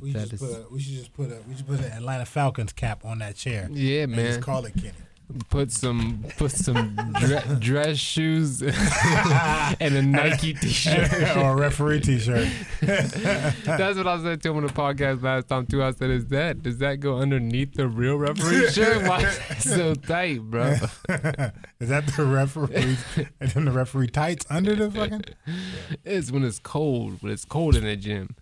We That just is- put a, we should just put a we should put an Atlanta Falcons cap on that chair. Yeah, man. just call it Kenny. Put some put some dre- dress shoes and a Nike t-shirt. or a referee T-shirt. That's what I said to him on the podcast last time too. I said, "Is that does that go underneath the real referee shirt? Why is that so tight, bro?" Is that the referee? and then the referee tights under the fucking. It's when it's cold. When it's cold in the gym.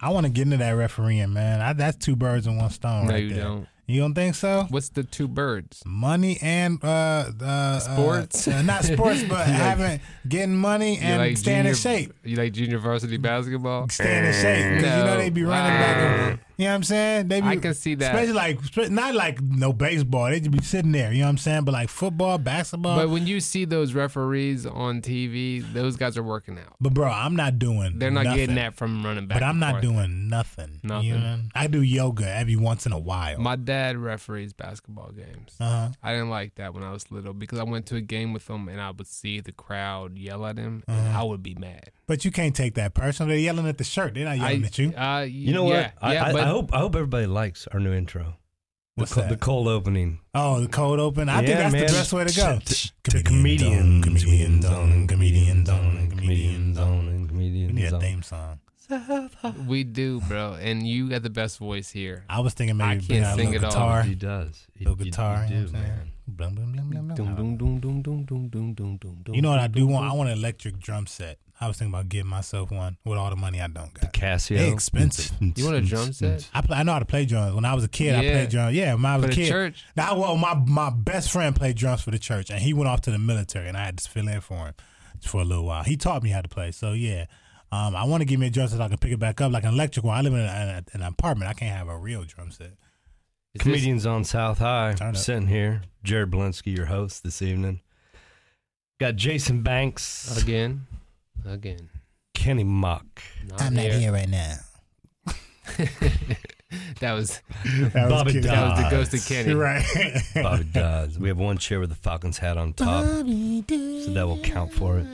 I want to get into that refereeing, man. I, that's two birds in one stone. no, right you there. don't. You don't think so? What's the two birds? Money and uh, uh Sports? uh, not sports, but like- having getting money and like staying in shape. You like junior varsity basketball? Staying in shape. 'Cause You know No. they be running back. And, you know what I'm saying? They be, I can see that. Especially like not like no baseball. They just be sitting there. You know what I'm saying? But like football, basketball. But when you see those referees on TV, those guys are working out. But bro, I'm not doing. They're not nothing. getting that from running back. But I'm not forth. doing nothing. Nothing. You know? I do yoga every once in a while. My dad referees basketball games. uh-huh. I didn't like that when I was little because I went to a game with him and I would see the crowd yell at him and Uh-huh. I would be mad. But you can't take that personal. They're yelling at the shirt. They're not yelling I, at you. Uh, You know yeah, what? I, Yeah, I, but I hope I hope everybody likes our new intro. What's the, that? the cold opening. Oh, the cold open. I think that's man. the best way to go. To- to comedians, comedians on, comedians on, comedians comedians on. on, and We comedians need a theme song. we do, bro. And you got the best voice here. I was thinking maybe I can't out a sing little it all. He does. He, Little guitar. You, you do, what I'm saying? man. Blum, blum, blum, blum, blum. Dum, dum, dum, dum, dum, dum, dum, dum, You know what I do want? I want an electric drum set. I was thinking about getting myself one with all the money I don't got. The Casio. They expensive. You want a drum mm, mm, mm. set? I play, I know how to play drums. When I was a kid, I played drums. Yeah, when I was For a the kid. church? Now, well, my my best friend played drums for the church, and he went off to the military, and I had to fill in for him for a little while. He taught me how to play. So yeah, um, I want to give me a drum set so I can pick it back up like an electric one. I live in, a, in an apartment. I can't have a real drum set. Is this- Comedians on South High. Turn up. Sitting here. Jared Blinsky, your host this evening. Got Jason Banks, again, again. Kenny Mock, I'm Not here. right now. that was That Bobby cute. that was the Dodds. ghost of Kenny. right. Bobby Dodds. We have one chair with the Falcons hat on top, so that will count for it.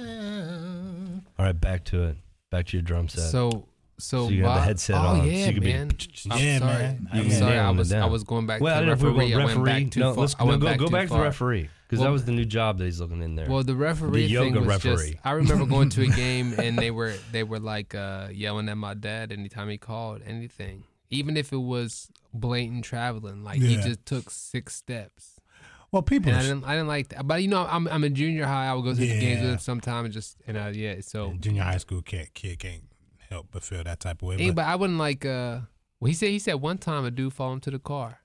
All right, back to it. Back to your drum set. So so, So you got the headset oh, on, so yeah, you could be- man. I'm Yeah, sorry. man. You I'm can sorry. nail I it was I was going back well, I to don't know if we referee. went I referee. went back too no, far. let's I no, go back go too back to the referee because Well- that was the new job that he's looking in there. Well, the referee The thing was referee. just. I remember going to a game and they were they were like uh, yelling at my dad anytime he called anything, even if it was blatant traveling. Like he just took six steps, Well, people. and I didn't I didn't like that. But you know, I'm I'm in junior high. I would go to the games with him sometimes and just and uh, yeah. So junior high school kid, kid can't help but feel that type of way. Hey, but- but I wouldn't like. uh Well, he said he said one time a dude followed into the car.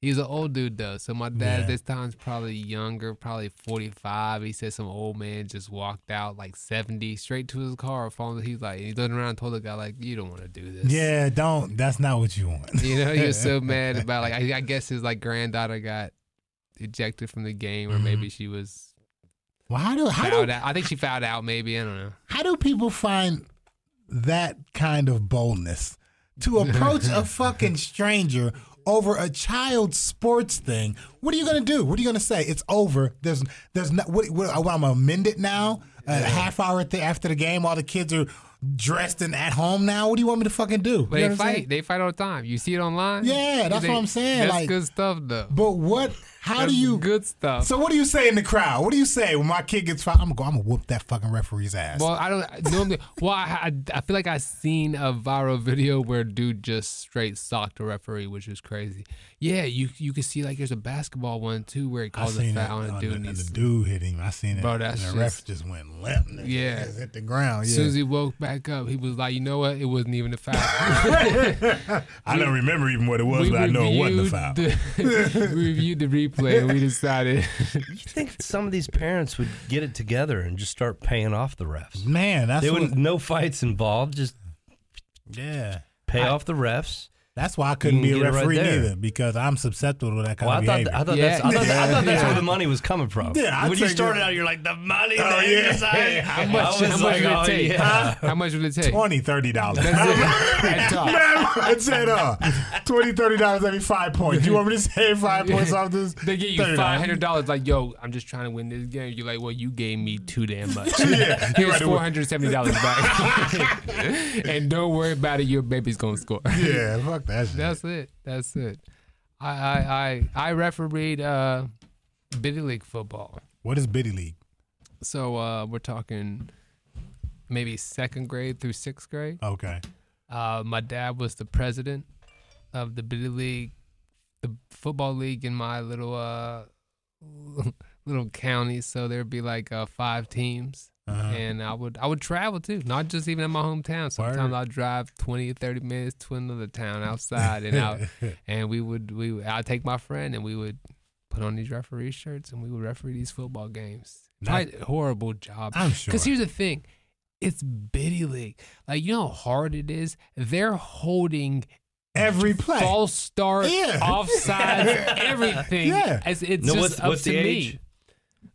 He's an old dude though, so my dad Yeah. this time's probably younger, probably forty five. He said some old man just walked out like seventy straight to his car. Followed. He's like, he turned around and told the guy like, "You don't want to do this." yeah, don't. That's not what you want. You know, he was so mad about like I, I guess his like granddaughter got ejected from the game, or Mhm. maybe she was Well, how do how do out. I think she found out. Maybe I don't know. how do people find that kind of boldness to approach a fucking stranger over a child's sports thing? What are you gonna do? What are you gonna say? It's over. There's there's not. What, what I'm gonna amend it now. A half hour th- after the game, all the kids are dressed and at home now. What do you want me to fucking do? They fight. They fight all the time. You see it online. Yeah, that's They- what I'm saying, That's like- good stuff though. But what? How That's do you? good stuff? So what do you say in the crowd? What do you say when my kid gets fouled? I'm gonna go. I'm gonna whoop that fucking referee's ass. Well, I don't normally. Well, I, I, I feel like I've seen a viral video where a dude just straight socked a referee, which was crazy. Yeah, you you can see like there's a basketball one too where he calls a foul on a uh, dude. the, and and the dude hit him. I seen it. Bro, that's and the ref just- just went limp. and Yeah. just hit the ground. As Yeah. soon as he woke back up, he was like, "You know what? It wasn't even a foul." I don't remember even what it was, but I know it wasn't a foul. The, we reviewed the replay and we decided. you think some of these parents would get it together and just start paying off the refs? Man, that's They wouldn't. No fights involved. Just yeah. pay I- off the refs. That's why I couldn't be a get it right referee there. neither because I'm susceptible to that kind Well, I of thought behavior. I thought Yeah. that's I thought, I thought that's Yeah. where the money was coming from. Yeah, I'd when you started it. out, you're like the money. Oh, yeah. inside. How much? was How much like, would it oh, take? yeah. How much would it take? 20 30 dollars. That's it. At top. I said uh 20 30 dollars every five points. Do you want me to save five points off this? They give you $30. five hundred dollars. Like, yo, I'm just trying to win this game. You're like, well, you gave me too damn much. Yeah, Here's four hundred seventy dollars back, and don't worry about it. Your baby's gonna score. Yeah, fuck that shit. That's it. That's it. I I I, I refereed uh, biddy league football. What is Biddy League? So uh, we're talking maybe second grade through sixth grade. Okay. Uh, my dad was the president of the biddy league, the football league in my little uh little county. So there'd be like uh, five teams. Uh-huh. And I would I would travel too, not just even in my hometown. Sometimes Word. I'd drive 20 or 30 minutes to another town outside and out and we would we I'd take my friend and we would put on these referee shirts and we would referee these football games. That- Probably a horrible job. I'm sure. Because here's the thing, it's biddy league. Like you know how hard it is. They're holding Every play. false start, Yeah. offsides, everything. Yeah. It's, it's No, just what's- up what's to the me. age?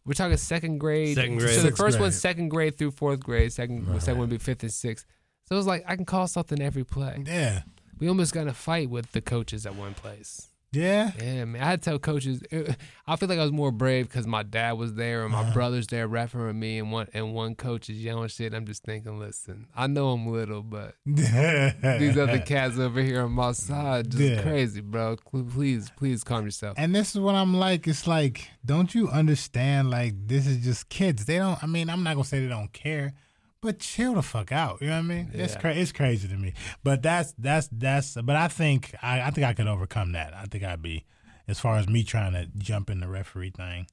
We're talking second grade. Second grade. So the first grade. one's second grade through fourth grade. Second Right. second would be fifth and sixth. So it's like I can call something every play. Yeah. We almost got in a fight with the coaches at one place. Yeah. Yeah, man. I had to tell coaches. I feel like I was more brave because my dad was there and my Uh-huh. brother's there refereeing me, and one and one coach is yelling shit. I'm just thinking, listen, I know I'm little, but these other cats over here on my side just Yeah. crazy, bro. Please, please calm yourself. And this is what I'm like. It's like, don't you understand? Like, this is just kids. They don't. I mean, I'm not gonna say they don't care, but chill the fuck out. You know what I mean? It's Yeah. cra- It's crazy to me. But that's that's that's. But I think I, I think I could overcome that. I think I'd be, as far as me trying to jump in the referee thing.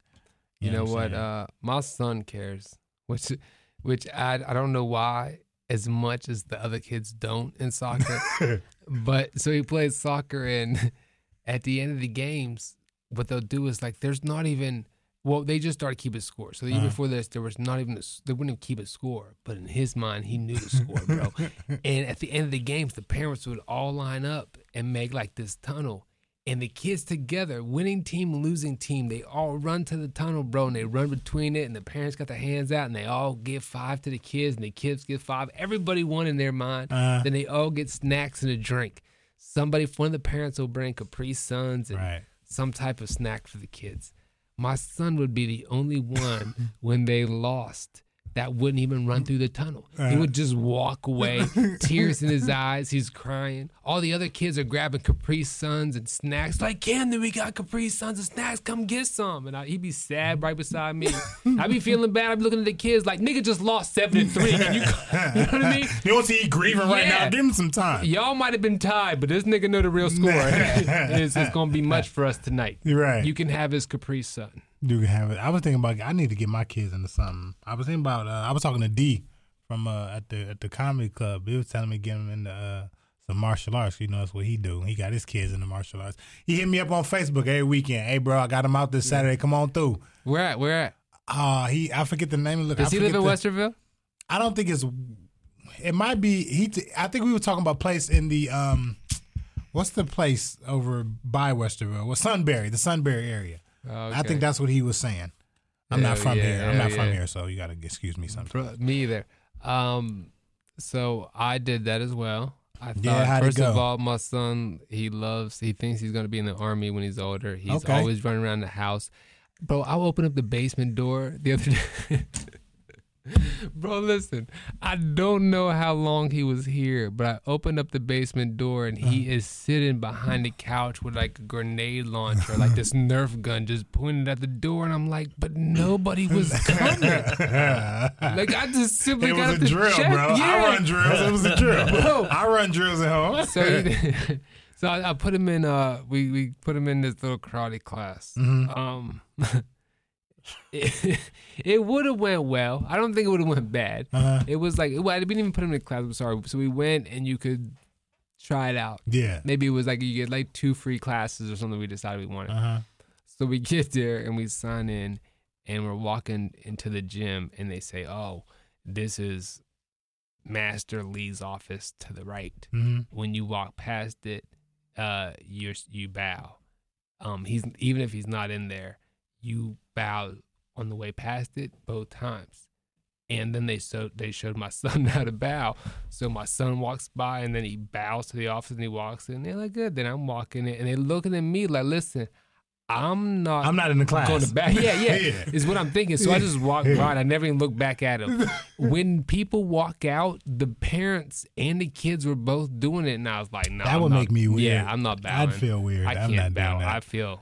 You know I'm what? Uh, my son cares, which, which I I don't know why as much as the other kids don't in soccer. but so he plays soccer, and at the end of the games, what they'll do is like there's not even. Well, they just started keeping score. So the year Uh-huh. before this, there was not even a, they wouldn't keep a score. But in his mind, he knew the score, bro. and at the end of the games, the parents would all line up and make like this tunnel. And the kids together, winning team, losing team, they all run to the tunnel, bro, and they run between it. And the parents got their hands out, and they all give five to the kids, and the kids give five. Everybody won in their mind. Uh. then they all get snacks and a drink. Somebody, one of the parents will bring Capri Suns and Right. some type of snack for the kids. My son would be the only one when they lost that wouldn't even run through the tunnel. He Uh. would just walk away, tears in his eyes. He's crying. All the other kids are grabbing Capri Suns and snacks. Like, Camden, we got Capri Suns and snacks. Come get some. And I, he'd be sad right beside me. I'd be feeling bad. I'd be looking at the kids like, nigga just lost seven and three. You, you know what I mean? You don't see he grieving right now. Give him some time. Y'all might have been tied, but this nigga know the real score. it's, it's gonna be much for us tonight. You're right. You can have his Capri Sun. You can have it. I was thinking about. I need to get my kids into something. I was thinking about. Uh, I was talking to D from uh, at the at the comedy club. He was telling me to get him into uh, some martial arts. You know that's what he do. He got his kids into martial arts. He hit me up on Facebook every weekend. Hey, bro, I got him out this Saturday. Come on through. Where at? Where at? Uh he. I forget the name. Look, Does I he live in the- Westerville? I don't think it's. It might be he. T- I think we were talking about place in the um. What's the place over by Westerville? Well, Sunbury, the Sunbury area. I think that's what he was saying. I'm not from yeah, here. I'm not from here, so you gotta excuse me sometimes. Me either. Um, so I did that as well. I thought Yeah, first of all, my son he loves. He thinks he's gonna be in the army when he's older. He's Okay. always running around the house. Bro, I'll open up the basement door the other day. Bro, listen, I don't know how long he was here, but I opened up the basement door and he is sitting behind the couch with like a grenade launcher, like this Nerf gun just pointed at the door. And I'm like, but nobody was coming. like, I just simply It got was a drill, check. bro. Yeah. I run drills. It was a drill. Bro. I run drills at home. So, he- so I, I put him in. Uh, we we put him in this little karate class. Mhm. Um, it, it would have went well. I don't think it would have went bad. Uh-huh. It was like well, I didn't even put him in the class. I'm sorry. So we went and you could try it out. Yeah. Maybe it was like you get like two free classes or something. We decided we wanted. Uh huh. So we get there and we sign in, and we're walking into the gym, and they say, "Oh, this is Master Lee's office to the right." hmm When you walk past it, uh, you you bow. Um, he's even if he's not in there, you bow on the way past it both times. And then they showed they showed my son how to bow. So my son walks by and then he bows to the office and he walks in. They're like, good. Then I'm walking in and they're looking at me like, listen, I'm not. I'm not in the class. Going to back. Yeah, yeah, Yeah. Is what I'm thinking. So I just walk by. and I never even look back at him. When people walk out, the parents and the kids were both doing it, and I was like, no. That I'm would not- make me weird. Yeah, I'm not bowing. I'd feel weird. I I'm can't not bow. I feel.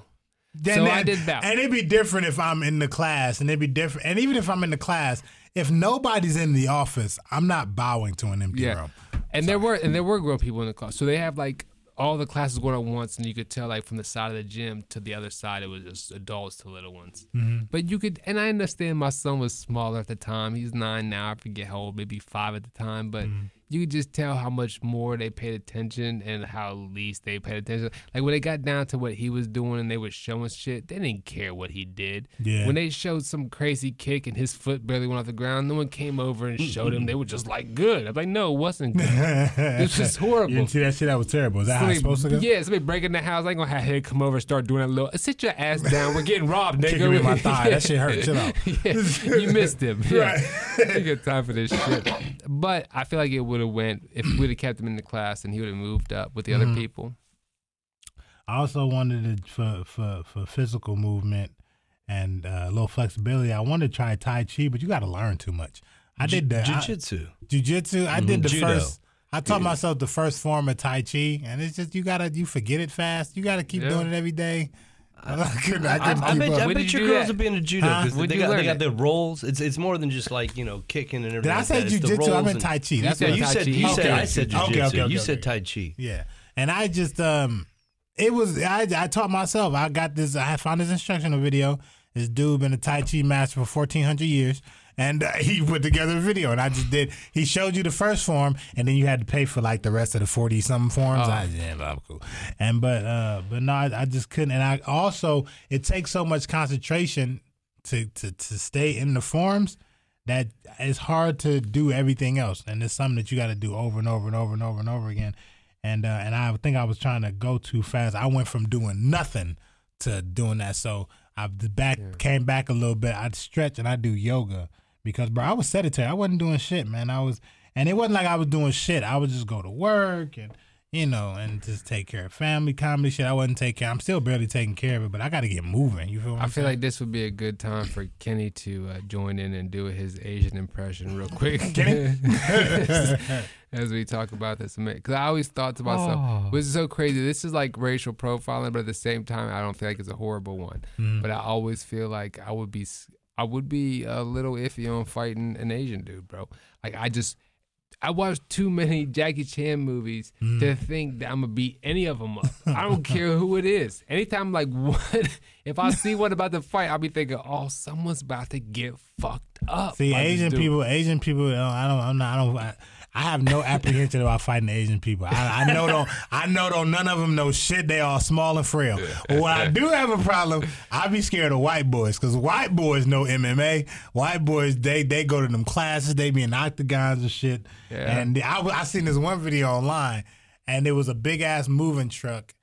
Then So I did bow. And it'd be different if I'm in the class, and it'd be different. And even if I'm in the class, if nobody's in the office, I'm not bowing to an empty Yeah. room. And there were and there were grown people in the class. So they have like all the classes going on once, and you could tell like from the side of the gym to the other side, it was just adults to little ones. Mm-hmm. But you could, and I understand my son was smaller at the time. He's nine now. I forget how old, maybe five at the time. But Mm-hmm. You could just tell how much more they paid attention and how least they paid attention. Like when they got down to what he was doing and they were showing shit, they didn't care what he did. Yeah. When they showed some crazy kick and his foot barely went off the ground, no one came over and showed him. They were just like, good. I'm like, no, it wasn't good. It's just horrible. You didn't see that shit? That was terrible. Is that how it's Somebody- supposed to go? Yeah, somebody breaking the house. I ain't gonna have him come over and start doing that little. Sit your ass down. We're getting robbed, nigga. Kicking me in my thigh. That shit hurt. Chill out. yeah, you missed him. Yeah. Right. you got time for this shit. But I feel like it would have went if we'd have kept him in the class and he would have moved up with the Mm-hmm. other people. I also wanted it for for for physical movement and uh, a little flexibility. I wanted to try Tai Chi, but you got to learn too much. I did the I- Jiu-jitsu. jujitsu. I did the Judo. first. I taught myself the first form of Tai Chi, and it's just you gotta you forget it fast. You gotta keep Yeah. doing it every day. I couldn't, I I, couldn't I bet. I bet did your girls that? have been to judo Huh? because When'd they you got they learn got it? the rolls. It's it's more than just like you know kicking and everything. Did I say that. It's the jujitsu? I rolls meant Tai Chi. That's said what you said Chi. you Okay. said I said Okay, jujitsu. okay, okay, you said. Tai Chi. Yeah, and I just um, it was I I taught myself. I got this. I found this instructional video. This dude been a Tai Chi master for fourteen hundred years, and uh, he put together a video. And I just did. He showed you the first form, and then you had to pay for like the rest of the forty something forms. I, yeah, blah, cool. And but uh, but no, I, I just couldn't. And I also it takes so much concentration to to to stay in the forms that it's hard to do everything else, and it's something that you got to do over and over and over and over and over again. And uh, and I think I was trying to go too fast. I went from doing nothing to doing that. So I back came back a little bit. I'd stretch and I do yoga because bro, I was sedentary. I wasn't doing shit, man. I was, and it wasn't like I was doing shit. I would just go to work and you know and just take care of family, comedy shit. I wasn't taking. Care. I'm still barely taking care of it, but I got to get moving. You feel? What I feel saying? like this would be a good time for Kenny to uh, join in and do his Asian impression real quick. Kenny? As we talk about this, because I always thought to myself, Oh. "This is so crazy. This is like racial profiling, but at the same time, I don't feel like it's a horrible one. Mm-hmm. But I always feel like I would be, I would be a little iffy on fighting an Asian dude, bro. Like I just, I watched too many Jackie Chan movies Mm. to think that I'm gonna beat any of them up. I don't care who it is. Anytime like, what? If I see one about to fight, I'll be thinking, oh, someone's about to get fucked up. See, Asian people, Asian people. I don't. I'm not. I don't. I, I have no apprehension about fighting Asian people. I, I know don't. I know don't. None of them know shit. They are small and frail. But when I do have a problem, I be scared of white boys because white boys know MMA. White boys, they they go to them classes. They be in octagons and shit. Yeah. And I I seen this one video online, and it was a big ass moving truck.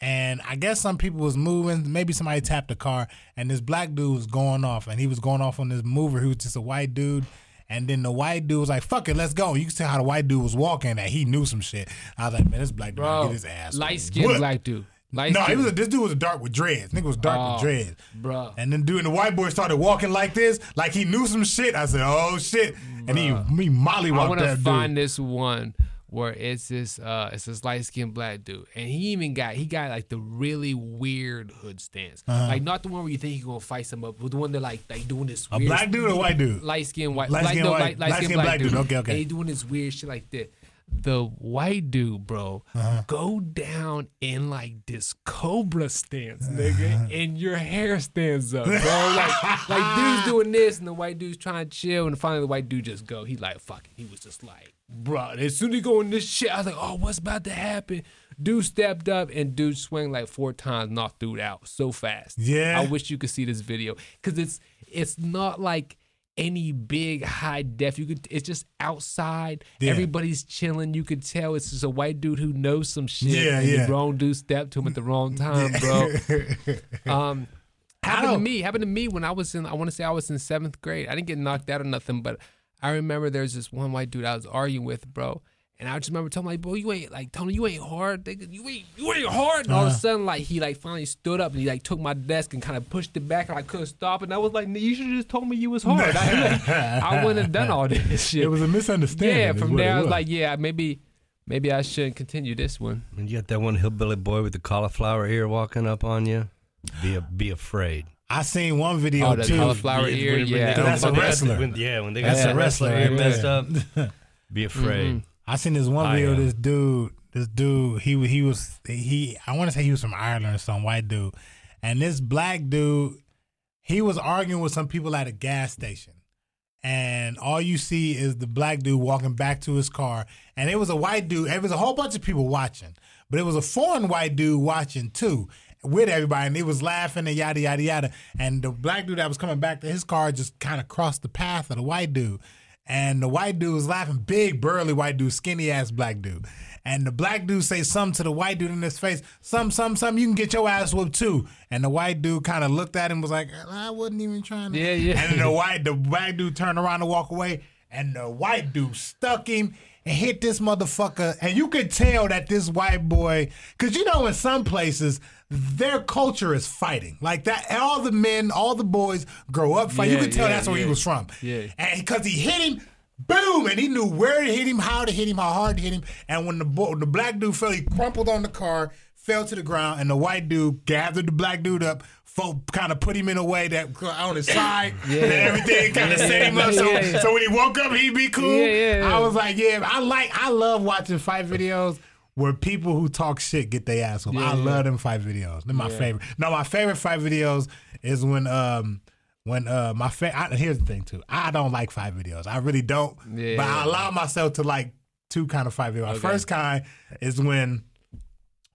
And I guess some people was moving. Maybe somebody tapped the car, and this black dude was going off, and he was going off on this mover. He was just a white dude. And then the white dude was like, "Fuck it, let's go." You can see how the white dude was walking; that he knew some shit. I was like, "Man, this black dude bro, get his ass." light skinned whooped." black dude. Light No, he was a, this dude was a dark with dreads. Nigga was dark Oh, with dreads. bro. And then dude, and the white boy started walking like this, like he knew some shit. I said, "Oh shit!" And he me molly I want to find dude. this one where it's this uh it's this light skinned black dude, and he even got he got like the really weird hood stance, Uh-huh. like not the one where you think he's gonna fight somebody, but the one that like like doing this A weird black dude or white dude? light skinned white Light-skinned no, white- light, light-skinned black, black dude. Okay, okay. And he doing this weird shit like that. The white dude, bro, Uh-huh. go down in like this cobra stance, Uh-huh. nigga, and your hair stands up, bro. Like, like dude's doing this, and the white dude's trying to chill, and finally the white dude just go. He like, fuck it. He was just like, bro. As soon as he go in this shit, I was like, oh, what's about to happen? Dude stepped up, and dude swung like four times, knocked dude out so fast. Yeah. I wish you could see this video because it's it's not like any big high def. You could. It's just outside. Yeah. Everybody's chilling. You could tell it's just a white dude who knows some shit. Yeah, and yeah. The wrong dude stepped to him at the wrong time, bro. Um, happened to me. Happened to me when I was in. I want to say I was in seventh grade. I didn't get knocked out or nothing, but I remember there's this one white dude I was arguing with, bro. And I just remember telling him like, bro, you ain't like Tony, you ain't hard. nigga. You ain't you ain't hard. And all Uh-huh. of a sudden, like he like finally stood up and he like took my desk and kind of pushed it back and I couldn't stop. And I was like, you should have just told me you was hard. I, I wouldn't have done all this shit. It was a misunderstanding. yeah. From there, it I was like, yeah, maybe maybe I shouldn't continue this one. And you got that one hillbilly boy with the cauliflower ear walking up on you. Be a, be afraid. I seen one video Oh, the too. cauliflower When- ear, when they yeah. got- That's a when they got- wrestler. when- yeah, when they got That's that a wrestler wrestler ear right messed up, be afraid. Mhm. I seen this one I video. am. This dude, this dude, he wa- he was he. I want to say he was from Ireland or some white dude, and this black dude, he was arguing with some people at a gas station, and all you see is the black dude walking back to his car, and it was a white dude. It was a whole bunch of people watching, but it was a foreign white dude watching too. With everybody, and he was laughing and yada yada yada. And the black dude that was coming back to his car just kind of crossed the path of the white dude. And the white dude was laughing, big, burly white dude, skinny ass black dude. And the black dude say something to the white dude in his face, some, some, some, you can get your ass whooped too. And the white dude kind of looked at him was like, I wasn't even trying to. Yeah, yeah. And then the white, the black dude turned around to walk away, and the white dude stuck him and hit this motherfucker. And you could tell that this white boy, because you know, in some places, their culture is fighting. Like that, all the men, all the boys grow up fighting. you can tell yeah, that's where he was from. Yeah. And because he hit him, boom, and he knew where to hit him, how to hit him, how hard to hit him. And when the bo- the black dude fell, he crumpled on the car, fell to the ground, and the white dude gathered the black dude up. Kind of put him in a way that uh, on his side, Yeah. and everything kind of set him up. So, Yeah, yeah. so when he woke up, he'd be cool. Yeah, yeah, yeah. I was like, yeah, I like, I love watching fight videos where people who talk shit get their ass whooped. Yeah, I yeah. love them fight videos. They're my Yeah. favorite. No, my favorite fight videos is when um when uh my fa- I, here's the thing too. I don't like fight videos. I really don't. Yeah, but. I allow myself to like two kind of fight videos. Okay. First kind is when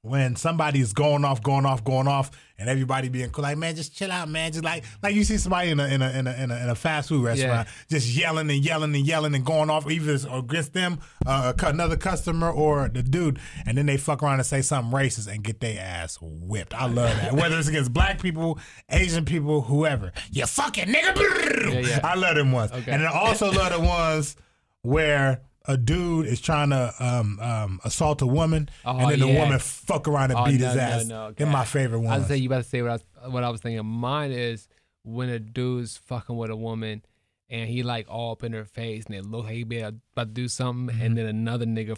when somebody's going off, going off, going off, and everybody being cool, like man, just chill out, man. Just like like you see somebody in a in a in a in a, in a fast food restaurant, just yelling and yelling and yelling and going off, either against them, uh, another customer, or the dude, and then they fuck around and say something racist and get their ass whipped. I love that. Whether it's against black people, Asian people, whoever, you fucking nigga. Yeah, yeah. I love them ones, Okay. and then I also love the ones where. A dude is trying to um, um, assault a woman, Oh, and then the woman fuck around and Oh, beat no, his ass. no, They're my favorite favorite I was saying you about to say what I was, what I was thinking. Mine is when a dude's fucking with a woman and he like all up in her face and it look like he be about to do something Mm-hmm. and then another nigga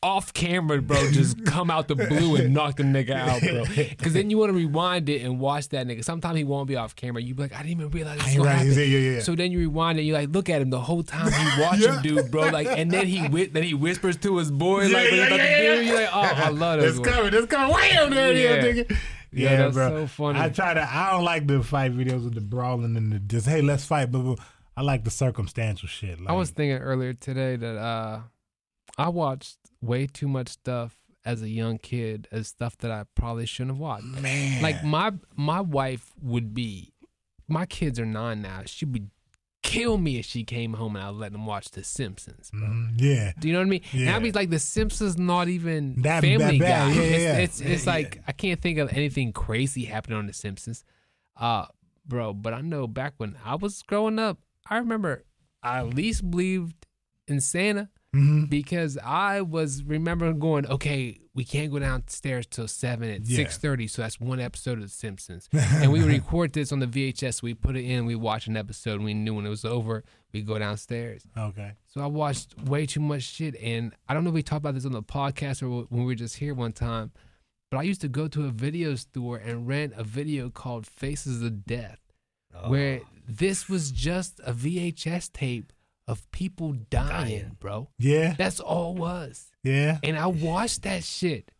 off camera, bro, just come out the blue and knock the nigga out, bro. Because then you want to rewind it and watch that nigga. Sometimes he won't be off camera. You be like, I didn't even realize this right. Yeah, yeah, yeah. So then you rewind it, you like look at him the whole time you watch Yeah. him, dude, bro. Like, and then he whi- then he whispers to his boy, Yeah, like, yeah, yeah, yeah. You're like, oh, I love this. It's coming. It's coming. Wham! There it is, Yeah. nigga. Yeah, Yeah, that's bro. so funny. I try to. I don't like the fight videos with the brawling and the just hey, let's fight. But but I like the circumstantial shit. Like, I was thinking earlier today that uh, I watched way too much stuff as a young kid, as stuff that I probably shouldn't have watched. man, Like my my wife would be, my kids are nine now. She would be kill me if she came home and I let them watch The Simpsons. Mhm, yeah. Do you know what I mean? And Yeah. I'd be like, The Simpsons not even That- Family that. Guy. Yeah, it's yeah, it's, it's like I can't think of anything crazy happening on The Simpsons, uh, bro. But I know back when I was growing up, I remember I at least believed in Santa hmm because I was remembering going, okay, we can't go downstairs till seven at Yeah. six thirty, so that's one episode of The Simpsons. and we would record this on the VHS. We put it in, we watch an episode, and we knew when it was over, we go downstairs. Okay. So I watched way too much shit, and I don't know if we talked about this on the podcast or when we were just here one time, but I used to go to a video store and rent a video called Faces of Death, Oh. where this was just a VHS tape of people dying, Dying. bro. Yeah. That's all it was. Yeah. And I watched that shit.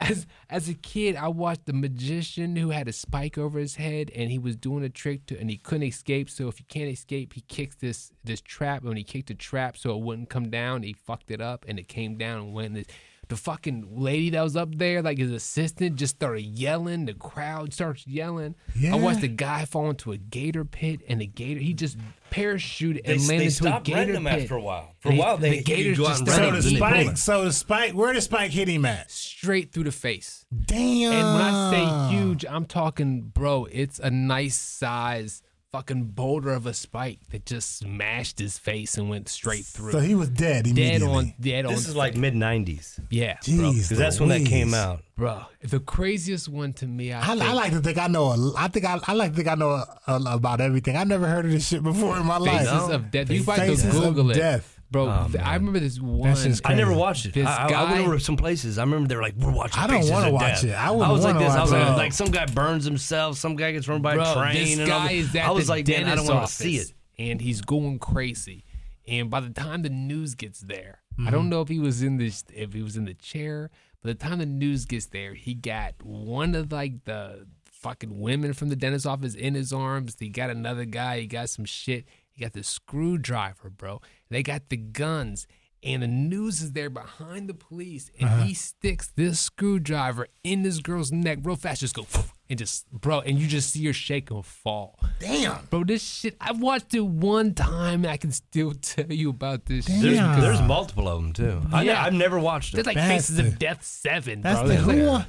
As as a kid, I watched the magician who had a spike over his head and he was doing a trick to and he couldn't escape. So if you can't escape, he kicks this this trap. And when he kicked the trap so it wouldn't come down, he fucked it up and it came down and went. This, the fucking lady that was up there, like his assistant, just started yelling. The crowd starts yelling. Yeah. I watched the guy fall into a gator pit, and the gator he just parachuted They, and landed they into a stopped gator renting them pit. after a while. For And a while, they the gators you go out just and So the them, then they pull spike, so the spike, where did Spike hit him at? straight through the face. Damn. And when I say huge, I'm talking, bro, it's a nice size fucking boulder of a spike that just smashed his face and went straight through. So he was dead dead immediately. on, dead on. This is like mid '90s yeah, bro. Jeez, because that's when that came out. Bro, the craziest one to me, I, I, think, I like to think I know. A, I think I, I like to think I know a, a- about everything. I never heard of this shit before in my life. Faces of Death. You might go Faces of Google it, Death. Bro. Oh, th- I man. remember this one. shit's I never watched it. This I, I- I guy- went over to some places. I remember they were like, "We're watching." I don't Faces wanna of watch Death. it. I wouldn't was like wanna this. I was watch like, it. like, some guy burns himself. Some guy gets run by bro, a train. this and all guy the- is at I was the like, man, I don't want office, to see it. and he's going crazy. And by the time the news gets there, I Mm-hmm. don't know if he was in this, if he was in the chair. By the time the news gets there, he got one of like the fucking women from the dentist office in his arms. He got another guy. He got some shit. He got the screwdriver, bro. They got the guns. And the news is there behind the police, and Uh-huh. he sticks this screwdriver in this girl's neck real fast, just go and just bro, and you just see her shake and fall. Damn. Bro, this shit, I've watched it one time. And I can still tell you about this shit. There's, there's multiple of them too. I, Yeah. I've never watched it. There's it. like That's Faces the- of Death 7, That's bro. the There's who. like-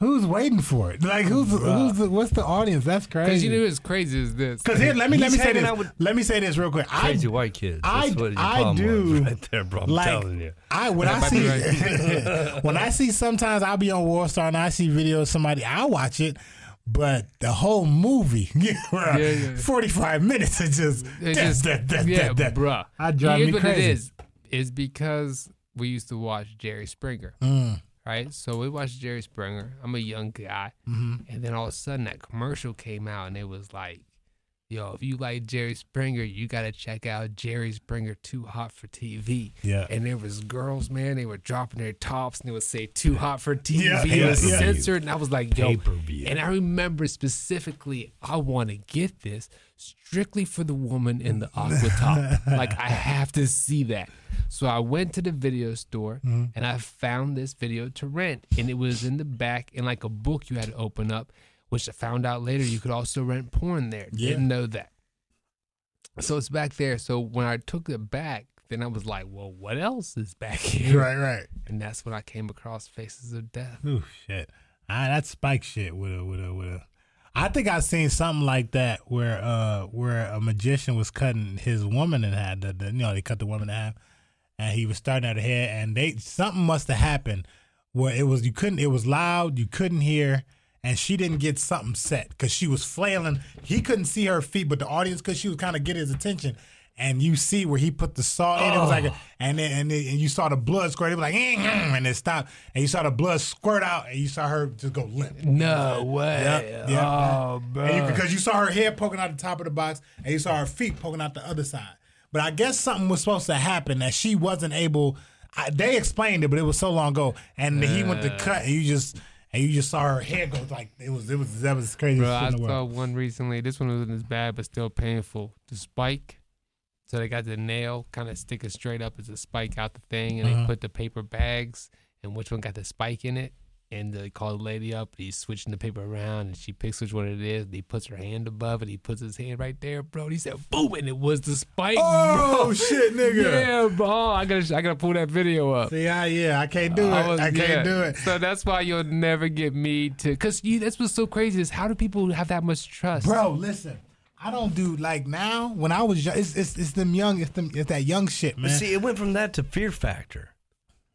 Who's waiting for it? Like who's who's the, what's the audience? That's crazy. Cause you know what's crazy as this. Because here, let me let He's me say hanging this. out with Let me say this real quick. Crazy I white kids. I- That's what your I problem do, was right there, bro. I'm like telling you. I when I might be see when I see sometimes I'll be on WorldStar and I see videos of somebody I watch it, but the whole movie, yeah, yeah. forty five minutes is just It death, just- that, death, yeah, death, death. bruh. I drive Here's me what crazy. it is. Is because we used to watch Jerry Springer. Mm. Right? So we watched Jerry Springer. I'm a young guy. Mm-hmm. And then all of a sudden that commercial came out and it was like, yo, if you like Jerry Springer, you got to check out Jerry Springer Too Hot for TV. Yeah. And there was girls, man, they were dropping their tops and they would say Too Hot for TV. Yeah, it was yeah, yeah. censored. And I was like, yo. Pay-per-view. And I remember specifically, I want to get this strictly for the woman in the aqua top. like, I have to see that. So I went to the video store Mm-hmm. and I found this video to rent. And it was in the back in like a book you had to open up, which I found out later you could also rent porn there. Yeah. Didn't know that. So it's back there. So when I took it back, then I was like, well, what else is back here? Right, right. And that's when I came across Faces of Death. Oh shit. Ah, that spike shit with a with a with a. I think I've seen something like that where uh where a magician was cutting his woman in half. The, the, you know they cut the woman in half, and he was starting at her head, and they something must have happened where it was you couldn't it was loud you couldn't hear, and she didn't get something set because she was flailing. He couldn't see her feet, but the audience because she was kind of getting his attention. And you see where he put the salt in. It was like, a, and then and, then, and you saw the blood squirt. It was like, "Mm, mm," and it stopped. And you saw the blood squirt out, and you saw her just go limp. No way. Yep, yep. Oh, bro. And you, because you saw her head poking out the top of the box, and you saw her feet poking out the other side. But I guess something was supposed to happen that she wasn't able. I, they explained it, but it was so long ago. And he went to cut, and you just and you just saw her head go like it was. It was that was crazy. Bro, I saw one recently. This one wasn't as bad, but still painful. The spike. So they got the nail kind of sticking straight up as a spike out the thing, and Uh-huh. they put the paper bags, and which one got the spike in it. And they call the lady up. He's switching the paper around, and she picks which one it is. And he puts her hand above it. He puts his hand right there, bro. And he said, "Boom!" And it was the spike. Oh bro. shit, nigga! Yeah, bro. I gotta, I gotta pull that video up. See, I, yeah, I can't do it. I was- I can't yeah. do it. So that's why you'll never get me to, cause you. That's what's so crazy is how do people have that much trust, Bro, listen. I don't do like now. When I was young, it's it's, it's them young. It's them. It's that young shit, But man. see, it went from that to Fear Factor.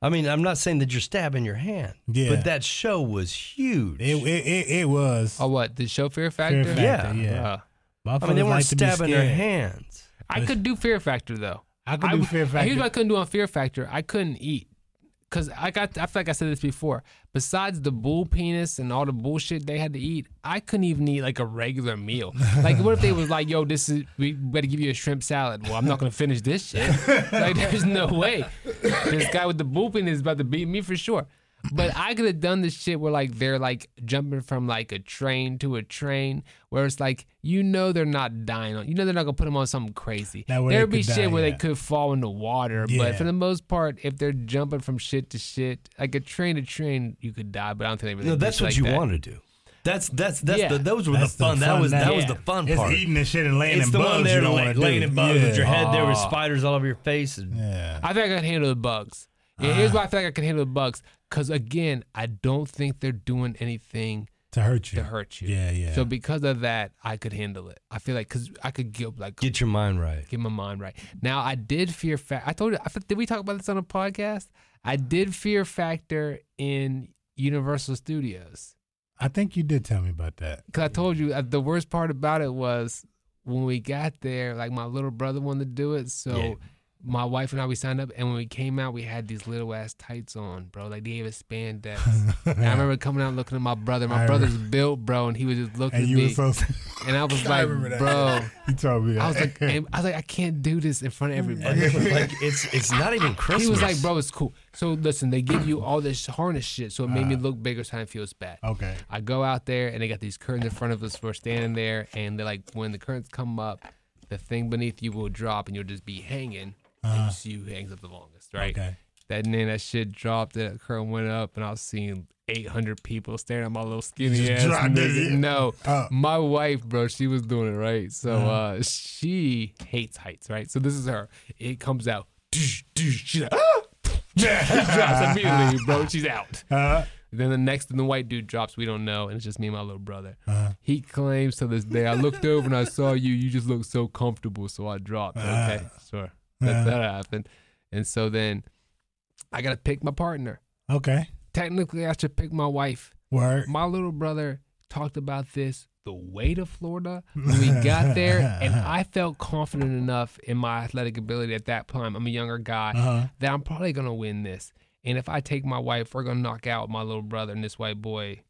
I mean, I'm not saying that you're stabbing your hand, Yeah. but that show was huge. it, it it it was. Oh, what the show Fear Factor? Factor, yeah. yeah. Bruh. I mean, they weren't like stabbing their hands. I could do Fear Factor though. I could do w- Fear Factor. Here's what I couldn't do on Fear Factor. I couldn't eat. Cause I got, I feel like I said this before. Besides the bull penis and all the bullshit they had to eat, I couldn't even eat like a regular meal. Like, what if they was like, "Yo, this is we better give you a shrimp salad." Well, I'm not gonna finish this shit. like, there's no way. This guy with the bull penis is about to beat me for sure. But I could have done this shit where like they're like jumping from like a train to a train, where it's like you know they're not dying on, you know they're not gonna put them on something crazy. That way they There'd be shit die, where yeah. they could fall in the water, Yeah. but for the most part, if they're jumping from shit to shit, like a train to train, you could die. But I don't think they really. No, that's what like you that. want to do. That's that's that's Yeah. the those were That's the fun. the that fun was that now. was the fun It's part. eating the shit and laying It's in the bugs one there you don't lay, want to laying do. in bugs with your head there with Oh. spiders all over your face. And, Yeah. I think I could handle the bugs. Yeah, here's why I feel like I can handle the bugs. Because again, I don't think they're doing anything to hurt you. to hurt you. Yeah, yeah. So because of that, I could handle it. I feel like because I could get like Get your mind right. get my mind right. Now I did fear factor. I told you. I, thought- did we talk about this on a podcast? I did fear factor in Universal Studios I think you did tell me about that. because I told you uh, the worst part about it was when we got there. Like my little brother wanted to do it, so. Yeah. My wife and I we signed up, and when we came out, we had these little ass tights on, bro. Like they gave us spandex. And I remember coming out looking at my brother. My I brother's built, bro, and he was just looking And at you me, were so. and I was I like, bro. He told me that. I was like, I was like, I can't do this in front of everybody. like it's it's not even Christmas. He was like, bro, it's cool. So listen, they give you all this harness shit, so it made me uh. look bigger, so I didn't feel bad. okay. I go out there and they got these curtains in front of us. We're standing there, and they're like, when the curtains come up, the thing beneath you will drop, and you'll just be hanging. You see hangs up the longest, right? Okay. That then that shit dropped. That curtain went up, and I was seeing 800 people staring at my little skinny ass. dropped it, nigga. No, Oh. my wife, bro, she was doing it right. So Uh-huh. uh she hates heights, right? So this is her. It comes out. She's like, ah! she drops immediately, bro. She's out. Uh, Then the next and the white dude drops. We don't know, and it's just me and my little brother. uh, He claims to this day, I looked over and I saw you. You just look so comfortable, so I dropped. Okay, sure, that, Uh. that happened. And so then I gotta pick my partner. okay. Technically, I should pick my wife. Word. My little brother talked about this the way to Florida when we got there, and I felt confident enough in my athletic ability at that time. I'm a younger guy Uh-huh. that I'm probably gonna win this. And if I take my wife, we're gonna knock out my little brother and this white boy,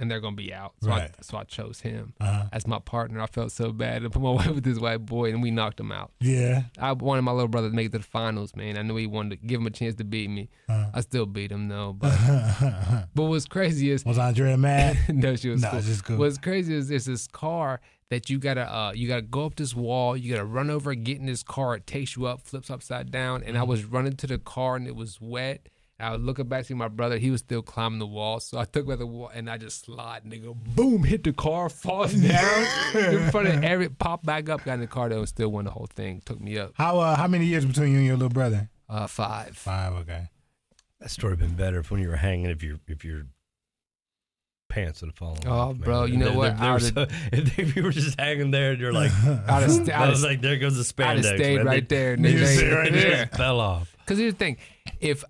and they're gonna be out. So Right. I so I chose him Uh-huh. as my partner. I felt so bad to put my wife with this white boy, and we knocked him out. Yeah. I wanted my little brother to make it to the finals, man. I knew he wanted to give him a chance to beat me. Uh. I still beat him though. But but what's crazy is Was Andrea mad? no, she was No, cool. just cool. What's crazy is there's this car that you gotta uh you gotta go up this wall, you gotta run over, get in this car, it takes you up, flips upside down, and I Mm-hmm. was running to the car and it was wet. I was looking back to my brother, he was still climbing the wall. So I took by the wall and I just slide and go boom, hit the car, falls down in front of every pop back up, got in the car though and still won the whole thing. Took me up. How uh, how many years between you and your little brother? Uh five. Five. Okay. that story would have been better if when you were hanging if your if your pants would have fallen. Oh, off, man. bro, you know They- what? they- they I were so- if, if you were just hanging there and you're like, I'd have, I was have, like, there goes the I'd spandex. have stayed man. right They- there. You They- stayed right yeah. there. fell off. Because here's the thing, if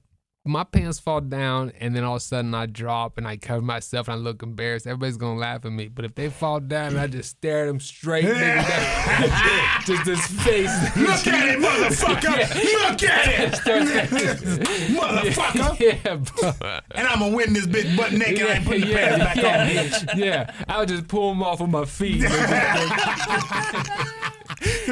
my pants fall down and then all of a sudden I drop and I cover myself and I look embarrassed, everybody's gonna laugh at me. But if they fall down and I just stare at them straight, nigga, just this face, Look at it, motherfucker! Look at it, motherfucker! yeah, bro. And I'm gonna win this bitch butt naked. I ain't putting the yeah, pants back yeah, on, bitch. yeah. I would just pull them off with my feet.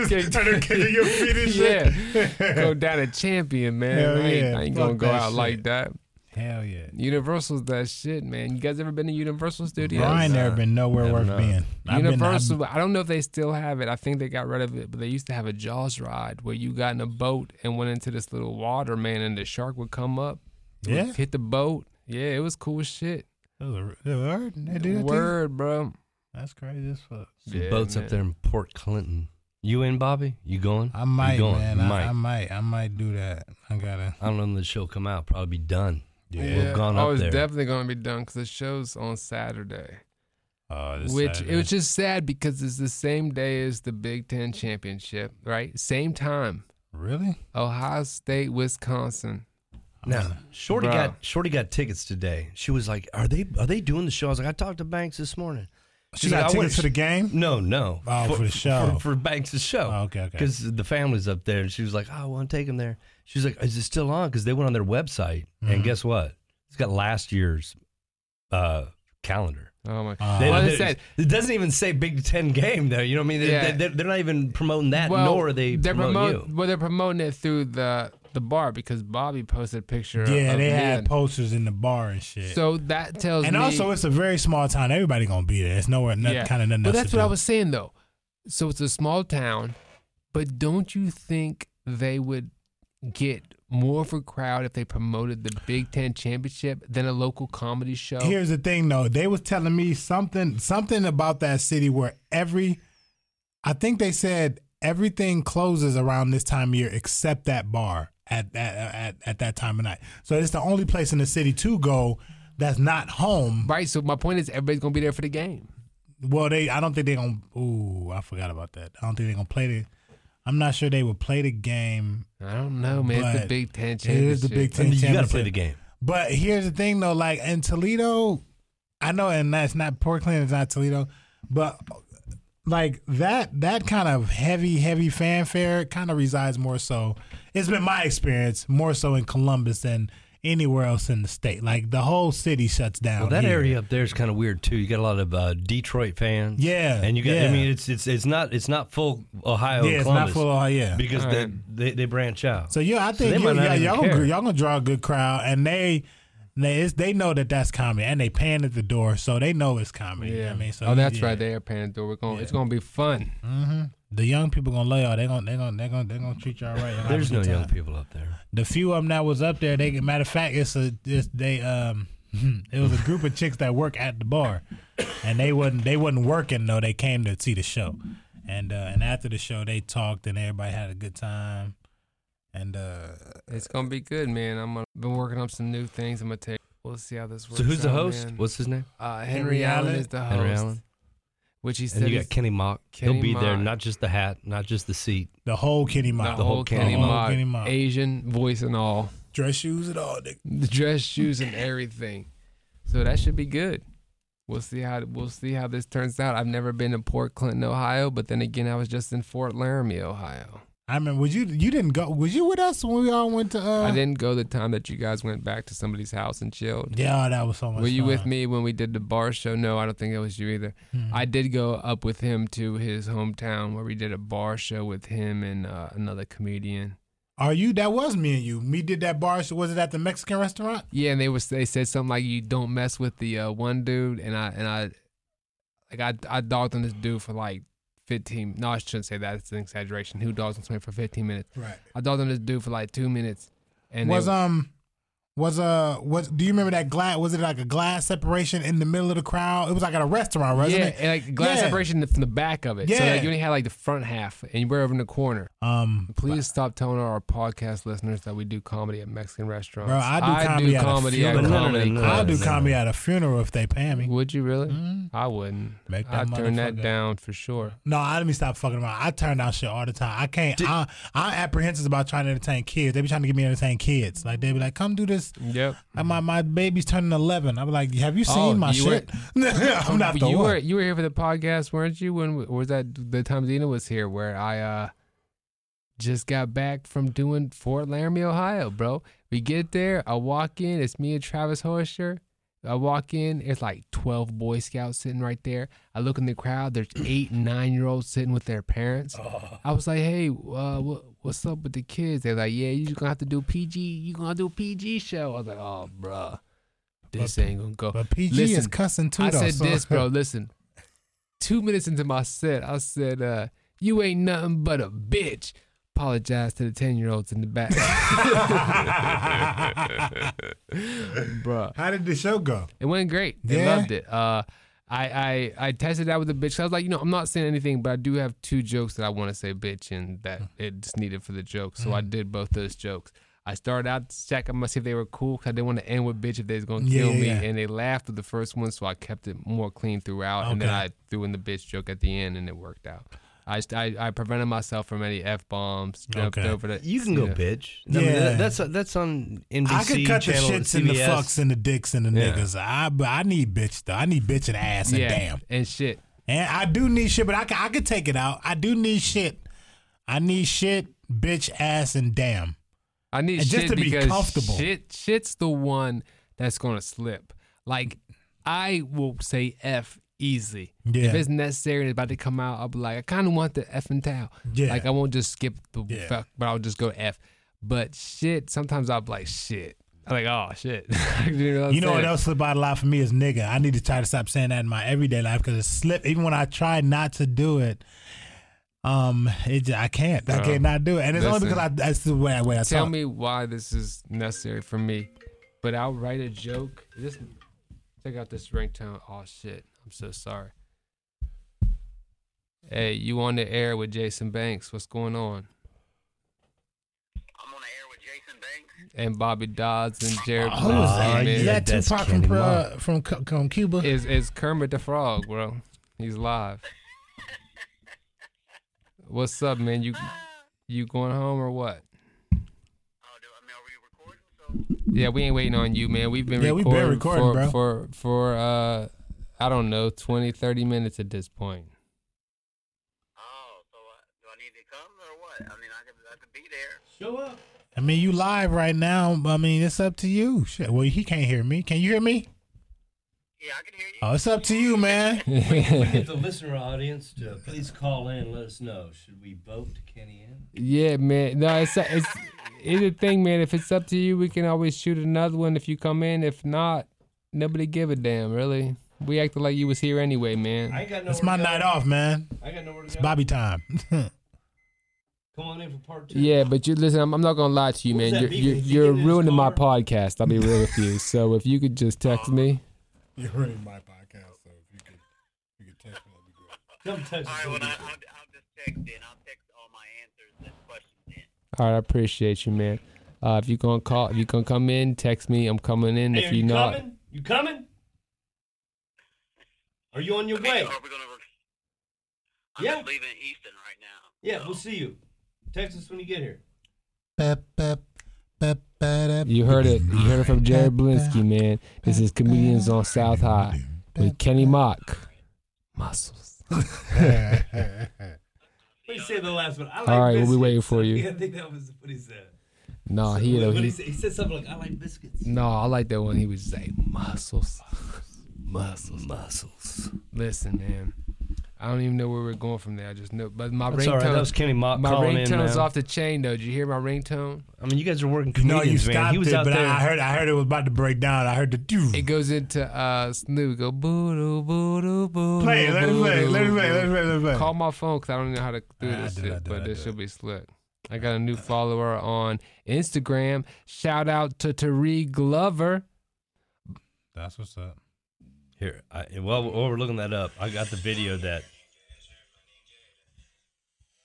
Just turn the to your feet and shit. yeah, go down a champion, man. Hell I ain't, yeah. I ain't Fuck gonna go out shit. like that. Hell yeah. Universal's that shit, man. You guys ever been to Universal Studios? I ain't never been nowhere Never worth know. being. I've been- Universal, I don't know if they still have it. I think they got rid of it, but they used to have a Jaws ride where you got in a boat and went into this little water, man, and the shark would come up, it would Yeah? hit the boat. Yeah, it was cool as shit. That was a- that was a word? They do that to you? Word, bro. That's crazy as fuck. Some Yeah, boats man. up there in Port Clinton. You in, Bobby? You going? I might, you going? man. You I, might. I might. I might do that. I gotta. I don't know when the show come out. Probably be done. Yeah. We've Yeah. gone oh, up it's there. definitely gonna be done because the show's on Saturday. Oh, this Which Saturday. it was just sad because it's the same day as the Big Ten championship, right? Same time. really. Ohio State, Wisconsin. Now, Shorty Bro. got Shorty got tickets today. She was like, "Are they are they doing the show?" I was like, "I talked to Banks this morning." She She's got like, I tickets went- to the game. No, no. Oh, for the show. For, for Banks' show. Oh, okay, okay. Because the family's up there, and she was like, "Oh, I want to take them there." She was like, "Is it still on?" Because they went on their website, Mm-hmm. and guess what? It's got last year's uh, calendar. Oh my! Uh, They- well, they- it said it doesn't even say Big Ten game there. You know what I mean? They, Yeah. they, they're, they're not even promoting that, well, nor are they they're promoting promote- you. Well, they're promoting it through the the bar because Bobby posted a picture. Yeah, of they had posters in the bar and shit. So that tells and me. also, it's a very small town. Everybody gonna be there. It's nowhere, nothing, Yeah. kind of nothing. But that's what I was saying though. So it's a small town, but don't you think they would get more of a crowd if they promoted the Big Ten championship than a local comedy show? Here's the thing, though. They was telling me something, something about that city where every, I think they said everything closes around this time of year except that bar at at at, at that time of night. So it's the only place in the city to go that's not home. Right. So my point is, everybody's gonna be there for the game. Well, they, I don't think they're gonna. Ooh, I forgot about that. I don't think they're gonna play the. I'm not sure they would play the game. I don't know, man. It's the Big Ten It championship. is the Big Ten And you got to play the game. But here's the thing, though. Like in Toledo, I know, and that's not Portland. It's not Toledo, but like that that kind of heavy, heavy fanfare kind of resides more so. It's been my experience more so in Columbus than anywhere else in the state. Like the whole city shuts down. Well, that here. area up there is kind of weird too. You got a lot of uh, Detroit fans. Yeah, and you got. I mean, it's it's it's not it's not full Ohio. yeah, it's Columbus not full of yeah. because All they, they they branch out. So yeah, I think they you, yeah, y'all, gonna, y'all gonna draw a good crowd, and they. They, they know that that's comedy, and they paying at the door, so they know it's comedy. you know I mean, so oh, that's yeah. right. They are paying the door. We're going. It's gonna be fun. hmm The young people gonna love y'all. They gonna they gonna they gonna they gonna treat y'all right. Y'all have a There's no good young people up there. The few of them that was up there, they matter of fact, it's a it's, they um it was a group of chicks that work at the bar, and they wasn't they wasn't working though. They came to see the show, and uh, and after the show they talked and everybody had a good time, and uh It's gonna be good, man. I'm gonna been working on some new things. I'm gonna take. We'll see how this works. So who's the out, host? man. What's his name? Uh, Henry, Henry Allen Allen? is the host. Henry Allen. Which he said And you got Kenny Mock. Kenny He'll be there. Not just the hat, not just the seat. the whole Kenny the Mock, the whole whole Kenny, Kenny Mock. Mock, Kenny Mock. Asian voice and all, dress shoes and all. Nigga. the dress shoes and everything. So that should be good. We'll see how we'll see how this turns out. I've never been to Port Clinton, Ohio, but then again, I was just in Fort Loramie, Ohio. I mean, was you you didn't go? Was you with us when we all went to? Uh, I didn't go the time that you guys went back to somebody's house and chilled. Yeah, that was so much. Were you with me when we did the bar show? No, I don't think it was you either. Mhm. I did go up with him to his hometown where we did a bar show with him and uh, another comedian. Are you? That was me and you. Me did that bar. show. Was it at the Mexican restaurant? Yeah, and they was they said something like you don't mess with the uh, one dude, and I and I like I I dogged on this dude for like fifteen. No, I shouldn't say that. It's an exaggeration. Who dogs on somebody for fifteen minutes? Right. I dogged on this dude for like two minutes, and was they, um was a was do you remember that glass was it like a glass separation in the middle of the crowd it was like at a restaurant wasn't yeah, it and like glass Yeah. separation from the back of it. So Yeah. like you only had like the front half, and you were over in the corner. um Please stop telling our podcast listeners that we do comedy at Mexican restaurants. Bro, I do comedy at a comedy at comedy i'll do comedy at a funeral if they pay me Would you really? Mhm. I wouldn't. Make that I'd turn that down for sure. no I, let me stop fucking around i turn down shit all the time i can't I, i'm apprehensive about trying to entertain kids they be trying to get me to entertain kids like they be like come do this Yep. And my, my baby's turning 11 i'm like have you seen Oh, my you were- shit i'm not the you one were you were here for the podcast, weren't you? When or was that the time Dina was here, where I uh just got back from doing Fort Loramie, Ohio, bro. We get there, I walk in, it's me and Travis Horsher. I walk in, it's like twelve Boy Scouts sitting right there. I look in the crowd, there's eight and nine year olds sitting with their parents. I was like, hey, uh, what, what's up with the kids? They're like, yeah, you just gonna have to do PG. You gonna do a PG show? I was like, oh, bruh, this ain't gonna go. but pg Listen, is cussing too I though, said so- this, bro. Listen, two minutes into my set, I said, uh, "You ain't nothing but a bitch." Apologize to the ten year olds in the back, Bruh. how did the show go It went great. They Yeah? loved it. Uh, I, I I tested out with the bitch. I was like, you know, I'm not saying anything, but I do have two jokes that I want to say bitch and that hmm. it just needed for the joke. So I hmm. did both those jokes. I started out check them to see if they were cool because I didn't want to end with bitch if they was gonna Yeah, kill me. yeah. And they laughed with the first one, so I kept it more clean throughout. And then I threw in the bitch joke at the end, and it worked out. I I, I prevented myself from any f bombs. Jumped Okay. over the. You can go yeah. bitch. I mean, Yeah. that- that's that's on NBC I could cut the channel, shits and the fucks and the dicks and the Yeah. niggas. I but I need bitch though. I need bitch and ass and Yeah, damn. and shit. And I do need shit, but I can I could take it out. I do need shit. I need shit, bitch, ass, and damn. I need And just shit to be because comfortable. shit shit's the one that's gonna slip. Like I will say F easy. Yeah. If it's necessary and it's about to come out, I'll be like, I kinda want the F and towel. Yeah. Like I won't just skip the Yeah. fuck, but I'll just go F. But shit, sometimes I'll be like shit. I'm like, oh shit. you know what, You know what else slip out a lot for me is nigga. I need to try to stop saying that in my everyday life because it slip. Even when I try not to do it, um, it I can't. I Bro, can't not do it, and it's only because I that's the way, way I Tell talk. me why this is necessary for me. But I'll write a joke. Just check out this ringtone. Oh shit. I'm so sorry. Hey, you on the air with Jason Banks. What's going on? I'm on the air with Jason Banks. And Bobby Dodds and Jared Oh, Blinsky, is that, man. is yeah, that that's Tupac from, Kenny uh, from Cu- from Cuba? Is is Kermit the Frog, bro. He's live. What's up, man? You you going home or what? Oh, do I mean, are we recording? So Yeah, we ain't waiting on you, man. We've been Yeah, we've been recording, for, bro. for for uh I don't know, 20 30 minutes at this point. Oh, so uh, do I need to come or what? I mean, I could, I could be there. Show up. I mean, you live right now. I mean, it's up to you. Shit. Well, he can't hear me. Can you hear me? Yeah, I can hear you. Oh, it's up to you, man. We get the listener audience to please call in and let us know. Should we vote Kenny in? Yeah, man. No, it's it's it's a thing, man. If it's up to you, we can always shoot another one if you come in. If not, nobody give a damn, really. We acted like you was here anyway, man. I ain't got nowhere It's my to go. night off, man. I got nowhere to It's go. Bobby time. Come on in for part two. Yeah, but you listen. I'm, I'm not gonna lie to you, What was man. that You're beef? you're, Did he you're get in his ruining my car? podcast. I'll be real with you. So if you could just text me, You're ruining my podcast, so if you could, you could text me, that'd be great. Come text All us. well, I, you I'll, think. I'll just text in. I'll text all my answers and questions in. all right, I appreciate you, man. Uh, if you gonna call, if you gonna come in, text me. I'm coming in. Hey, if are you you not, coming? You coming? Are you on your I mean, way? Are we gonna? Re- I'm Yeah. leaving Easton right now. Yeah, so- we'll see you. Text us when you get here. Bep, bep, bep, bep, you heard it. You heard it from Jared Blinsky, man. This is comedians on South High with Kenny Mock. Muscles. What did he say the last one? I like All right, we'll be waiting for you. I think that was what he said. No, So he what, had he, he, said, he said something like, "I like biscuits." no. I like that one. He was like muscles, Muscles, muscles. Listen, man. I don't even know where we're going from there. I just know, but my That's all right. That was Kenny Mock my calling in, ringtone's off the chain though. Did you hear my ringtone? I mean, you guys are working No, comedians, you man. stopped He was it, out but there. I heard, I heard it was about to break down. I heard the do. It goes into uh Snoop. Go boo doo boo doo boo. Play it. Let it play. Let it play. Let it play. Let it play. Call my phone because I don't know how to do this do, shit, do, but this should be slick. I got a new follower on Instagram. Shout out to Tariq Glover. That's what's up. Here, I, while, while we're looking that up, I got the video that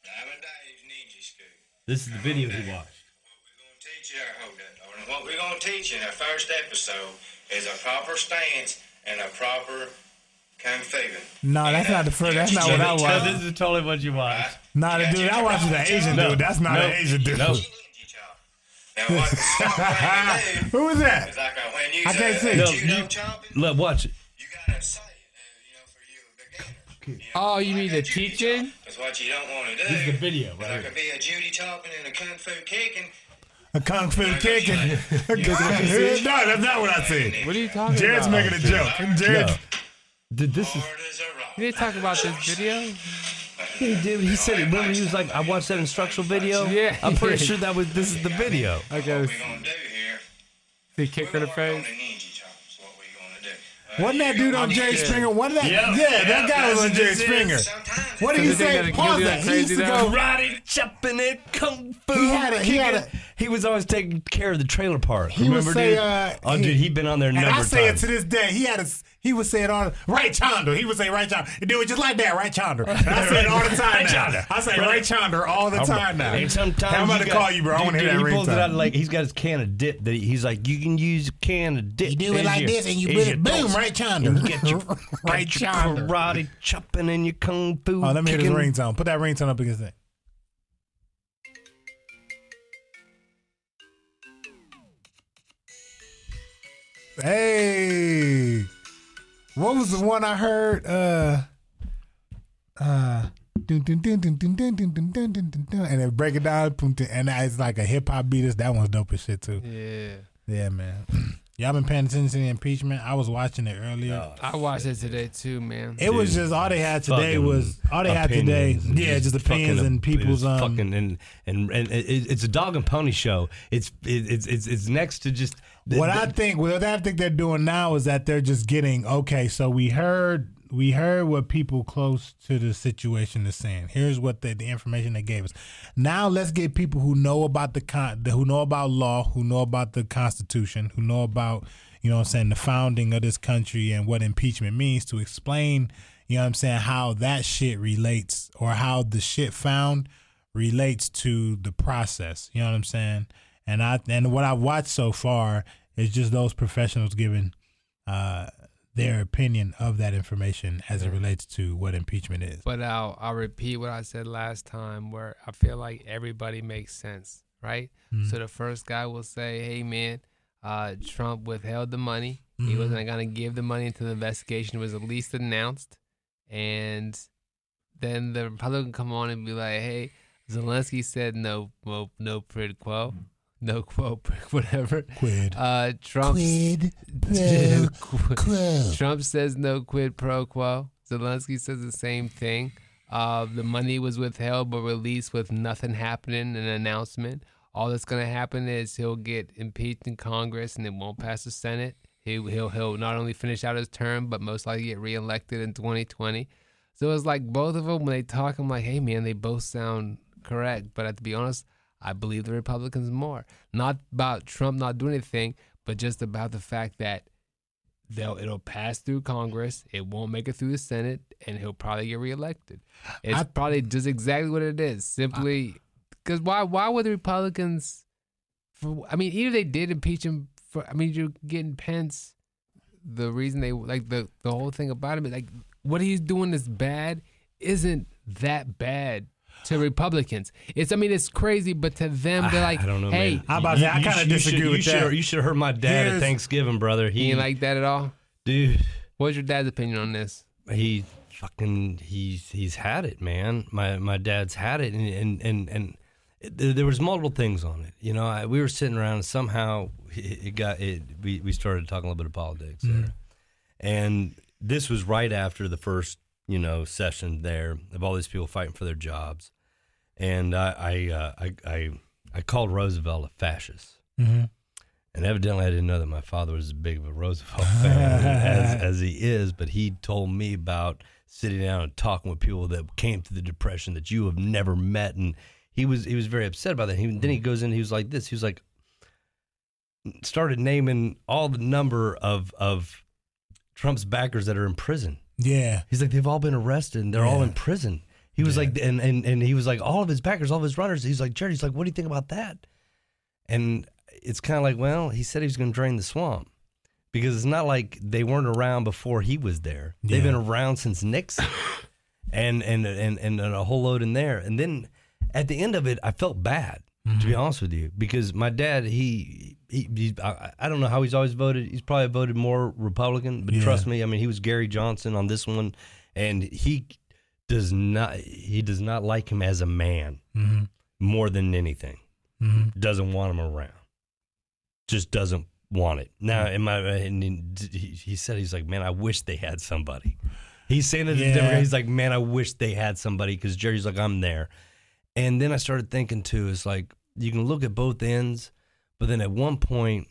Diamond Dave's Ninja School. this is the video he watched. What we're going to teach you, hold. What we're going to teach you in our first episode is a proper stance and a proper kung fu. No, that's not the first. That's not what I So watched. this is totally what you watched. Nah, the dude I watched is an Asian dude. That's not no, an Asian dude. no. Ninja chop. Now what the smart thing to do Who was that? is like uh, when you I can't see. uh, No, judo you- chopping, Look, watch it. Oh, you like mean the teaching? chop is what you don't want to do. This is the video There right could be a Judy chopping and a kung fu kicking. A kung fu kicking. no, that's not what I said. What are you talking Jared's about? making a joke. Jared, No. Did this is Hard as a rock. You didn't talk about this video? he did. He said it. Remember, he was like, "I watched that instructional video." Yeah. I'm pretty sure that was. This is the video. I What gotta we're gonna do here see kick her in the face. Wasn't that you dude on Jerry scared. Springer? Wasn't that? Yeah. Yeah, that Yeah, guy was on Jerry what this Springer. What he he say? that- Pause that. He used to go. Karate, chopping it, kung fu. He had a- he had kicking. He was always taking care of the trailer park. He would Remember, say, dude? uh, oh, he- dude, he'd been on there a And I say it to this day. He had a. He would say it on right Chonder. He would say right Chonder. He do it just like that, right Chonder. And I say it all the time Right now. I say right Chonder all the time now. And sometimes I'm about you to got- call you, bro. I want to hear dude, that He pulls it out like he's got his can of dip that he, he's like, you can use a can of dip. You do it as like your- this and you as put your it, boom, toast. right Chonder. And you get your, right get your Chonder. karate chopping and your kung fu. Oh, let me hear this kicking. ringtone. Put that ringtone up against that. Hey, what was the one I heard? Uh, uh, and it break it down, and it's like a hip hop beat. That one's dope as shit too. Yeah, yeah, man. Y'all been paying attention to the impeachment? I was watching it earlier. Oh, I watched it today too, man. It Dude, was just all they had today was all they had today. Yeah, just opinions and people's um, fucking and and, and, and it, it's a dog and pony show. It's it, it's it's it's next to just what I think, what I think they're doing now is that they're just getting okay. So we heard, we heard what people close to the situation is saying. Here's what the, the information they gave us. Now let's get people who know about the con, who know about law, who know about the Constitution, who know about you know what I'm saying the founding of this country and what impeachment means to explain. You know what I'm saying how that shit relates or how the shit found relates to the process. You know what I'm saying? And I and what I've watched so far is just those professionals giving uh, their opinion of that information as it relates to what impeachment is. But I'll I'll repeat what I said last time, where I feel like everybody makes sense, right? So the first guy will say, "Hey, man, uh, Trump withheld the money. He wasn't gonna give the money until the investigation was at least announced." And then the Republican come on and be like, "Hey, Zelensky said no, no, no quid quo, no quo, whatever." Quid. Uh, Trump Quid pro quo. Trump says no quid pro quo. Zelensky says the same thing. Uh, the money was withheld but released with nothing happening, an announcement. All that's going to happen is he'll get impeached in Congress and it won't pass the Senate. He, he'll he'll not only finish out his term but most likely get reelected in 2020. So it's like both of them when they talk, I'm like, hey man, they both sound correct. But to be honest, I believe the Republicans more. Not about Trump not doing anything, but just about the fact that they'll it'll pass through Congress. It won't make it through the Senate, and he'll probably get reelected. It's I- probably just exactly what it is. Simply because why why would the Republicans? For, I mean, either they did impeach him for. I mean, you're getting Pence. The reason they like the the whole thing about him is like what he's doing is bad. Isn't that bad? To Republicans, it's I mean it's crazy, but to them they're like, I don't know, hey, man. I'm about to say, I kinda you should- disagree you with should, that. You should have heard my dad Here's- at Thanksgiving, brother. you He, ain't like that at all. dude, What's your dad's opinion on this? he fucking he's he's had it, man. My my dad's had it, and and and, and it, there, there was multiple things on it. You know, I, we were sitting around, and somehow it, it got it. We we started talking a little bit of politics there, and this was right after the first you know session there of all these people fighting for their jobs, and I I uh, I, I I called Roosevelt a fascist. Mhm. And evidently, I didn't know that my father was as big of a Roosevelt fan as, as he is. But he told me about sitting down and talking with people that came through the depression that you have never met, and he was he was very upset about that. He, then he goes in, he was like this. He was like, started naming all the number of of Trump's backers that are in prison. Yeah. He's like, they've all been arrested and they're all in prison. He was like, and, and and he was like, all of his backers, all of his runners. He's like, Jared, he's like, what do you think about that? And it's kind of like, well, he said he was going to drain the swamp because it's not like they weren't around before he was there. They've been around since Nixon, and and and and a whole load in there. And then at the end of it, I felt bad to be mm-hmm. honest with you because my dad, he. He, he, I, I don't know how he's always voted. He's probably voted more Republican, but Yeah. trust me, I mean, he was Gary Johnson on this one, and he does not he does not like him as a man Mhm. more than anything. Mhm. Doesn't want him around. Just doesn't want it. Now, Mm. in my and he, said he's like, man, I wish they had somebody. He's saying it. to Yeah. He's like, man, I wish they had somebody because Jerry's like, I'm there. And then I started thinking too. It's like you can look at both ends, but then at one point,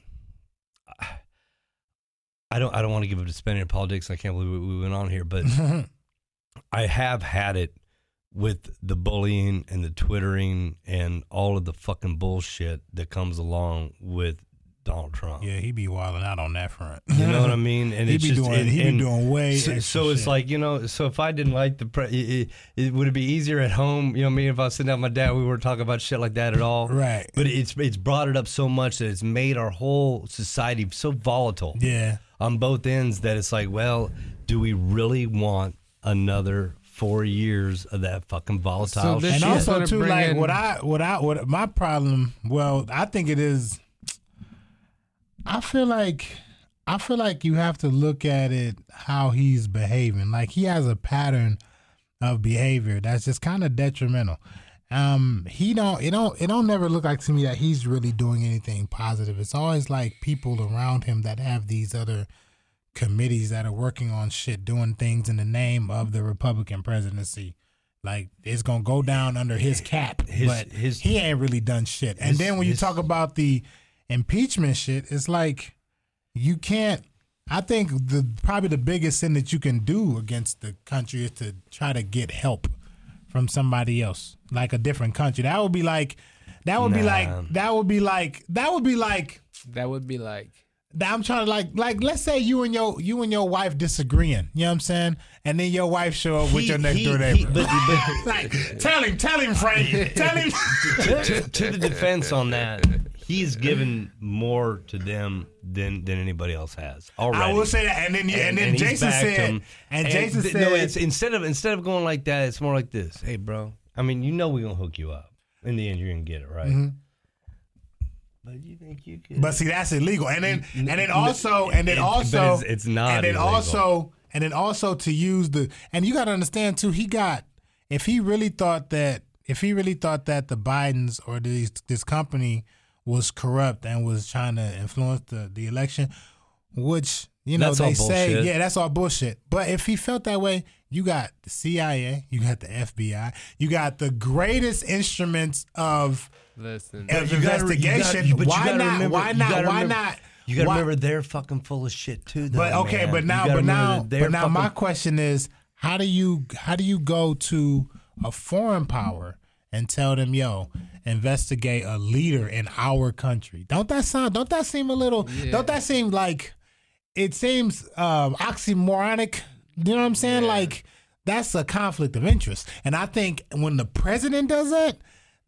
I don't. I don't want to give up to spending in politics. I can't believe we went on here, but I have had it with the bullying and the twittering and all of the fucking bullshit that comes along with Donald Trump. Yeah, he be wilding out on that front. You know what I mean? And he it's be just, doing and- he be and doing way. So, extra so it's shit. like you know. So if I didn't like the, pre- it, it, it, would it be easier at home? You know, me I if I was sitting down with my dad, we weren't talking about shit like that at all. Right. But it's it's brought it up so much that it's made our whole society so volatile yeah. on both ends that it's like, well, do we really want another four years of that fucking volatile So shit? and also too, like in- what I what I what my problem. Well, I think it is. I feel like I feel like you have to look at it how he's behaving. Like he has a pattern of behavior that's just kind of detrimental. Um, he don't. It don't. It don't never look like to me that he's really doing anything positive. It's always like people around him that have these other committees that are working on shit, doing things in the name of the Republican presidency. Like it's gonna go down under his cap, His- but his- he ain't really done shit. And his- then when you talk about the impeachment shit, it's like you can't. I think the probably the biggest thing that you can do against the country is to try to get help from somebody else, like a different country. That would be like, that would be Nah. like, that would be like, that would be like. That would be like that I'm trying to like, like, let's say you and your you and your wife disagreeing. You know what I'm saying? And then your wife show up with He- your next he- door he- neighbor. but, but like, tell him, tell him, Frank, tell him. to, to, to the defense on that, he's given more to them than than anybody else has already. I will say that, and then you, and, then he's Jason said, him. and Jason th- said, no, it's instead of instead of going like that, it's more like this. Hey, bro. I mean, you know we're gonna hook you up. In the end, you're gonna get it right. But you think you could? Mm-hmm. But see, that's illegal. And then and then also and then also it's- it's not And then illegal. also and then also to use the and you got to understand too. He got if he really thought that if he really thought that the Bidens or these this company was corrupt and was trying to influence the the election, which you know That's they say yeah that's all bullshit. But if he felt that way, you got the CIA, you got the FBI, you got the greatest instruments of listen. of You gotta- investigation. gotta- but you why gotta not? remember- why not? gotta Why not? You got to why- remember they're fucking full of shit too. Though, But okay, man. but now, but now, but now, my question is, how do you how do you go to a foreign power and tell them, yo, investigate a leader in our country? Don't that sound? Don't that seem a little? Don't that seem like? It seems um, oxymoronic. You know what I'm saying? Like that's a conflict of interest, and I think when the president does that.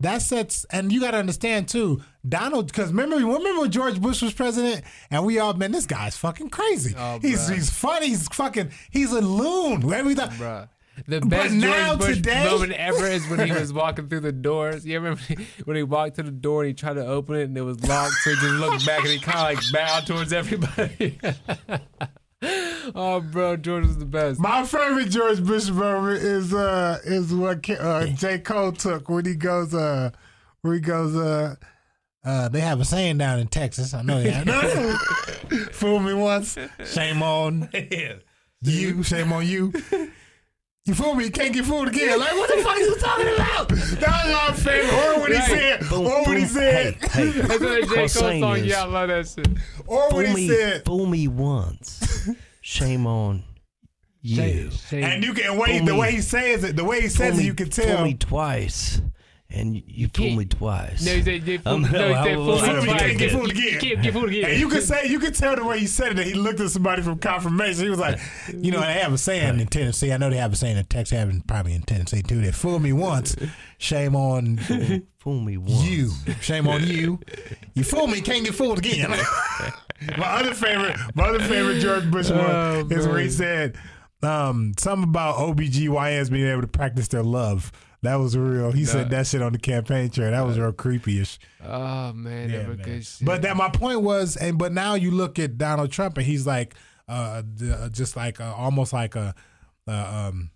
That sets, and you got to understand too, Donald. Because remember, remember when George Bush was president, and we all, man, this guy's fucking crazy. Oh, he's bruh. he's funny. He's fucking. He's a loon. Everything. Bruh. The best now George Bush today- moment ever is when he was walking through the doors. You remember when he walked to the door and he tried to open it and it was locked, so he just looked back and he kind of like bowed towards everybody. oh, bro, George was the best. My favorite George Bush moment is uh is what Ke- uh, J Cole took when he goes uh where he goes uh. Uh, they have a saying down in Texas. I know they have. Fool me once, shame on yeah. you. Shame on you. You fool me, you can't get fooled again. Like, what the fuck are you talking about? That was my favorite. Or when he Right. said, Boom, or when he said, Hey, hey. That's what a J. What Cole I'm song. is, Yeah, I love that shit. or Fool when he me, said, fool me once. Shame on you. and you can wait. Fool The me. way he says it, the way he Fool says it, me- you can tell. Fool me twice, and you fool can't- me twice. No, he said, you fool, Um, no, he no, said, I- fool I me don't twice. get You fooled again. can't get fooled again. And you can say, you can tell the way he said it that he looked at somebody from confirmation. He was like, you know, they have a saying in Tennessee. I know they have a saying in Texas, having probably in Tennessee too. They fool me once, shame on fool me once. you. Shame on you. You fool me, can't get fooled again. my other favorite, my other favorite George Bush one Oh, is where he said um, something about OBGYNs being able to practice their love. That was real. He said that shit on the campaign trail. That was real creepy-ish. Oh, man, Yeah, man. good shit. But that my point was, and but now you look at Donald Trump and he's like, uh, just like uh, almost like a, uh, um,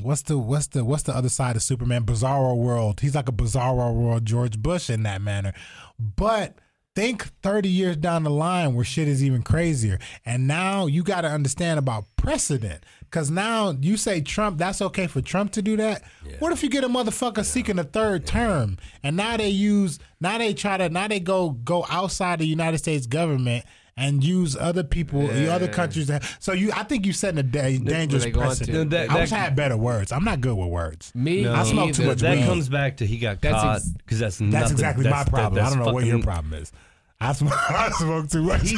what's the what's the what's the other side of Superman? Bizarro world. He's like a bizarro world George Bush in that manner, but. Think 30 years down the line where shit is even crazier. And now you got to understand about precedent. Because now you say Trump, that's okay for Trump to do that. What if you get a motherfucker seeking a third term and now they use, now they try to, now they go go outside the United States government and use other people, other countries. That, so you, I think you setting a da- dangerous they precedent. No, that- I wish that- I had better words. I'm not good with words. Me, I smoke too much That weed. comes back to he got That's caught ex- because that's That's nothing. exactly That's- my problem. that- I don't know that's what your problem is. I smoke, I smoke too much.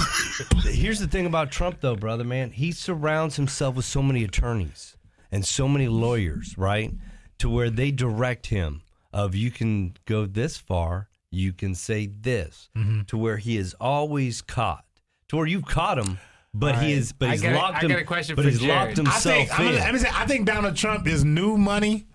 Here's the thing about Trump, though, brother, man. He surrounds himself with so many attorneys and so many lawyers, right? To where they direct him of you can go this far, you can say this, Mm-hmm. to where he is always caught, to where you've caught him, but he is, but I he's got a- locked I him, got a question but for he's Jared. locked I himself I'm in. gonna, let me say, I think Donald Trump is new money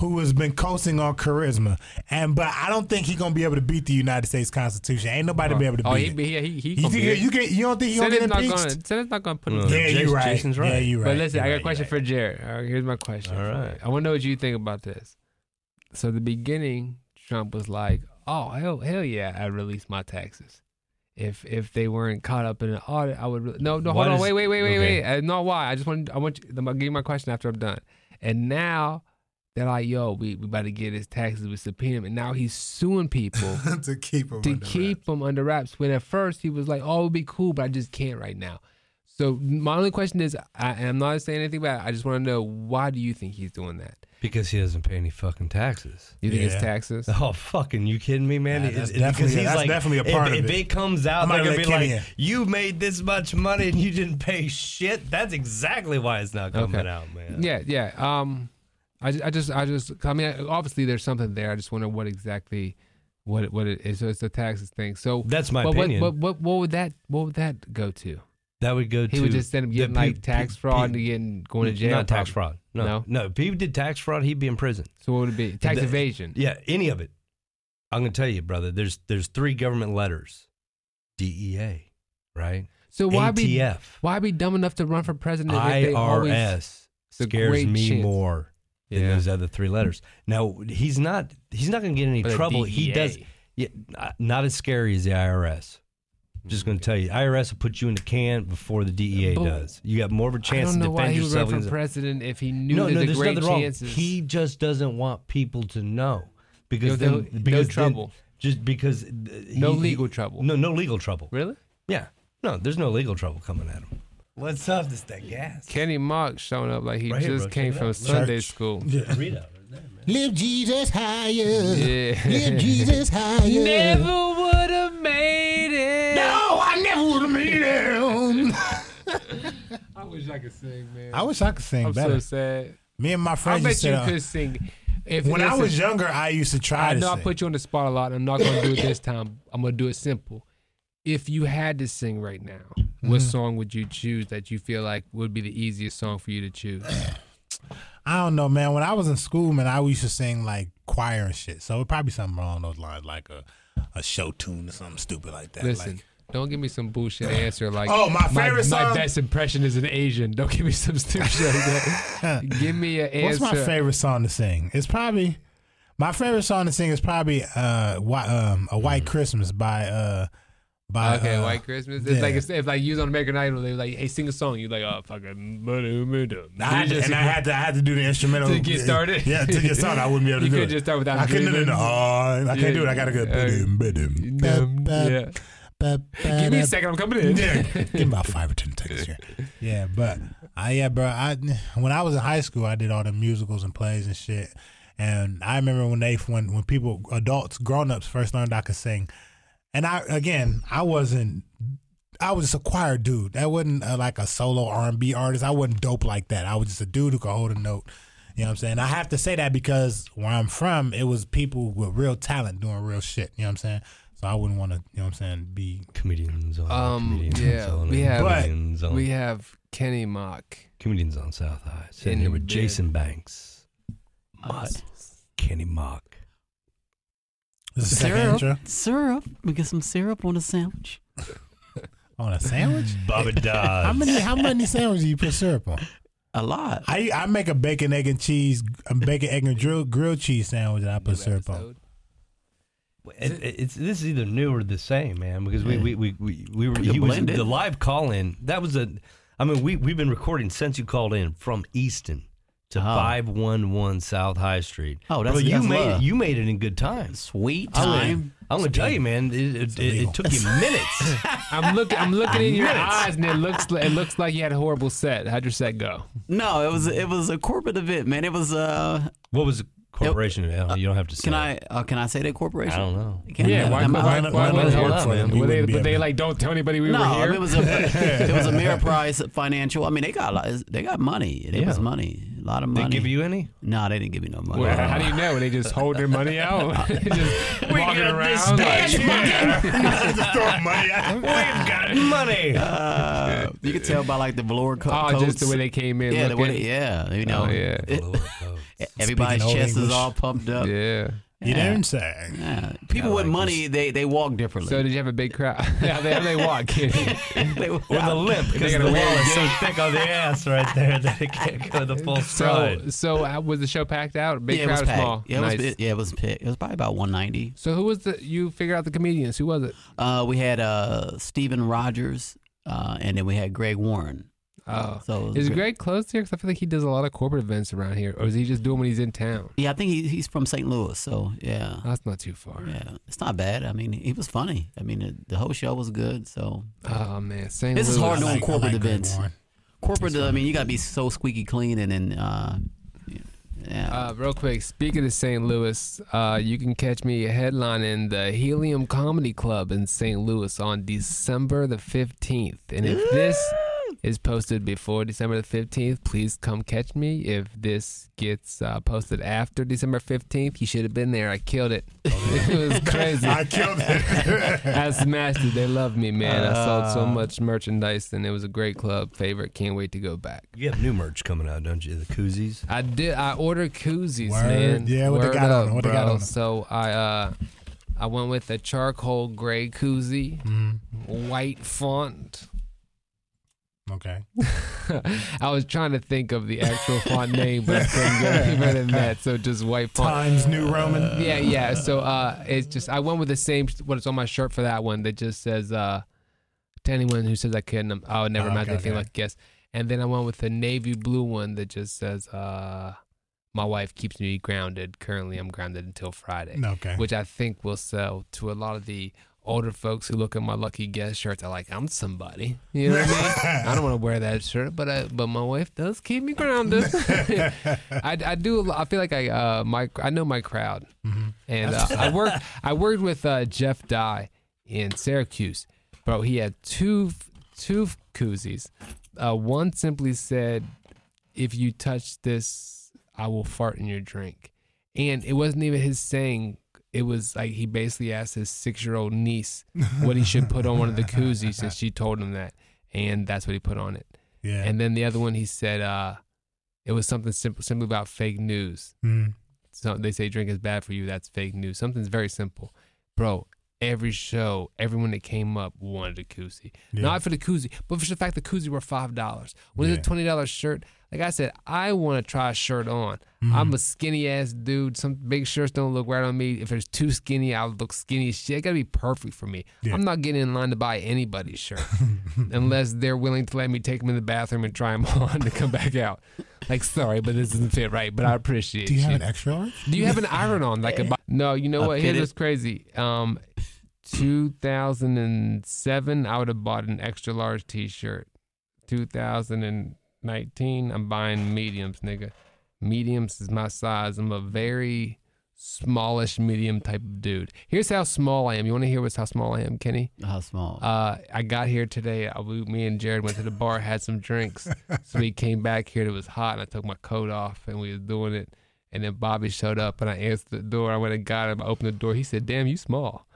who has been coasting on charisma, and but I don't think he's gonna be able to beat the United States Constitution. Ain't nobody be able to beat Oh, he, it. he, he, he you gonna think be it. you, get, you don't think he gonna Senate's get not impeached? gonna, Senate's not gonna put him No. in yeah, Jason- you right. Jason's right. Yeah, right. you right. But listen, You're I got right, a question you're for Jared. All right, here's my question. All for right. you. I want to know what you think about this. so the beginning, Trump was like, "Oh hell, hell yeah, I release my taxes." If if they weren't caught up in an audit, I would. Re- no, no, Why hold on, does- wait, wait, wait, wait, wait. Uh, not why. I just want. I want. You, I'm gonna give you my question after I'm done. And now they're like, "Yo, we we about to get his taxes. We subpoena him." And now he's suing people to keep him to under keep wraps. them under wraps. When at first he was like, "Oh, it'd be cool," but I just can't right now. So my only question is, I, and I'm not saying anything about. it, I just want to know why do you think he's doing that? Because he doesn't pay any fucking taxes. You think Yeah. it's taxes? Oh fucking! You kidding me, man? Yeah, It's- that's it's because definitely- he's that's like, definitely a if- part of if, it. it comes out, I'm they're gonna gonna be let like, in. "You made this much money and you didn't pay shit." That's exactly why it's not coming Okay. out, man. Yeah, yeah. Um, I, I just, I just, I mean, obviously there's something there. I just wonder what exactly, what, it- what it is. So it's the taxes thing. So That's my but opinion. what, what, what would that, what would that go to? That would go to He would just end up getting pe- like tax fraud pe- and getting going to jail. Not tax probably. fraud. No, No? no. If he did tax fraud, he'd be in prison. So what would it be? Tax The- evasion. Yeah, any of it. I'm gonna tell you, brother. There's there's three government letters. DEA, right? So why be, why be dumb enough to run for president they always? IRS scares me chance. more than Yeah. those other three letters. Now he's not he's not gonna get any But trouble. He does yeah, not- as scary as the IRS. Just gonna tell you, IRS will put you in the can before the DEA But does. You got more of a chance to know why defend he would run yourself. for president if he knew no, no, there's great nothing wrong. chances. He just doesn't want people to know because No- then, no- no because then- trouble. just because uh, no he- legal he- trouble. No, no legal trouble. Really? Yeah, no, there's no legal trouble coming at him. What's up? This that gas. Kenny Mock showing up like he Right here, just bro. came Check it from out. Sunday Church. school. Yeah. Read out right there, man. Live Jesus higher. Yeah. Live Jesus higher. You never would have made it. No, I never would have made it. I wish I could sing, man. I wish I could sing I'm better. so sad. Me and my friends. I friends bet used you to. could sing. If when I listen, was younger, I used to try I to know I sing. put you on the spot a lot. I'm not going to do it this time. I'm going to do it simple. If you had to sing right now, what Mm-hmm. song would you choose that you feel like would be the easiest song for you to choose? I don't know, man. When I was in school, man, I used to sing like choir and shit. So it probably something along those lines, like a a show tune or something stupid like that. Listen, Like, don't give me some bullshit answer like Oh, my favorite my, song? best impression is an Asian. Don't give me some stupid shit like that. Give me an answer. what's my favorite song to sing? It's probably my favorite song to sing is probably uh, um, a White Christmas by uh, by Okay, uh, White Christmas. It's yeah. like if, if like you was on American Idol, they were like, "Hey, sing a song." You like, "Oh, fucking." I had to, and I had to, I had to do the instrumental To get started? Yeah, to get started, I wouldn't be able to You do You could just start without I couldn't do it. breathing. Oh, I can't do it. I gotta go. Yeah. Yeah. Give me a second. I'm coming in. Yeah, give me about five or ten seconds here. Yeah, but I yeah, bro. I when I was in high school, I did all the musicals and plays and shit. And I remember when they when when people adults grown ups first learned I could sing, and I again I wasn't. I was just a choir dude. That wasn't uh, like a solo R and B artist. I wasn't dope like that. I was just a dude who could hold a note. You know what I'm saying? I have to say that because where I'm from, it was people with real talent doing real shit. You know what I'm saying? So I wouldn't want to, you know what I'm saying, be Comedians on. Um, comedians yeah, on, we have- comedians on, We have Kenny Mock. comedians on South High. Sitting here with. Jason Banks, Us. Kenny Mock. This is Syrup. intro Syrup. We get some syrup on a sandwich. on a sandwich. Bubba Dodds. How many how many sandwiches do you put syrup on? A lot. I I make a bacon egg and cheese, a bacon egg and grilled, grilled cheese sandwich, and I put New syrup on. episode. It, it- it's this is either new or the same, man. Because we we we we, we were You he was the live call in. That was a. I mean, we we've been recording since you called in from Easton to Oh. five one one South High Street. Oh, that's- Bro, you that's made love. it, you made it in good time. Sweet I'm gonna- time. I'm gonna tell you, man. It, it, it, it took you minutes. I'm looking. I'm looking in your Minutes. eyes, and it looks. It looks like you had a horrible set. How'd your set go? No, it was it was a corporate event, man. It was uh. what was the corporation? you don't have to say. Can I uh, can I say that corporation? I don't know. Can Yeah, I- why? am I Why? allowed- Why? why why, not why, work for why, them? Were they, but they like don't tell anybody we no, were here. it was a it was a Ameriprise financial. I mean, they got a lot, they got money. It Yeah. was money, a lot of money. They give you any? No, they didn't give me no money. Well, how do you know? They just hold their money out, just walking got around. this Like, bad Just throw money at. We've got money. Uh, you could tell by like the velour co- oh, coats. just the way they came in. yeah, the way they, yeah, you know, Oh, yeah. it- everybody's Speaking chest is English. all pumped up. yeah. You Yeah. didn't say. Yeah. People with money, they they walk differently. So did you have a big crowd? how they, how they walk? kid? they, With a limp because the wall is so thick on the ass right there that it can't go the full stride. so, so uh, was the show packed out? Big yeah, crowd or small? Yeah, it nice. was, yeah, it was packed. It was probably about 190. so who was the? You figure out the comedians. Who was it? Uh, we had uh, Stephen Rogers, uh, and then we had Greg Warren. Oh, So it was is great. Greg close here? Because I feel like he does a lot of corporate events around here, or is he just doing when he's in town? Yeah, I think he, he's from St. Louis. So yeah, Oh, that's not too far. yeah, it's not bad. I mean, he was funny. I mean, the, the whole show was good. So Oh man, St. This is hard I doing like- corporate like events. Corporate, I mean, you got to be so squeaky clean, and then uh, yeah. Uh, real quick, speaking of St. Louis, uh, you can catch me headlining the Helium Comedy Club in St. Louis on December the 15th. And if this is posted before December the 15th, please come catch me. If this gets uh, posted after December 15th, you should have been there. I killed it. it was crazy. I killed it. I smashed it. They loved me, man. I sold Uh. so much merchandise, and it was a great club favorite. Can't wait to go back. You have new merch coming out, don't you? The koozies. I did. I ordered koozies, Word. man. Yeah, what they got on up, 'em? What they got on? So I uh, I went with a charcoal gray koozie, Mm-hmm. white font. Okay. I was trying to think of the actual font name, but I couldn't get any better than that. So just white font. Times New Roman. Yeah, yeah. So uh, it's just I went with the same what is on my shirt for that one that just says uh, to anyone who says I couldn't, um, I would never Oh, imagine okay, anything okay. like guess. And then I went with the navy blue one that just says uh, my wife keeps me grounded. Currently, I'm grounded until Friday, Okay. which I think will sell to a lot of the older folks who look at my lucky guest shirts. are like, I'm somebody. You know what I mean? I don't want to wear that shirt, but I, but my wife does keep me grounded. I, I do. I feel like I uh my I know my crowd, and uh, I worked I worked with uh, Jeff Dye in Syracuse, bro. He had two two koozies. Uh, one simply said, "If you touch this, I will fart in your drink," and it wasn't even his saying. It was like he basically asked his six year old niece what he should put on one of the koozies, and she told him that, and that's what he put on it. Yeah. And then the other one, he said, uh, it was something simple, simply about fake news. Mm. So they say drink is bad for you. That's fake news. Something's very simple, bro. Every show, everyone that came up wanted a koozie. Yeah. Not for the koozie, but for the fact the koozie were five dollars. When it's a twenty dollars shirt, like I said, I want to try a shirt on. Mm-hmm. I'm a skinny ass dude. Some big shirts don't look right on me. If it's too skinny, I'll look skinny as shit. It gotta be perfect for me. Yeah. I'm not getting in line to buy anybody's shirt unless they're willing to let me take them in the bathroom and try them on to come back out. Like, sorry, but this doesn't fit right. But I appreciate Do you have an extra large? Do you have an iron on? Like a no, you know A what? Here's fitted- what's crazy. Um, 2007, I would have bought an extra large T-shirt. 2019, I'm buying mediums, nigga. Mediums is my size. I'm a very smallish medium type of dude. Here's how small I am. You want to hear what's how small I am, Kenny? How small? Uh, I got here today. I, we, me and Jared went to the bar, had some drinks. so we came back here. It was hot, and I took my coat off, and we was doing it. And then Bobby showed up, and I answered the door. I went and got him. I opened the door. He said, "Damn, you small."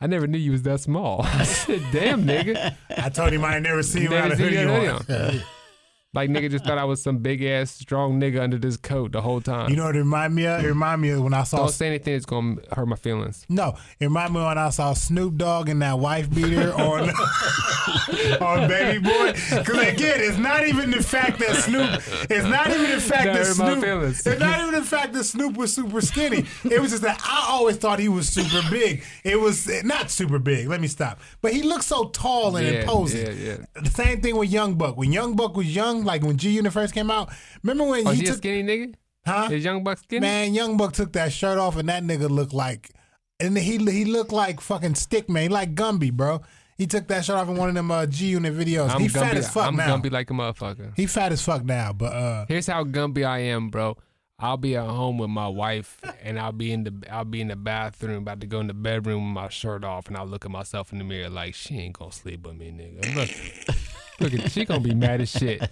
I never knew you was that small. I said, "Damn, nigga." I told him I ain't never seen you Never without a seen you hoodie on. Like nigga just thought I was some big ass strong nigga under this coat the whole time. You know what it remind me of? It remind me of when I saw. Don't say anything that's gonna hurt my feelings. No, it remind me when I saw Snoop Dogg and that wife beater on on Baby Boy. Because again, it's not even the fact that Snoop. It's not even the fact That that Snoop. feelings. It's not even the fact that Snoop was super skinny. It was just that I always thought he was super big. It was not super big. Let me stop. But he looked so tall and Yeah, imposing. yeah, yeah. The same thing with Young Buck. When Young Buck was young, like when G Unit first came out. Remember when Oh, he he a took skinny nigga? huh? Is Young Buck skinny? Man, Young Buck took that shirt off, and that nigga looked like, and he he looked like fucking stick man, He like Gumby, bro. He took that shirt off in one of them uh, G Unit videos. I'm he gumpy, fat as fuck I'm now. gumpy like a motherfucker. he fat as fuck now, but uh, Here's how gumpy I am, bro. I'll be at home with my wife, and I'll be in the I'll be in the bathroom, about to go in the bedroom with my shirt off, and I'll look at myself in the mirror like she ain't gonna sleep with me, nigga. Look, look at she gonna be mad as shit.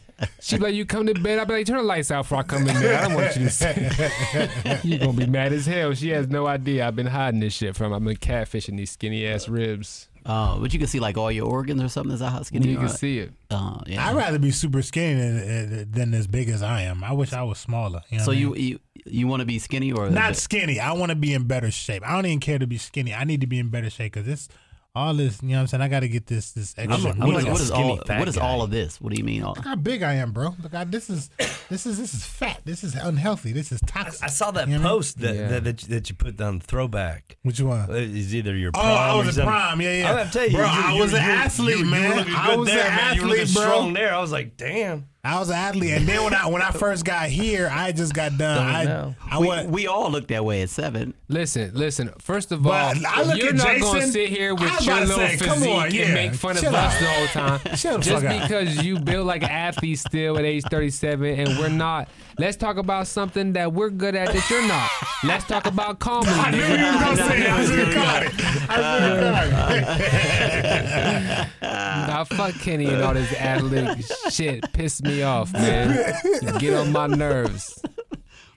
She be like, you come to bed, I'll be like, turn the lights out before I come in there. I don't want you to see. you gonna be mad as hell. She has no idea I've been hiding this shit from. I've been catfishing these skinny ass ribs. Oh, but you can see like all your organs or something. Is that how skinny You you can are? see it. Uh, yeah. I'd rather be super skinny than, than as big as I am. I wish I was smaller. You know so what I you, you You want to be skinny or Not skinny. I want to be in better shape. I don't even care to be skinny. I need to be in better shape because this, all this, you know what I'm saying? I got to get this this extra. I'm What like is, what is all? What is guy. all of this? What do you mean? All, Look how big I am, bro. Look, I, this is this is this is fat. This is unhealthy. This is toxic. I saw that You know what I mean? post that, Yeah. that, that, you- that you put down throwback. Which uh, one? Is either your Oh, prom I or was a prime. Yeah, yeah. I gotta tell you, bro, you, I you- was an you- athlete, you, man. You were I was there, an man. You were athlete, bro. strong there. I was like, damn. I was an athlete, and then when I when I first got here, I just got done. Don't I know. I we, went. we all look that way at seven. Listen, listen. First of all, But I look you're at not gonna sit here with your little say, physique come on, and make fun of Chill us out. the whole time. Shut Just fuck up. because you build like an athlete still at age 37 and we're not. Let's talk about something that we're good at that you're not. Let's talk about comedy. I knew you nigga. was gonna say it. I should have caught it. I should have caught it. Nah, fuck Kenny and all this athletic shit. Piss me off, man. You get on my nerves.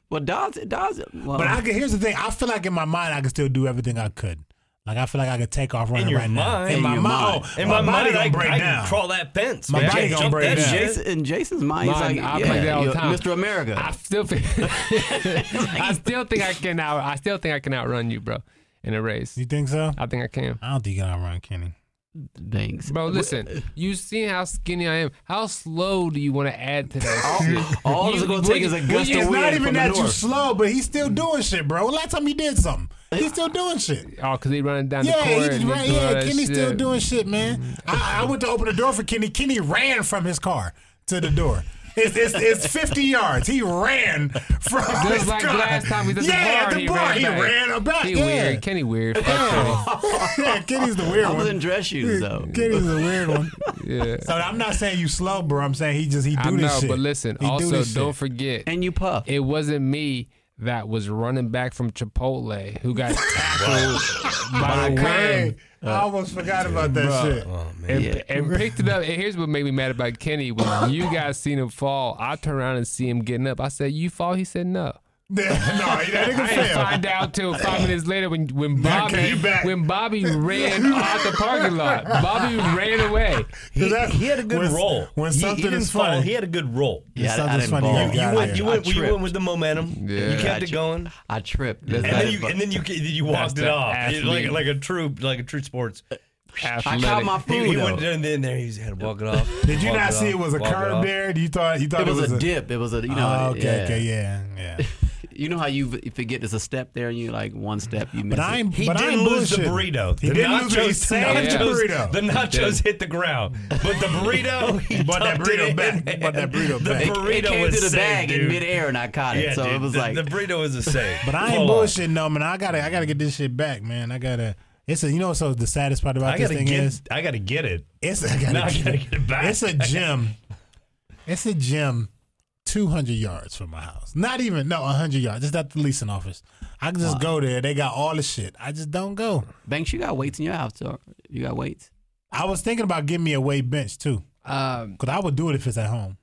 Well, Dodds, Dodds. Well, But I can, here's the thing. I feel like in my mind, I can still do everything I could. Like I feel like I could take off running your right now. mind. In In my your mind, mind. oh, In my, my, mind, gonna I, break I down. can crawl that fence. My man. body gonna break down. Jason, in Jason's mind, he's like, I yeah, play that all the time. Mr. America. I still think I still think I can out I still think I can outrun you, bro, in a race. You think so? I think I can. I don't think you can outrun Kenny. Thanks, Bro, listen, you seen how skinny I am. How slow do you want to add to that shit? All You- it's gonna take you- is a will gust you- of It's wind not even from the that you slow, but he's still doing shit, bro. Last time he did something, he's still doing shit. Oh, because he running down the Yeah, court. he and just he ran, yeah, that Kenny's still doing shit, man. I, I went to open the door for Kenny. Kenny ran from his car to the door. It's, it's, it's 50 yards. He ran from Just his like car. last time we did the yeah, bar, at the he ran he ran back. He yeah. weird. Kenny weird. Fuck yeah, Kenny's the weird I one. was in dress shoes though. Kenny's the weird one. Yeah. So I'm not saying you slow, bro. I'm saying he just he do I this know, shit. but listen, He do also this don't shit. forget, And you puff. it wasn't me that was running back from Chipotle who got tackled by the Hey, wind. I uh, almost forgot about that Bruh. shit. Oh, man. and, Yeah. and picked it up. And here's what made me mad about Kenny: when you guys seen him fall, I turned around and see him getting up. I said, "You fall?" He said, "No." no, that nigga I didn't failed. find out till five minutes later when when Now Bobby came back. when Bobby ran out the parking lot. Bobby ran away. He, that- he had a good when- roll. when He- something he, didn't is fall. funny- He had a good roll. Yeah, I- something's I didn't funny. ball. You You got went, it. you I went, you tripped. went with the momentum. Yeah. You kept I it going, I tripped. That's and That's then you and then you you walked the it off athlete. like like a true like a true sports. I caught my He, food. he though. went in there, and there he had to walk it off. Did you walk not see off, it was a walk it curve off. there? You thought you thought It was a dip. It was a you know. Oh, okay, yeah. okay, yeah, yeah. You know how you forget there's a step there and you like one step you miss. But I it. ain't. He but I didn't ain't lose the burrito. He the didn't nachos, lose the saved the nachos, burrito. the nachos hit the ground, but the burrito, oh, he brought that it burrito back. He man. brought that burrito the back. It- burrito it came was to the saved, bag in dude. midair and I caught it. Yeah, so dude, it was the, like the burrito was a save. But I ain't bullshitting no man. I gotta I gotta get this shit back, man. I gotta. It's a you know so the saddest part about I this thing get. is I gotta get it. it's I gotta, Now I gotta get it back. it's a gym. It's a gym, two hundred yards from my house. Not even no hundred yards. Just at the leasing office. I can just go there. They got all the shit. I just don't go. Banks, you got weights in your house. So you got weights. I was thinking about getting me a weight bench too, Um, cause I would do it if it's at home.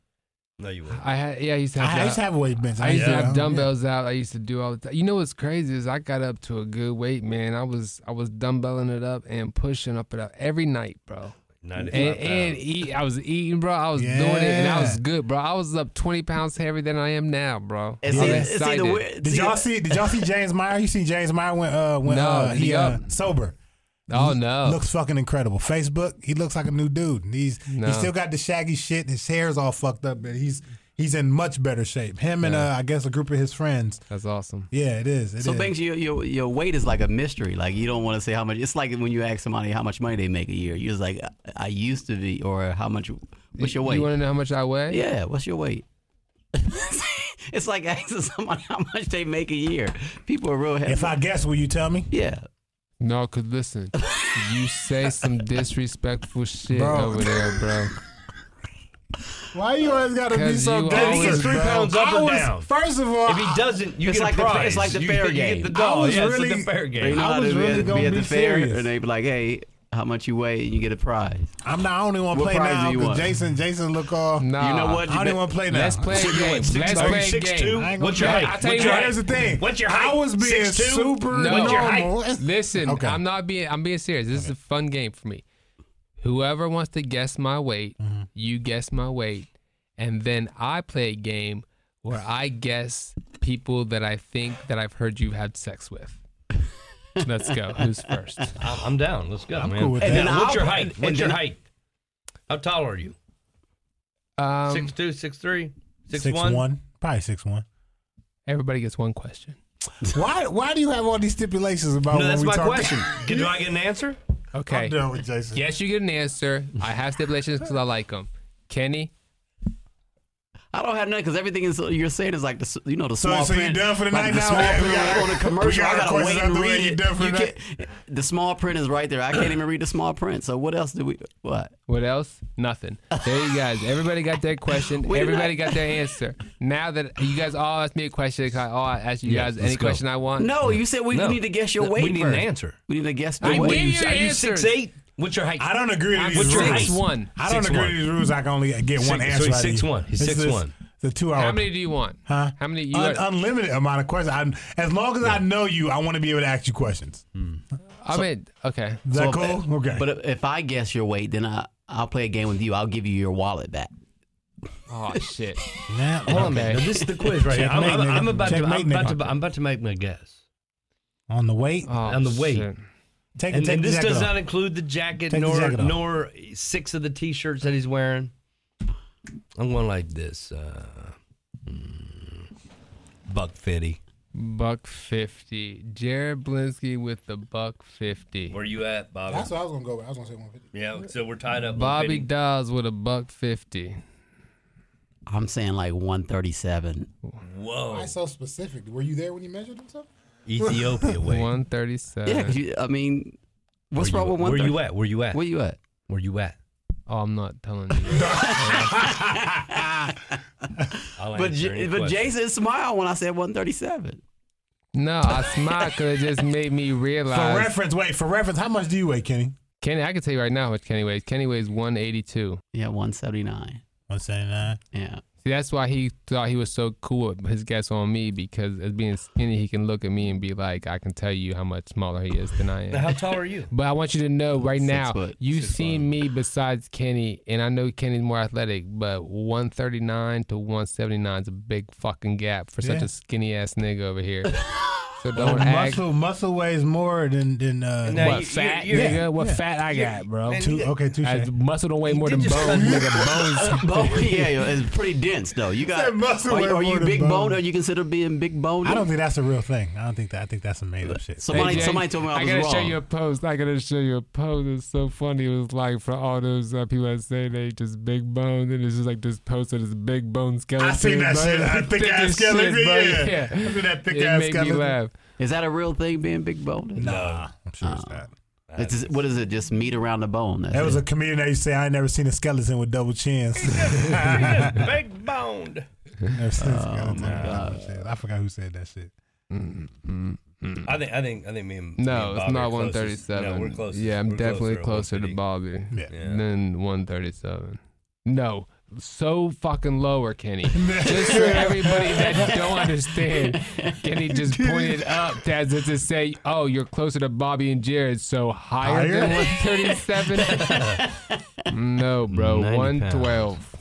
No, you wouldn't. I had yeah, I used to have. I used to have a weight bench. I used to do it at have home. dumbbells out. I used to do all the time. You know what's crazy is I got up to a good weight, man. I was I was dumbbelling it up and pushing up it up every night, bro. Ninety-five And, and eat, I was eating, bro. I was doing it, and I was good, bro. I was up twenty pounds heavier than I am now, bro. It's, I'm either, it's either excited. weird. Did y'all see? Did y'all see James Meyer? You see James Meyer when uh when No, uh, he he uh, sober. Oh no, Looks fucking incredible. Facebook, he looks like a new dude. He's No. he still got the shaggy shit. His hair's all fucked up, but he's he's in much better shape. Him and Yeah. uh, I guess a group of his friends. that's awesome. Yeah, it is. It is. So Banks, your, your your weight is like a mystery. Like you don't want to say how much. It's like when you ask somebody how much money they make a year. You're just like, I used to be, or how much? What's your weight? You want to know how much I weigh? yeah, what's your weight? it's like asking somebody how much they make a year. People are real heavy. if I guess, will you tell me? yeah, No, cause listen, you say some disrespectful shit Bro. over there, bro. Why you always gotta be 'Cause so you gangster? always- three pounds up or was- down. First of all, If he doesn't, you It's get like a the- prize. it's like the you fair get, You game. get the I was Yeah, really- it's like the fair Or you game. know I was really gonna be at be the fair, serious. and they be like, hey, how much you weigh, and you get a prize. I'm not. I don't want to play prize now you because want? Jason, Jason look all. Nah, You know what? I don't even want to play now. Let's play a Six- game. six- Let's play a game. I ain't What's your height? I tell What's you what, Here's the thing. What's your height? I was being 6'2"? super No. What's your height? normal. Listen, Okay. I'm not being. I'm being serious. This is a fun game for me. Whoever wants to guess my weight, you guess my weight, and then I play a game where I guess people that I think that I've heard you had sex with. Let's go. Who's first? I'm, I'm down. Let's go, I'm man. cool with And that. then What's I'll- your height? and What's your then- height? How tall are you? Um, Six two, six three, six, Six one. one, probably six one. everybody gets one question. Why? Why do you have all these stipulations about? No, when that's we my talk- question. Can- Do I get an answer? Okay. I'm done with Jason. Yes, you get an answer. I have stipulations because I like them. Kenny, I don't have nothing because everything is you're saying is like the you know the So- small so you print. done for the like night the now? small We got- print we got- on the commercial. we got I gotta wait and the read it. You the can't- the small print is right there. I can't even read the small print. So what else do we? What? what else? Nothing. There you guys. Everybody got their question. Everybody did I- got their answer. Now that you guys all asked me a question, I all ask you Yeah, guys any go. question I want? No, you said we No. need to guess your No, weight. we need first. an answer. We need to guess I the gave weight. you Are you six eight? What's your height? I don't agree to these What's your rules. six one? I don't 6'1". agree to these rules. I can only get one Six- answer. so he's out of you. 6'1". He's This is 6'1". The two hour. How many do you want? Huh? How many? You Un- got- unlimited amount of questions. I'm, as long as I know you, I want to be able to ask you questions. Hmm. I mean, okay. Is that So if- cool? okay. But if- if I guess your weight, then I I'll play a game with you. I'll give you your wallet back. Oh shit. Now, Hold on, man. Okay. This is the quiz right here. I'm, Checkmate, I'm, I'm nigga. about to. I'm about nigga. to. I'm about to make my guess. on the weight, Oh, On the weight. shit. Take, And, take and this does off. not include the jacket Take the nor jacket nor six of the t-shirts that he's wearing. I'm going like this. Uh, mm, buck fifty. Buck fifty. Jared Blinsky with the buck fifty. Where you at, Bobby? That's what I was gonna go with. I was gonna say 150. yeah, so we're tied up. Bobby Dawes with a buck fifty. I'm saying like 137. Whoa, Why so specific? Were you there when you measured himself? Ethiopia weight. One thirty seven. Yeah, 'cause you, I mean, what's where wrong you, with Where you at? Where you at? Where you at? Where you at? Oh, I'm not telling you. I'll But answer J- any but question. Jason smiled when I said 137. no, I smiled because it just made me realize For realize. reference, wait. For reference, how much do you weigh, Kenny? Kenny, I can tell you right now how much Kenny weighs. Kenny weighs one eighty two. Yeah, 179. One seventy nine. Yeah. See, that's why he thought he was so cool with his guess on me because as being skinny, he can look at me and be like, I can tell you how much smaller he is than I Now, am. how tall are you? But I want you to know right Six now, foot. you've Six seen me besides Kenny, and I know Kenny's more athletic, but 139 to 179 is a big fucking gap for such a skinny ass nigga over here. So don't act. muscle muscle weighs more than than uh, Now, What you- fat, you're- nigga? yeah, what yeah. fat I got, bro? man, two. Okay, two. As muscle don't weigh more than did bones, nigga. Bones. Bone, yeah, yeah, it's pretty dense though. You got. Said muscle Are, weigh you- are more you than big bone. bone? Are you consider being big bone? I don't think that's a real thing. I don't think that. I think that's some made up shit. Somebody, Hey, Jay, somebody told me I was gotta wrong. show you a post. I gotta show you a post. It's so funny. It was like for all those uh, people that say they just big bones, and it's just like this post of this big bone skeleton. I seen that bro. shit. That thick ass as skeleton. bro. Yeah. I seen that thick it ass made skeleton. me laugh. Is that a real thing, being big bone? Nah, I'm sure it's Oh. not. It's just, what is it? Just meat around the bone. That's That was it. a comedian that used to say, "I ain't never seen a skeleton with double chins." Big boned. never seen a Oh, skeleton. my God. I forgot who said that shit. Mm-hmm. I think. I think. I think me and me No, and it's not 137. No, we're close. Yeah, I'm we're definitely closer closer to to Bobby Yeah. Yeah. than 137. No, so fucking lower, Kenny. just for everybody that don't understand, Kenny just pointed up as if to say, "Oh, you're closer to Bobby and Jared, so higher, than 137." no, bro, 90 112.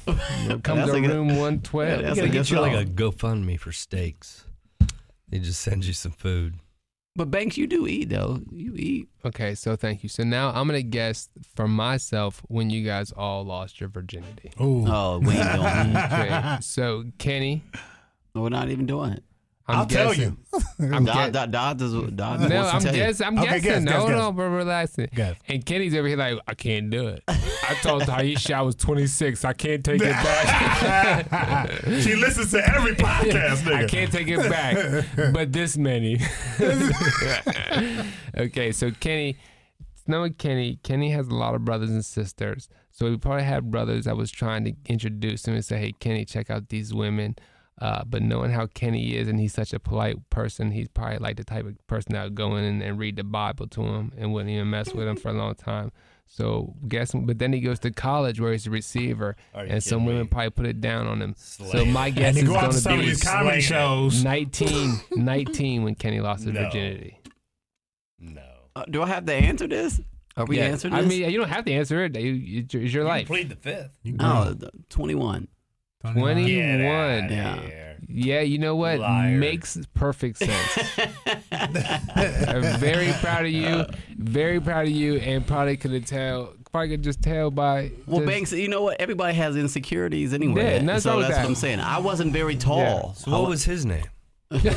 Come That's to like a- room 112. Yeah, We that's gotta a get good you like a. GoFundMe for steaks. They just send you some food. But Banks, you do eat though. You eat. Okay, so thank you. So now I'm gonna guess for myself when you guys all lost your virginity. Ooh. Oh, we ain't doing it. Okay, so Kenny, We're not even doing it. I'm I'll tell you. I'm Dodd, guessing. Dodd, Dodd, does, Dodd No, wants I'm tell you. I'm Okay, guessing. guess, no, guess, guess. no, bro, relaxing. Guess. And Kenny's over here like, I can't do it. I told Taisha I was 26. I can't take it back. she listens to every podcast, nigga. I can't take it back. But this many. okay, so Kenny, knowing Kenny, Kenny has a lot of brothers and sisters. So we probably had brothers I was trying to introduce him and say, hey, Kenny, check out these women. Uh, but knowing how Kenny is and he's such a polite person, he's probably like the type of person that would go in and, and read the Bible to him and wouldn't even mess with him for a long time. So guessing, but then he goes to college where he's a receiver, Are and some women me? probably put it down on him. So my guess And is go going to to some of be these comedy shows. 19, 19 when Kenny lost his No. virginity. No. Uh, do I have to answer this? Are we Yeah, answering I this? mean, you don't have to answer it. You- It's your, it's your You life. plead the fifth. You oh, grown. 21. 21. Get Yeah. Yeah, you know what? Liar. Makes perfect sense. I'm very proud of you. Very proud of you, and probably could have tell. Probably could just tell by. Well, just- Banks, you know what? Everybody has insecurities anyway. Yeah, nothing so that's that. what I'm saying. I wasn't very tall. So what was his name? what was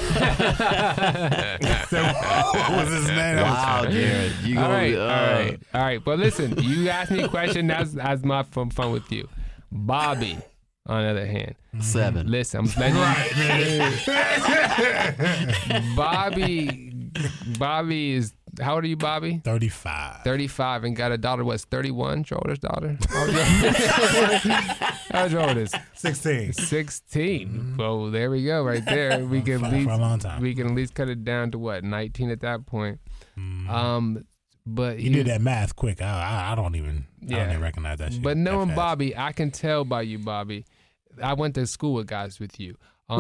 his name? Wow, Jared. You All gonna, right, uh, all right, all right. But listen, you asked me a question. That's that's my fun fun with you. Bobby, on the other hand, Seven. listen, I'm letting you. Bobby, Bobby is how old are you, Bobby? 35. 35 and got a daughter. What's 31? Your oldest daughter? How's your oldest? 16. 16. Well, there we go, right there. We can For- at for least a long time. we can at least cut it down to what 19 at that point. Um, but You he- did that math quick. I, I, I don't even. I Yeah. don't even recognize that shit. But knowing. Bobby, I can tell by you, Bobby. I went to school with guys with you. Uh,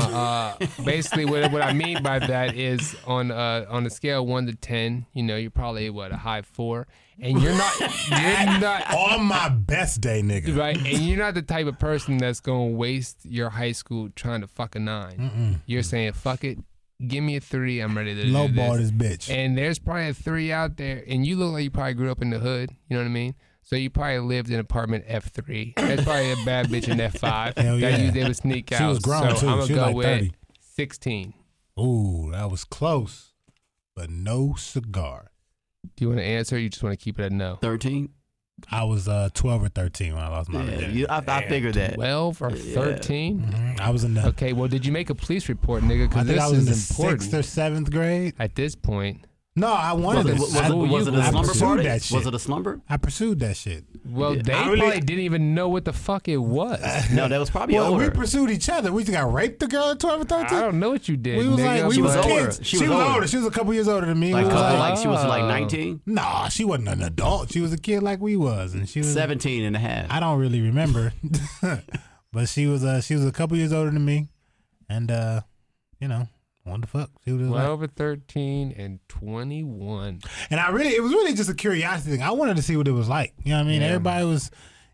uh, basically, what, what I mean by that is on uh, on a scale of one to ten, you know, you're probably what a high four, and you're not you're not on my best day, nigga. right, and you're not the type of person that's gonna waste your high school trying to fuck a 9 You're saying fuck it, give me a three, I'm ready to Low do ball this. this bitch. And there's probably a three out there, and you look like you probably grew up in the hood. You know what I mean? So you probably lived in apartment F three. That's probably a bad bitch in F five. Hell that yeah. you they would sneak out. She out. was grown, so too. I'm gonna She was go like with 30. sixteen. Ooh, that was close, but no cigar. Do you want to answer? or You just want to keep it at no. 13? I was uh, 12 or 13 when I lost my Yeah, virginity. you, I, I figured that. Twelve or thirteen? Mhm. I was in the. Okay. Well, did you make a police report, nigga? I Because think this I was in the is important. sixth or seventh grade. At this point, No, I wanted Was it, to. was, I, it, was it a I slumber party? that shit. Was it a slumber? I pursued that shit. well, Yeah. they I really- probably didn't even know what the fuck it was. No, that was probably Well, older. we pursued each other. We just got raped the girl at 12 or 13. I don't know what you did. we was nigga. like, we She was, was older. kids. She She, was was older. older. She was a couple years older than me. like, We couple, like, like she was like Oh. 19? nah, she wasn't an adult. She was a kid like we was, and she was 17 and a half. I don't really remember, but she was uh she was a couple years older than me, and uh, you know, what the fuck? She was like, Twelve or thirteen and twenty-one. and I really it was really just a curiosity thing. I wanted to see what it was like. You know what I mean? Yeah. Everybody was.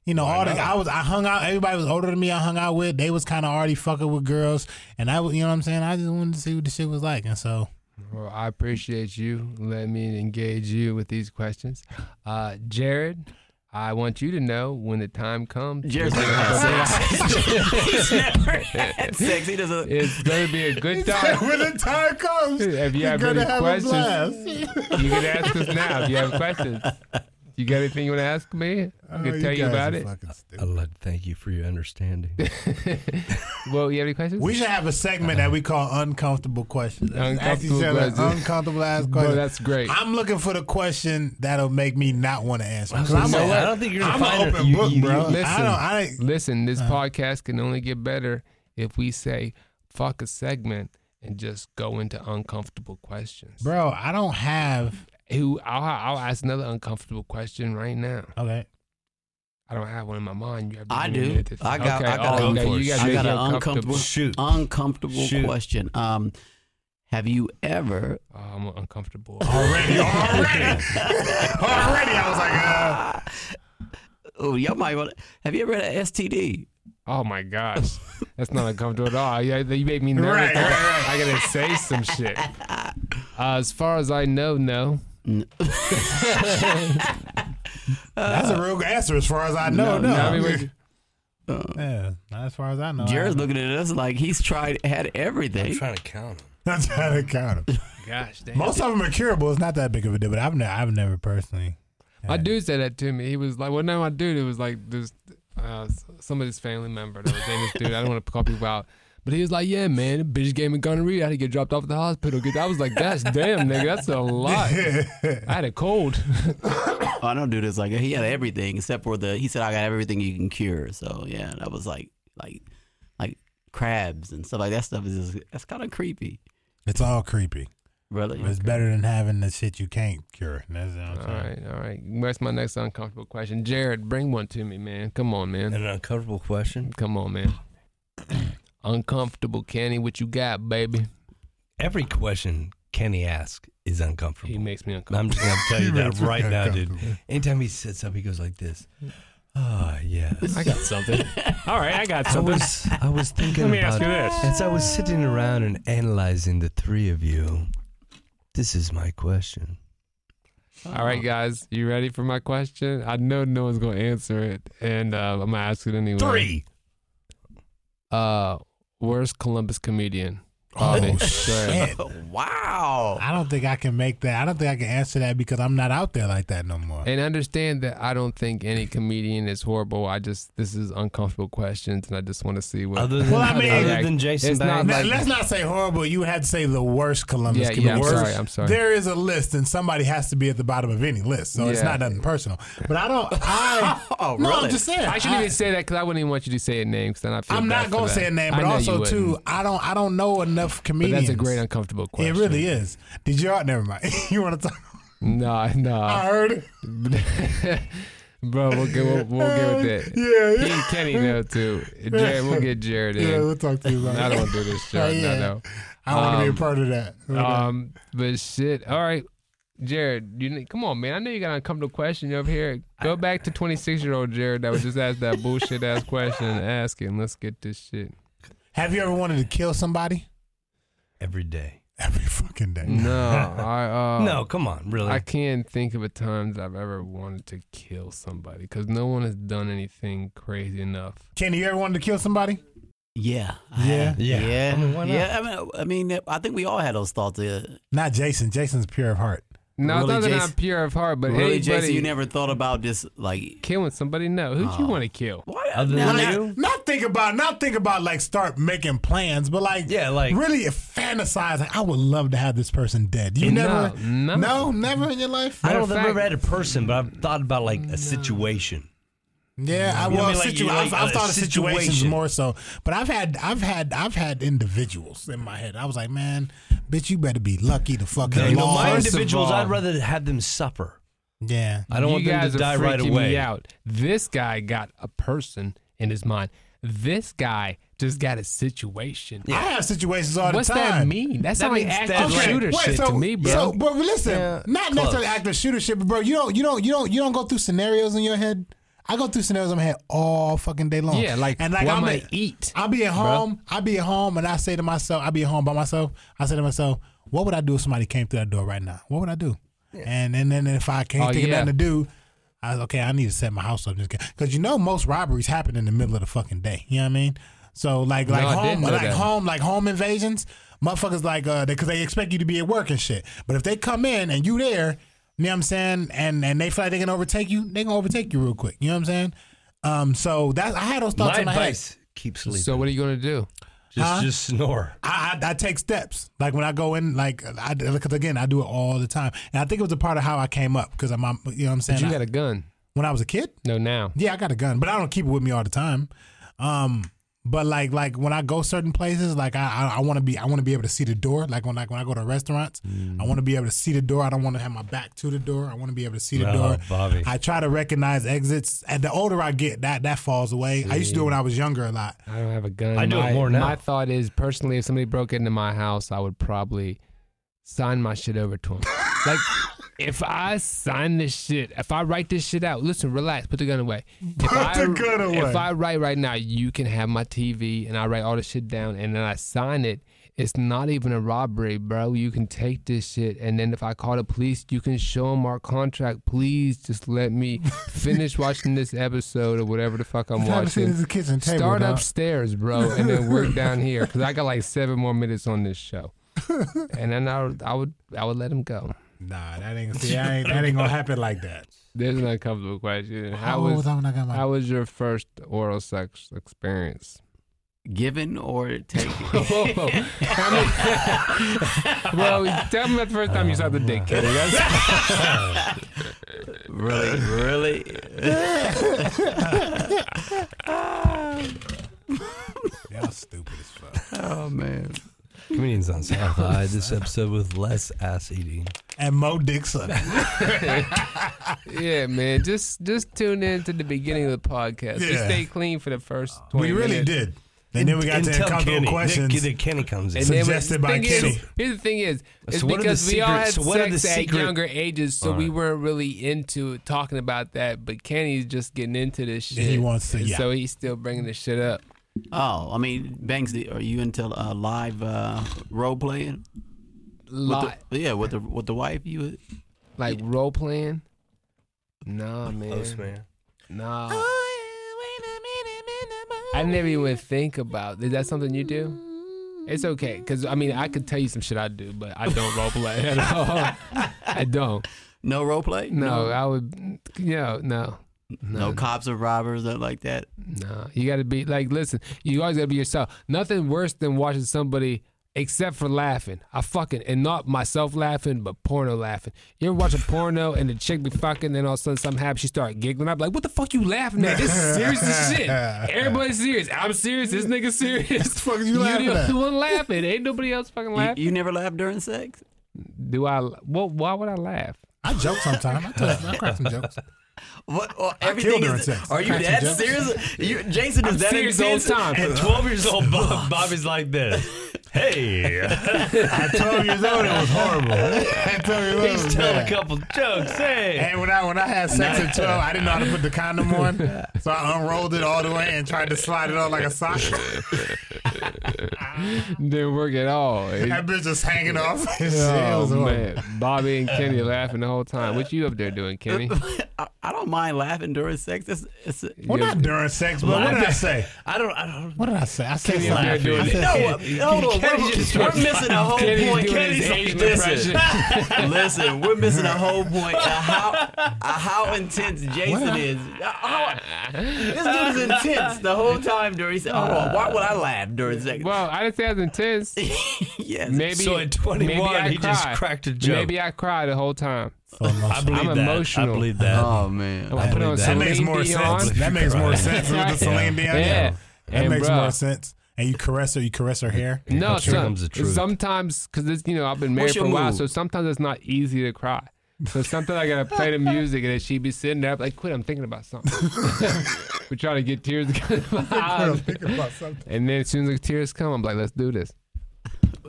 You know, all the I was I hung out. Everybody was older than me. I hung out with. They was kind of already fucking with girls, and I was, you know what I'm saying. I just wanted to see what the shit was like, and so Well, I appreciate you letting me engage you with these questions. Uh, Jared, I want you to know when the time comes. Jared's it's never gonna had be- sex. He's never had sex. He doesn't. It's gonna be a good time. when the time comes, If you you're have gonna any have questions, a blast. you can ask us now. If you have questions, you got anything you want to ask me? I Oh, can tell you guys about it. fucking. I'd like to thank you for your understanding. Well, you have any questions? We should have a segment that we call uncomfortable questions. Ask each Uncomfortable other questions. uncomfortable ass Bro, questions. that's great. I'm looking for the question that'll make me not want to answer. gonna I'm say, a- I don't think you're gonna I'm find an open You- book, you- bro. you- I Listen. don't. I Listen, this uh. podcast can only get better if we say fuck a segment and just go into uncomfortable questions. bro. I don't have. Who I'll, I'll ask another uncomfortable question right now. Okay. I don't have one in my mind. You have to I give me a do. I got- Okay, I got oh, a- okay, you guys I got me an uncomfortable. uncomfortable, Shoot. uncomfortable Shoot. question. Um, have you ever? Oh, I'm uncomfortable. Already. Already. already. I was like, uh, Oh, y'all might want. Have you ever had an STD? Oh my gosh, that's not uncomfortable at all. Yeah, you made me nervous. Right, I, right, gotta, I gotta say some shit. Uh, as far as I know, no. that's a real good answer as far as I know. No. I mean, what- yeah. Not as far as I know. Jared's I, looking at us like he's tried, had I'm everything. trying to count them. I'm trying to them. gosh, damn. Most of them are curable. It's not that big of a deal, but I've never, I've never personally. My had- dude said that to me. He was like, "Well, no, my dude." It was like this, uh, somebody's family member that was dating this dude. I don't want to call people out, but he was like, "Yeah, man, the bitch gave me gonorrhea. I had to get dropped off at the hospital." I was like, "That's damn, nigga, that's a lot." I had a cold. I don't do this. Like he had everything except for the. He said I got everything you can cure. So yeah, that was like like like crabs and stuff like that. Stuff is just, that's kind of creepy. It's all creepy. Really. But it's better than having the shit you can't cure. That's what I'm all right, all right. Where's my next uncomfortable question? Jared, bring one to me, man. Come on, man. An uncomfortable question. Come on, man. uncomfortable, Kenny. What you got, baby? Every question Kenny asks is uncomfortable. He makes me uncomfortable. I'm just gonna tell you that right now, dude. Anytime he sits up, he goes like this. Ah, yes. I got something. All right, I got I something. was I was thinking Let me about ask you this. as I was sitting around and analyzing the three of you. This is my question. All right, guys, you ready for my question? I know no one's gonna answer it, and uh, I'm gonna ask it anyway. Three. Uh, worst Columbus comedian. Oh shit! wow. I don't think I can make that. I don't think I can answer that because I'm not out there like that no more. And understand that I don't think any comedian is horrible. I just this is uncomfortable questions, and I just want to see what. Other than Well, I mean- other than Jason It's not like- let's not say horrible. You had to say the worst Columbus yeah, yeah. I'm Worst- sorry. I'm sorry. There is a list, and somebody has to be at the bottom of any list. So it's not nothing personal. But I don't. I Oh, no, really? I'm just saying. I shouldn't I- even say that because I wouldn't even want you to say a name because then I feel. I'm bad not gonna say a name, but also too. I don't. I don't know enough But comedians. that's a great uncomfortable question. It really is. Did you? Never mind. you want to talk? No, I no, heard it. bro. We'll get we'll, we'll get with that. Yeah, He yeah. and Kenny know too. Jared, we'll get Jared in. Yeah, we'll talk to you about I don't want to do this show. Oh, yeah. No, I want to be Um, a part of that. no. Um, but shit. All right, Jared, you need, come on, man. I know you got an uncomfortable question over here. Go back to 26 year old Jared that was just asked that bullshit ass question and ask. And let's get this shit. Have you ever wanted to kill somebody? Every day. Every fucking day. No, I uh, no, come on, really. I can't think of a time that I've ever wanted to kill somebody because no one has done anything crazy enough. Kenny, you ever wanted to kill somebody? Yeah. I Yeah? Yeah. Yeah. I mean. Yeah. I mean, I mean, I think we all had those thoughts. Uh, Not Jason. Jason's pure of heart. No, Really, it's not that Jason? I'm pure of heart, but really, anybody Jason, you never thought about just like killing somebody. No, who'd you Oh. want to kill? what? Other than now- you? Not think about, not think about like start making plans, but like Yeah, like- really fantasize. Like I would love to have this person dead. You No, never, no. no, never in your life. I don't Matter think I've ever had a person, but I've thought about like a situation. Yeah, I You know well, what I mean? Like, situ- you I've, like I've uh, thought of situations situation. more so, but I've had, I've had, I've had individuals in my head. I was like, man, bitch, you better be lucky to fucking You know, my individuals, all- I'd rather have them suffer. Yeah, I don't you want them to die right freaking away. Me out. This guy got a person in his mind. This guy just got a situation. Yeah. I have situations all What's the time. What's that mean? That sounds like means active that- shooter wait, shit so, to me, bro. So, but listen, Yeah, not close. necessarily active shooter shit, but bro, you don't, you don't, you don't, you don't go through scenarios in your head. I go through scenarios in my head all fucking day long. yeah, like, and like I'm am I at- eat? I'll be at home. I'll be at home, and I say to myself, I'll be at home by myself. I say to myself, what would I do if somebody came through that door right now? What would I do? And and then if I can't Oh, think of yeah. nothing to do, I was okay. I need to set my house up because you know most robberies happen in the middle of the fucking day. You know what I mean? So like like No, home like that. home like home invasions, motherfuckers like uh because they expect you to be at work and shit. But if they come in and you there, you know what I'm saying, and and they feel like they can overtake you, they gonna overtake you real quick. You know what I'm saying? Um, so that I had those thoughts My in my head. advice: keep sleeping. So what are you gonna do? just Huh? just snore. I, I, I take steps. Like when I go in, like I because again I do it all the time, and I think it was a part of how I came up because I'm, I'm- you know what I'm saying. But you I- got a gun. when I was a kid, No, now. yeah, I got a gun, but I don't keep it with me all the time. Um, but like like when I go certain places, like I I, I want to be I want to be able to see the door. Like when like when I go to restaurants, I mm. want to be able to see the door. I don't want to have my back to the door. I want to be able to see the Oh, door. Bobby. I try to recognize exits. And the older I get, that that falls away. I used to do it when I was younger a lot. I don't have a gun. I do it more now. My thought is personally, if somebody broke into my house, I would probably sign my shit over to them. like, if I sign this shit, if I write this shit out, listen, relax, put the gun away. If Put I, the gun away. If I write right now, you can have my TV, and I write all this shit down, and then I sign it. It's not even a robbery, bro. You can take this shit, and then if I call the police, you can show them our contract. Please just let me finish watching this episode or whatever the fuck I'm Have a seat watching. the kitchen table. Start upstairs, bro, and then work down here because I got like seven more minutes on this show, and then I I would, I would let him go. Nah, that ain't see, I ain't, that ain't gonna happen like that. There's an uncomfortable question. How old was I'm not how was your first oral sex experience? given or taken? Whoa. How many- well, tell me about the first time you saw the dick, Kenny. That's- really, really. Y'all stupid as fuck. Oh man. Comedians on South High. This episode with less ass eating. And Mo Dixon. yeah, man. Just just tune in to the beginning of the podcast. We Yeah. stay clean for the first 20 we really minutes. did. And then we got to Until uncomfortable Kenny. questions. Then, then Kenny comes in. And then Suggested by thing is- Kenny. here's the thing is, it's So what are the because we all had so what are the sex at secret- younger ages, so All we weren't really into talking about that. But Kenny's just getting into this shit. He wants to- and yeah. So he's still bringing the shit up. Oh, I mean, Banks, are you into uh, live uh, role playing? With the, yeah, with the with the wife, you. like role playing. Nah, man. Close, man. Nah. I never even think about. Is that something you do? It's okay, cause I mean I could tell you some shit I do, but I don't role play at all. I don't. No role play. No, I would. You know, no. No cops or robbers, nothing like that. No, you got to be like, listen, you always got to be yourself. Nothing worse than watching somebody, except for laughing. I fucking, and not myself laughing, but porno laughing. You ever watch a porno and the chick be fucking, then all of a sudden something happens, she start giggling. I'm like, what the fuck you laughing at? This is serious as shit. Everybody's serious. I'm serious. This nigga serious. What the fuck you laughing the at? one laughing. Ain't nobody else fucking You, laughing. you never laugh during sex? Do I? Well, why would I laugh? I joke sometimes. I, tell, I crack some jokes. What? Well, everything kill is. Are you Crack some that serious? You, Jason is I'm that serious the whole intense? time. At 12 years old, Bob, Bobby's like this. Hey, At 12 years old, it was horrible. At 12 years old, it he's was telling bad. a couple jokes. Hey. And when I when I had sex at 12, I didn't know how to put the condom on. So I unrolled it all the way and tried to slide it on like a sock. Didn't work at all. That bitch just hanging off. Shit, it oh, was Oh horrible. man, Bobby and Kenny laughing the whole time. What you up there doing, Kenny? I, I don't mind laughing during sex. It's, it's, Well, not during sex, but what did I say? I don't, I don't. What did I say? I said Kenny up there laughing. doing I it. said, no, uh, hold on. Kenny We're, just we're missing a whole Kenny's point. doing Kenny's his like, age listen, listen, we're missing a whole point. of how uh, how intense Jason is. Uh, how- this dude is intense the whole time during sex. Oh, why would I laugh during sex? Well, I didn't say I was intense. yes. Maybe So at 21, maybe I he just cried. cracked a joke. Maybe I cried the whole time. So. I believe I'm that. emotional. I believe that. Oh man. I put on believe that. That makes more Dion. sense. That makes more sense with the Celine Dion. Yeah. That And makes bruh, more sense. And you caress her, you caress her hair. No, Here some, comes the truth. sometimes because you know I've been married What's for a while, move? so sometimes it's not easy to cry. So sometimes I gotta play the music, and then she'd be sitting there like, "Quit! I'm thinking about something." We're trying to get tears to come out of my I'm eyes. thinking about something. And then as soon as the tears come, I'm like, let's do this.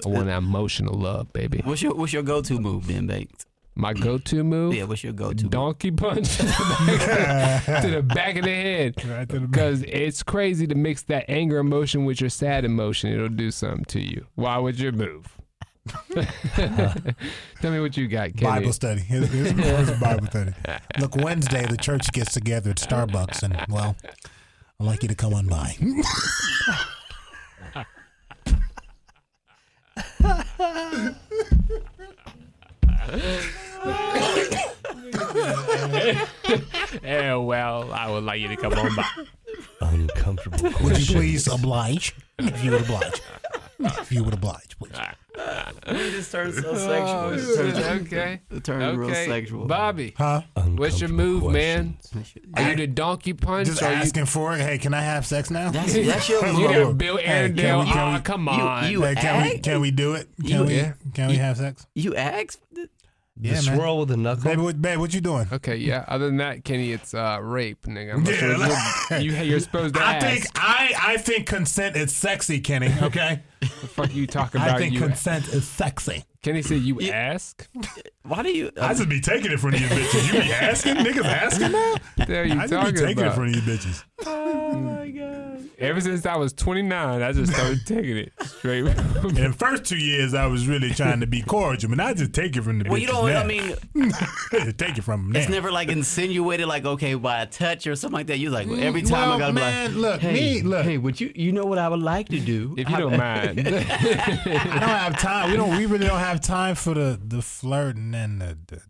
I want that emotional love, baby. What's your what's your go to move, Ben Banks? My go-to move, Yeah, what's your go to? donkey punch to the, back, to the back of the head. Right to the back. Because it's crazy to mix that anger emotion with your sad emotion. It'll do something to you. Why would you move? Tell me what you got, Kenny. Bible study. Here's, here's, Bible study. Look, Wednesday the church gets together at Starbucks, and well, I'd like you to come on by. Eh, well, I would like you to come on by. Uncomfortable Would you please oblige? If you would oblige. If you would oblige, please. It just turns so Oh, sexual. It turns, okay. it turns real Okay. sexual. Bobby, Huh? what's your Uncomfortable move, man? Are you the donkey punch? Just or you, asking for it. Hey, can I have sex now? That's, that's your That's you my move. the move. Bill Hey, can Arendelle? we- can Ah, we- come on. you- Hey, can we ask? can we do it? Can You- we Yeah. can we have sex? You asked? The Yeah, man. swirl with the knuckle. Baby, what, babe, what you doing? Okay, yeah. Other than that, Kenny, it's uh, rape, nigga. I'm Yeah, sure what you, you, are supposed to I ask. think I I think consent is sexy, Kenny. Okay, the fuck you talk about? I think you, consent is sexy. Kenny said you ask. Why do you? I should be taking it from you bitches. You be asking niggas asking now. There the hell you I just be talking taking it from you bitches. oh my god. Ever since I was 29, I just started taking it straight. In the first two years, I was really trying to be cordial, and I just take it from the beginning. Well, you don't—I mean, take it from them. it's now. never like insinuated, like okay, by a touch or something like that. You like well, every time well, I gotta man, be like, look, hey, me, look. hey, would you? You know what I would like to do? if you don't mind. I don't have time. We don't. We really don't have time for the the flirting and the, the,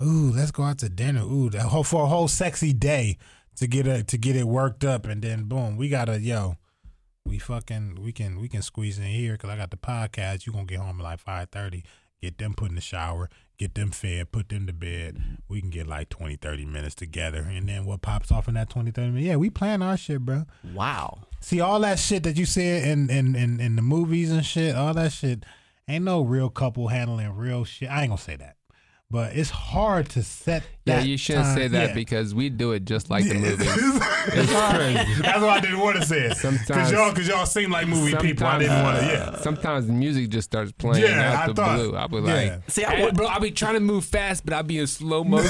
the ooh. Let's go out to dinner. Ooh, that whole for a whole sexy day to get it to get it worked up, and then boom, we gotta yo. We fucking we can we can squeeze in here because I got the podcast. You gonna get home at like five thirty. Get them put in the shower. Get them fed. Put them to bed. We can get like 20, 30 minutes together, and then what pops off in that 20, 30 minutes? Yeah, we plan our shit, bro. Wow. See all that shit that you see in in, in in the movies and shit, all that shit ain't no real couple handling real shit. I ain't gonna say that. But it's hard to set. Yeah, that you shouldn't time- say that yeah. because we do it just like the movies. it's hard. That's why I didn't want to say it. Because Sometimes- y'all, because y'all seem like movie people. I didn't want to. Uh, yeah. Sometimes the music just starts playing Yeah, out I the thought- blue. I'll be yeah. like, See, I would, bro, I'll be trying to move fast, but I'll be in slow motion.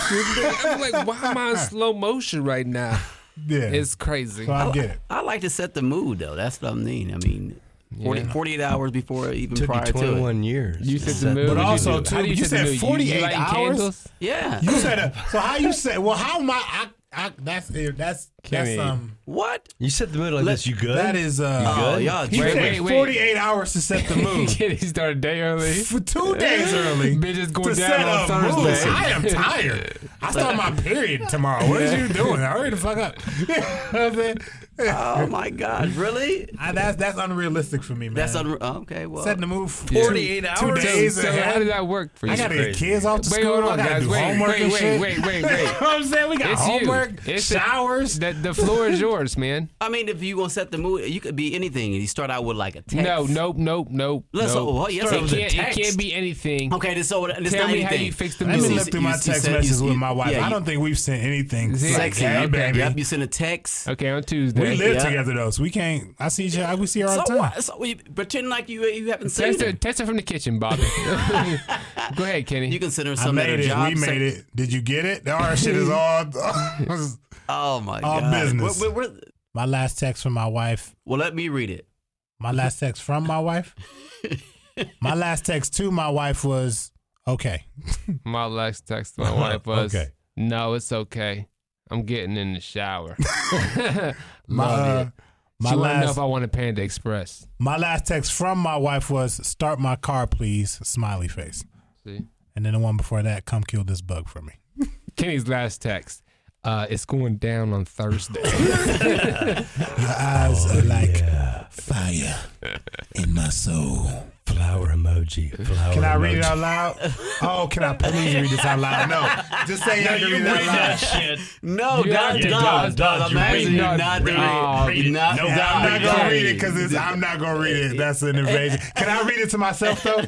I'm like, why am I in slow motion right now? Yeah. It's crazy. so I get it. I like to set the mood though. That's what I mean. I mean, 40, Yeah. 48 hours before even Took prior you to it. 21 years. You said set the set mood. But also, do? too, you, you said 48 you hours? Candles? Yeah. You said a, so. How you say? Well, how am I? I, I that's that's that's Kenny. um. what? You set the mood like Let- this. You good? That is uh. Oh, good? y'all He Wait, said wait, wait. 48 hours to set the mood. he started a day early. For two days early. Bitches going to down set on a mood. Thursday. I am tired. I start my period tomorrow. What What is you doing? Hurry the fuck up. You know what I'm saying? Oh my God! Really? I, that's that's unrealistic for me, man. That's unre- okay. Well, setting the mood for 48 two, hours? Two days so ahead. how did that work for you? I gotta get kids off to Wait, school. hold on, I gotta do Wait, homework wait, and wait, shit. wait, wait, you know wait. what I'm saying? We got It's homework, you. It's the- showers. The, the floor is yours, man. I mean, if you gonna set the mood, you could be anything. You start out with like a text. No, nope, nope, nope. Let's- nope. oh, yes, it, it was a can't, it can't be anything. Okay, this so this Tell not me how you fix the Let me look through my You- you text messages with my wife. I don't think we've sent anything Sexy, like, hey, okay. baby. Yep, you send a text. Okay, on Tuesday. We live Yeah. together though, so we can't. I see each other. We see her all So the time. what? So we pretend like you you haven't seen Test her. it, test it from the kitchen, Bobby. Go ahead, Kenny. You can send her I some at made it. job. We say- made it. Did you get it? Our shit is all. Oh my All god! business. We're- we're- we're- my last text from my wife. well, let me read it. My last text from my wife. My last text to my wife was okay. my last text to my wife was, Okay. "No, it's okay. I'm getting in the shower." My Love uh, it. my she want to know last if I want a Panda Express. my last text from my wife was start my car please smiley face. See, And then the one before that, come kill this bug for me. Kenny's last text. Uh, it's going down on Thursday. Your eyes are like fire in my soul. Flower emoji. Flower Can I emoji. read it out loud? Oh, can I please read this out loud? No, just say yeah. you read it out loud. shit. No, You have Don, to, Don, Don, Don, Don, I'm asking read you not to Read it. read. Read it. Not, No, I'm not gonna read it because I'm not gonna read it. That's an invasion. Can I read it to myself though?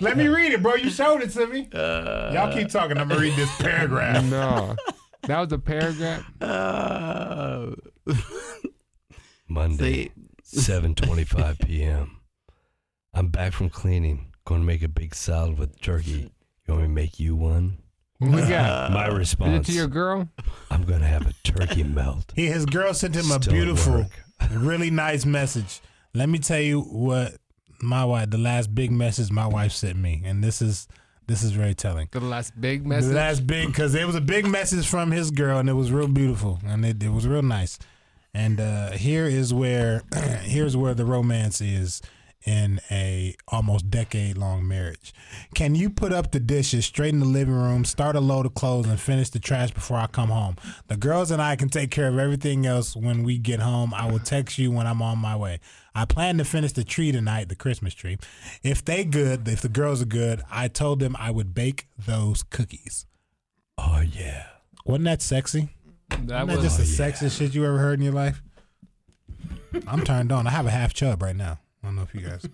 Let me read it, bro. You showed it to me. Y'all keep talking. I'm gonna read this paragraph. no, that was a paragraph. Uh, Monday, 7:25 p.m. I'm back from cleaning. Going to make a big salad with turkey. You want me to make you one? What we got? My Is it response: to your girl? I'm going to have a turkey melt. He, his girl sent him a Still at beautiful, work. really nice message. Let me tell you what my wife, the last big message my wife sent me, and this is this is very telling. The last big message. The last big because it was a big message from his girl, and it was real beautiful, and it, it was real nice. And uh, here is where here's where the romance is in a almost decade long marriage. Can you put up the dishes, straighten the living room, start a load of clothes, and finish the trash before I come home? The girls and I can take care of everything else when we get home. I will text you when I'm on my way. I plan to finish the tree tonight, the Christmas tree. If they good, if the girls are good, I told them I would bake those cookies. Oh yeah. Wasn't that sexy? that Isn't that was just the oh, sexiest shit you ever heard in your life? I'm turned on. I have a half chub right now. I don't know if you guys,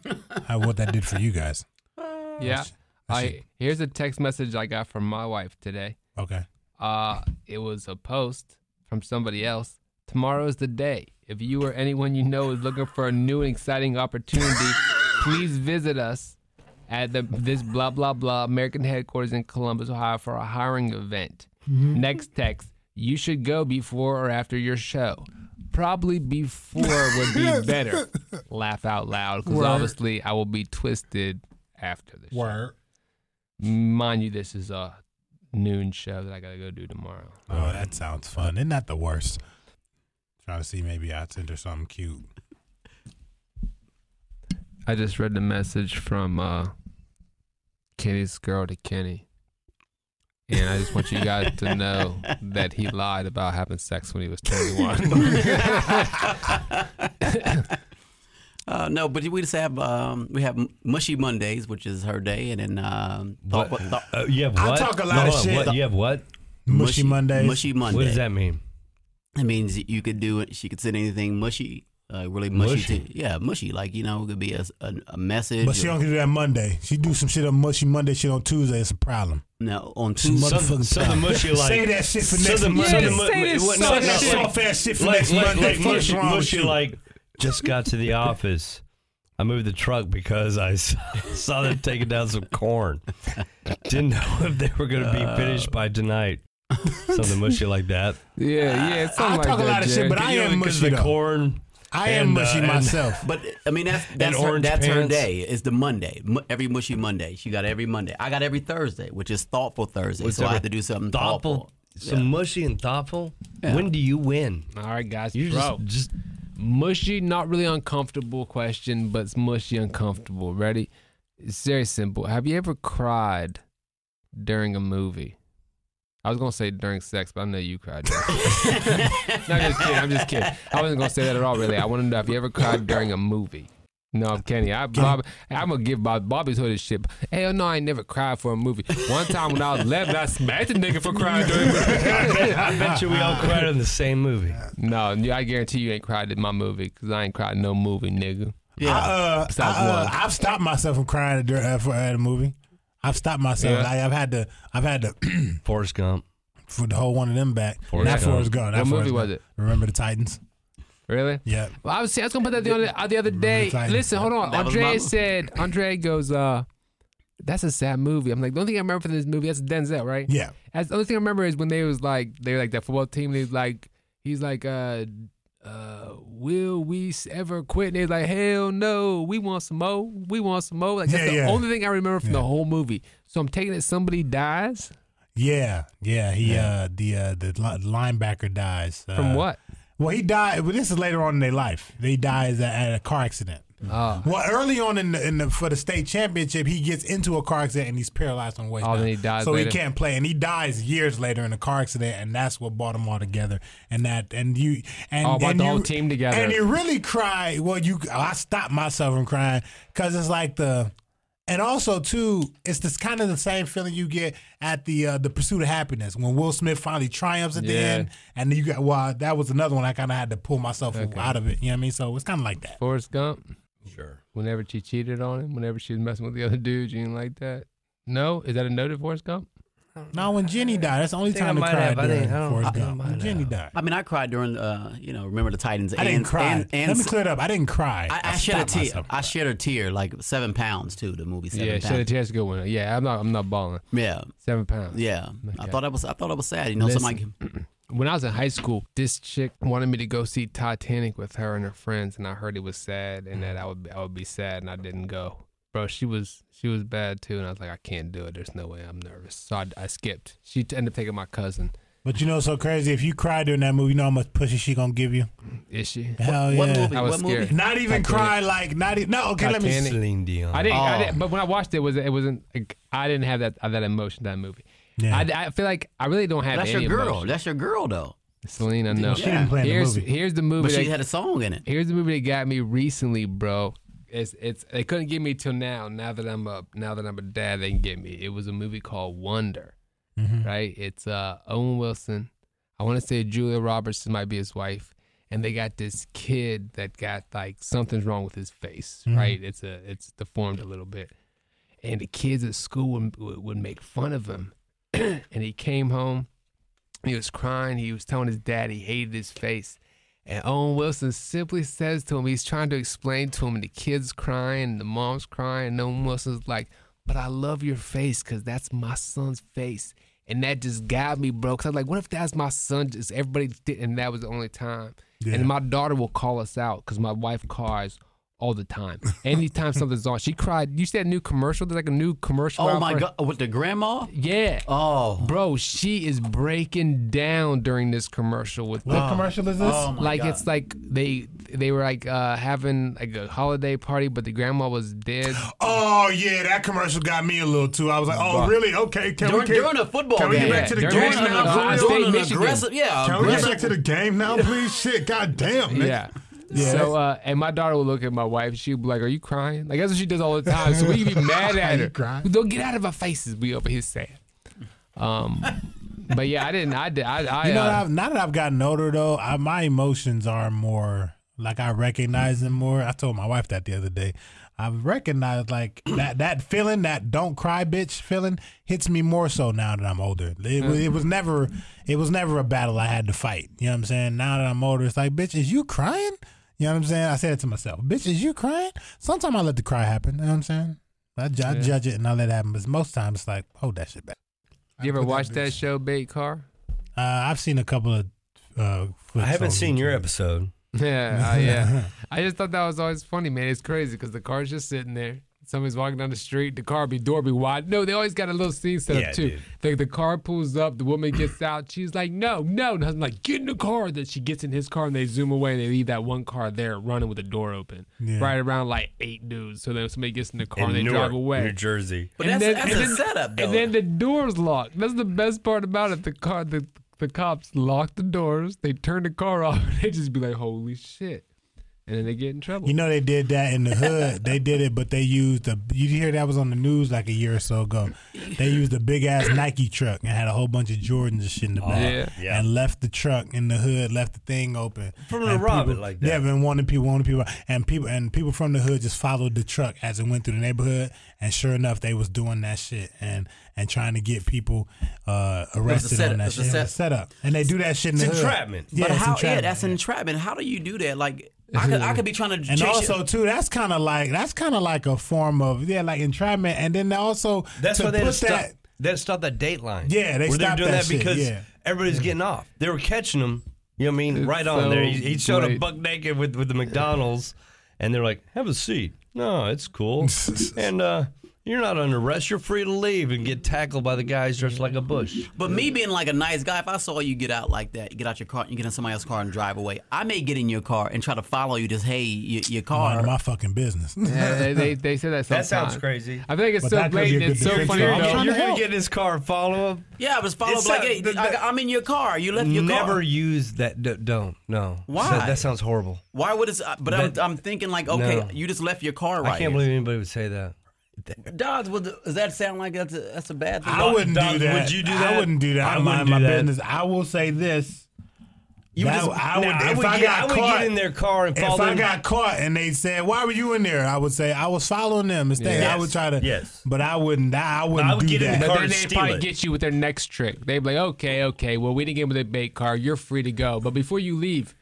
how, what that did for you guys. yeah. I I here's a text message I got from my wife today. Okay. Uh, it was a post from somebody else. Tomorrow is the day. If you or anyone you know is looking for a new and exciting opportunity, please visit us at the this blah blah blah American headquarters in Columbus, Ohio for a hiring event. Next text: You should go before or after your show. Probably before would be better. Laugh out loud because obviously I will be twisted after the show. Mind you, this is a noon show that I gotta go do tomorrow. Oh, that sounds fun. Isn't that the worst? Trying to see maybe I send her something cute. I just read the message from uh, Kenny's girl to Kenny. And I just want you guys to know that he lied about having sex when he was 21. uh, no, but we just have um, we have mushy Mondays, which is her day, and then um, What? thought- thought- Uh, you have what? I what? talk a lot No, of shit. What? You have what? Mushy, Mondays. Mushy Monday. What does that mean? It means you could do it. She could send anything mushy. Uh, really mushy. Mushy. To, yeah, mushy. Like you know, it could be a, a, a message. But she or- don't do that Monday. She do some shit on mushy Monday shit on Tuesday. It's a problem. no on Tuesday. motherfucking so mushy like say that shit for so next Monday. so Yeah, mu- say this what- soft no, no, shit. like- soft ass shit for like, next like, Monday. like Fuck's mushy, wrong mushy like just got to the office. I moved the truck because I saw them taking down some corn. Didn't know if they were going to be finished by tonight. Something mushy like that. Yeah, yeah. Something I like talk a that, lot of shit, but I You know, am because mushy the though. corn. I am and, uh, mushy and- myself. But I mean that's that's her, orange that's her day. It's the Monday. Every mushy Monday. She got every Monday. I got every Thursday, which is thoughtful Thursday. What's so I have to do something thoughtful, thoughtful. some mushy and thoughtful. Yeah. When do you win? All right, guys. You Bro, just, just mushy, not really uncomfortable question, but it's mushy uncomfortable. Ready? It's very simple. Have you ever cried during a movie? I was gonna say during sex, but I know you cried. During sex. no, I'm just kidding. I'm just kidding. I wasn't gonna say that at all. Really, I want to know if you ever cried during a movie. No, I'm kidding. I, Bob, I'm gonna give Bob, Bobby's hood his shit. Hell no, I ain't never cried for a movie. One time when I was 11, I smacked a nigga for crying during a movie. I bet you we all cried in the same movie. No, I guarantee you ain't cried in my movie because I ain't cried in no movie, nigga. Yeah. I, uh, I, uh, I've stopped myself from crying dur- uh, for at a movie. I've stopped myself. Yeah. I, I've had to. I've had to Forrest Gump. for the whole one of them back. Forrest Not Gump. Forrest Gump. not What movie Forrest was it? Remember the Titans? Really? Yeah. Well, I was, I was gonna put that the other, uh, the other day. Titans. Listen, hold on. That Andre my- said. Andre goes, uh, "That's a sad movie." I'm like, the only thing I remember from this movie, that's Denzel, right? Yeah. That's the only thing I remember is when they was like, they were like that football team. They was like, he's like, uh, uh, will we ever quit? And they're like, hell no, we want some more. We want some more. Like that's Yeah, the yeah. only thing I remember from the whole movie. So I'm taking it somebody dies Yeah. Yeah. He uh the uh the linebacker dies. Uh, from what? Well, he died. Well, this is later on in their life. He dies at, at a car accident. Oh, Well, early on in the, in the for the state championship, he gets into a car accident and he's paralyzed on the waist. Oh, down. then he dies So later. he can't play, and he dies years later in a car accident, and that's what brought them all together. And that, and you, and Oh, brought and the you, whole team together. And you really cry. Well, you, I stopped myself from crying because it's like the. And also too, it's this kind of the same feeling you get at the uh, the pursuit of happiness when Will Smith finally triumphs at the end, and you got well, that was another one I kind of had to pull myself out of it. You know what I mean? So it's kind of like that. Forrest Gump. Sure. Whenever she cheated on him, whenever she was messing with the other dudes, you didn't like that. No, is that a noted Forrest Gump? No, when Jenny died, that's the only think I time to might cry have. I during think- I don't- Forrest I I Gump. When Jenny died. I mean, I cried during, uh, you know, remember the Titans. I didn't and, cry. And, and Let me clear it up. I didn't cry. I, I shed a tear. I shed a tear, like seven pounds too. The movie Seven yeah, Pounds. Shed a Tear's a good one. Yeah, I'm not. I'm not balling. Yeah, Seven pounds. yeah. I thought that was. I thought it was sad. You know, Listen. somebody. When I was in high school, this chick wanted me to go see Titanic with her and her friends, and I heard it was sad, and that mm. I would I would be sad, and I didn't go. Bro, she was she was bad too, and I was like, I can't do it. There's no way. I'm nervous, so I, I skipped. She ended up taking my cousin. But you know, what's so crazy. If you cry during that movie, you know how much pussy she gonna give you. Is she? Hell What yeah. movie? I was what scared. movie? Not even Titanic. cry like not. e no, okay. Let me. Titanic. Celine Dion. I didn't, I Oh. didn't. But when I watched it, it was it wasn't. Like, I didn't have that that emotion that movie. Yeah. I, I feel like I really don't have That's any your girl. emotion. That's your girl, though. Selena, no. She didn't play in the here's movie. here's the movie. But she that- had a song in it. Here's the movie that got me recently, bro. It's it's they couldn't get me till now. Now that I'm a now that I'm a dad, they can get me. It was a movie called Wonder, Mhm. right? It's uh Owen Wilson. I want to say Julia Roberts might be his wife, and they got this kid that got like something's wrong with his face, right? It's a it's deformed a little bit, and the kids at school would, would, would make fun of him, and he came home. He was crying. He was telling his dad he hated his face. And Owen Wilson simply says to him, he's trying to explain to him, and the kid's crying, the mom's crying, and Owen Wilson's like, but I love your face because that's my son's face. And that just got me, bro. Because I was like, what if that's my son? Just everybody did, and that was the only time. Yeah. And my daughter will call us out because my wife cries all the time. Anytime something's on, she cried. You see that new commercial? There's like a new commercial. Oh my god, with the grandma? Yeah. Oh, Bro, she is breaking down during this commercial with What commercial is this? oh my like god. it's like they they were like uh having like a holiday party, but the grandma was dead. Oh yeah, that commercial got me a little too. I was like, oh But- really? Okay, can during, we get, during a football can we game. get back to the Yeah, game now? a- for I During an aggressive, yeah, Can we get back to the game now, please? Shit, god damn, man. Yeah. Yeah. So uh and my daughter would look at my wife, she'd be like, Are you crying? Like that's what she does all the time. So we can be mad at her. crying? Don't get out of our faces. We over here sad. Um but yeah, I didn't I did I, I You know, uh, now that I've gotten older though, I, my emotions are more Like I recognize them more. I told my wife that the other day. I recognize like that that feeling, that don't cry bitch feeling, hits me more so now that I'm older. It, was- it was never, it was never a battle I had to fight. You know what I'm saying? Now that I'm older, it's like, bitch, is you crying? You know what I'm saying? I said it to myself, bitch, is you crying? Sometimes I let the cry happen. You know what I'm saying? I, ju- I Yeah. judge it and I let it happen, but most times it's like, hold that shit back. You ever put that watch that show, Bait Car? Uh, I've seen a couple of. Uh, I haven't seen your YouTube. episode. Yeah, uh, yeah. I just thought that was always funny, man. It's crazy because the car's just sitting there. Somebody's walking down the street, the car be door be wide. No, they always got a little scene set Yeah, up too. dude. The, the car pulls up, the woman gets out. She's like, "No, no!" And husband like, "Get in the car." Then she gets in his car and they zoom away and they leave that one car there running with the door open, Yeah. right around like eight dudes. So then somebody gets in the car in and they Newark, drive away. New Jersey. But And that's, then- that's and a then- setup, though. And then the doors locked. That's the best part about it. The car, the the cops lock the doors. They turn the car off. And they just be like, "Holy shit!" And then they get in trouble. You know they did that in the hood. they did it, but they used the. You hear that was on the news like a year or so ago. They used a big ass Nike truck and had a whole bunch of Jordans and shit in the back, yeah. Yeah. and left the truck in the hood, left the thing open From the And rob people- it like that. Yeah, been wanting people, wanting people, and people, and people from the hood just followed the truck as it went through the neighborhood, and sure enough, they was doing that shit and and trying to get people uh, arrested setup. on that It was shit. It set- was a setup, and they do that shit in It's the hood. entrapment. Yeah, but it's how? Yeah, that's an entrapment. How do you do that? Like, I could, I could be trying to And chase also you. too, that's kind of like that's kind of like a form of yeah, like entrapment. And then also That's to why they put had stop, that. they had to stop that Dateline. Yeah, they where were stopped doing that that, because yeah. everybody's getting off. They were catching them. You know what I mean? It's right on so there. He, he showed up buck naked with with the McDonald's, and they're like, "Have a seat." No, it's cool. and uh, you're not under arrest. You're free to leave and get tackled by the guys dressed like a bush. But me being like a nice guy, if I saw you get out like that, you get out your car, you get in somebody else's car and drive away, I may get in your car and try to follow you. Just hey, your, your None car. of my fucking business. Yeah, they, they, they say that That sounds crazy. I think it's But so that could be a blatant. It's so funny. I'm know. trying You're to gonna help. get in his car and follow him. yeah, I was followed It's like, hey, the- the- I, am in your car. You left your Never car. Never use that. D- don't. No. Why? That, that sounds horrible. Why would it? Uh, but I'm, I'm thinking like, okay, No. you just left your car right. I can't here. believe anybody would say that. Dodds, would does that sound like that's a, that's a bad thing? I wouldn't Dog, do that. would you do that? I wouldn't do that. I I wouldn't my do that. business. I will say this. You That- just, I would- Nah, I if would I get, got I would caught- get in their car and If follow I got caught and they said, "Why were you in there?" I would say, "I was following them." Instead, I would try to. Yes. But I wouldn't. I wouldn't I would do get in that. the But car then they steal probably it. get you with their next trick. They'd be like, okay, okay, well, we didn't get with a bait car. You're free to go. But before you leave,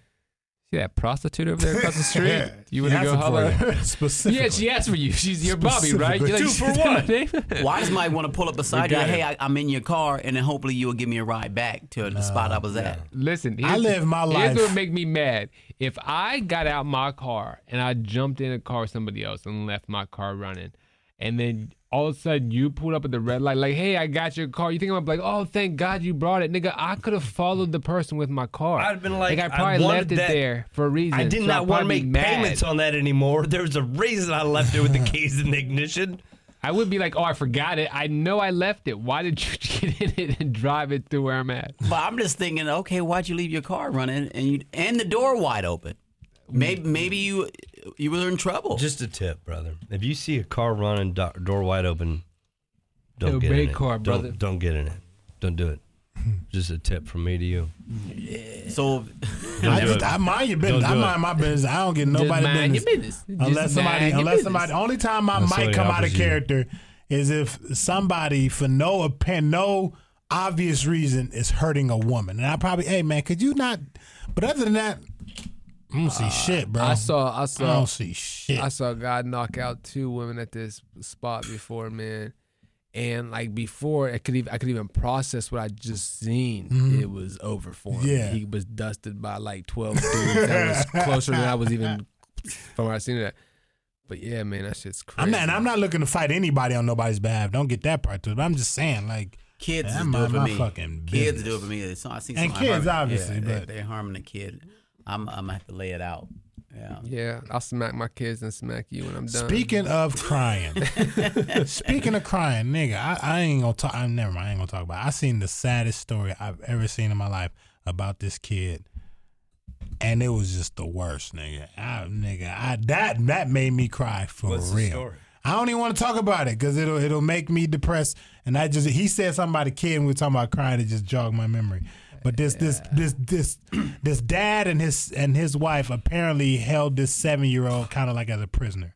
see that prostitute over there across the street? You want to go holler? Specifically. Yeah, she asked for you. She's your Bobby, right? You're like, Two for one. Well, I just might want to pull up beside you. got Hey, it. I, I'm in your car, and then hopefully you'll give me a ride back to the spot I was at. Listen, I live my Here's life- what would make me mad. If I got out my car and I jumped in a car with somebody else and left my car running, and then all of a sudden you pulled up at the red light, like, hey, I got your car. You think I'm like, oh, thank God you brought it, nigga? I could have followed the person with my car. I'd have been like, I I probably wanted left it that- there for a reason. I did So not want to make mad. payments on that anymore. There's a reason I left it with the keys in the ignition. I would be like, oh, I forgot it. I know I left it. Why did you get in it and drive it to where I'm at? But I'm just thinking, okay, why'd you leave your car running and you and the door wide open? Maybe maybe you you were in trouble. Just a tip, brother. If you see a car running, do- door wide open, don't Yo, get in it. car, Don't- brother. Don't, get in it. Don't do it. Just a tip from me to you. so I just. I mind your business. Don't I do it. mind my business. I don't get nobody Just mind business. your business. Unless Just somebody, mind your unless business. somebody, only time I Unless might somebody come out of offers you. character is if somebody, for no apparent, no obvious reason, is hurting a woman, and I probably, hey man, could you not? But other than that, I don't see shit, bro. I saw, I I saw, don't see shit. I saw a guy knock out two women at this spot before, man. And like before, I could even I could even process what I just seen. It was over for him. Mm-hmm. Yeah. he was dusted by like twelve dudes. that was closer than I was even from where I seen it. But yeah, man, that shit's crazy. I'm not, and I'm not looking to fight anybody on nobody's behalf. Don't get that part to it. But I'm just saying, like, kids Yeah, is I do it for my me. fucking kids business. do it for me. So I see And kids, harm- obviously, yeah, but- they, they're harming the kid. I'm I'm gonna have to lay it out. Yeah. Yeah, I'll smack my kids and smack you when I'm done. Speaking of crying, speaking of crying, nigga, I, I ain't gonna talk. I'm never mind. I ain't gonna talk about. It. I seen the saddest story I've ever seen in my life about this kid, and it was just the worst, nigga. I, nigga, I, that that made me cry for What's the real. story? I don't even want to talk about it because it'll it'll make me depressed. And I just he said something about a kid and we were talking about crying. It just jogged my memory. But this this this this this dad and his and his wife apparently held this seven year old kind of like as a prisoner,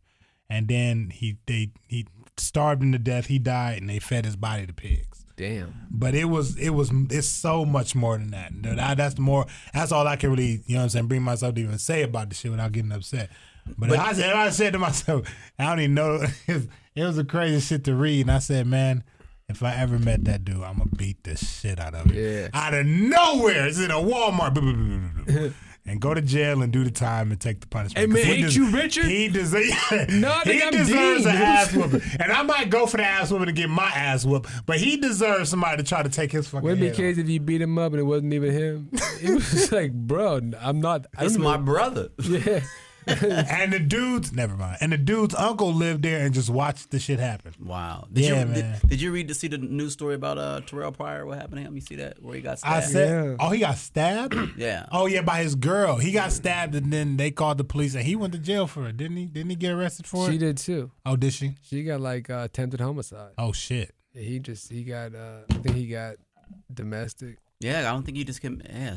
and then he they he starved him to death. He died, and they fed his body to pigs. Damn. But it was it was it's so much more than that. That- That's more. That's all I can really you know what I'm saying. Bring myself to even say about the shit without getting upset. But, I said I said to myself, I don't even know. It was a crazy shit to read, and I said, man. If I ever met that dude, I'm gonna beat the shit out of him. Yeah. Out of nowhere, it's in a Walmart, and go to jail and do the time and take the punishment. Hey, man, ain't des- you Richard? He deserves. No, he deserves an ass whooping, and I might go for the ass whooping to get my ass whooped. But he deserves somebody to try to take his fucking. Wouldn't it be crazy if you beat him up and it wasn't even him? It was like, bro, I'm not. I That's my brother. Yeah. Off. And the dude's never mind. And the dude's uncle lived there and just watched the shit happen. Wow. Did Yeah, you man. Did, did you read to see the news story about uh Terrelle Pryor? What happened to him? You see that where he got I stabbed? said, Yeah. "Oh, he got stabbed." yeah. Oh yeah, by his girl. He got stabbed, and then they called the police, and he went to jail for it, didn't he? Didn't he get arrested for She it? She did too. Oh, did she? She got like uh, attempted homicide. Oh shit. He just he got uh, I think he got domestic. Yeah, I don't think you just can. Yeah,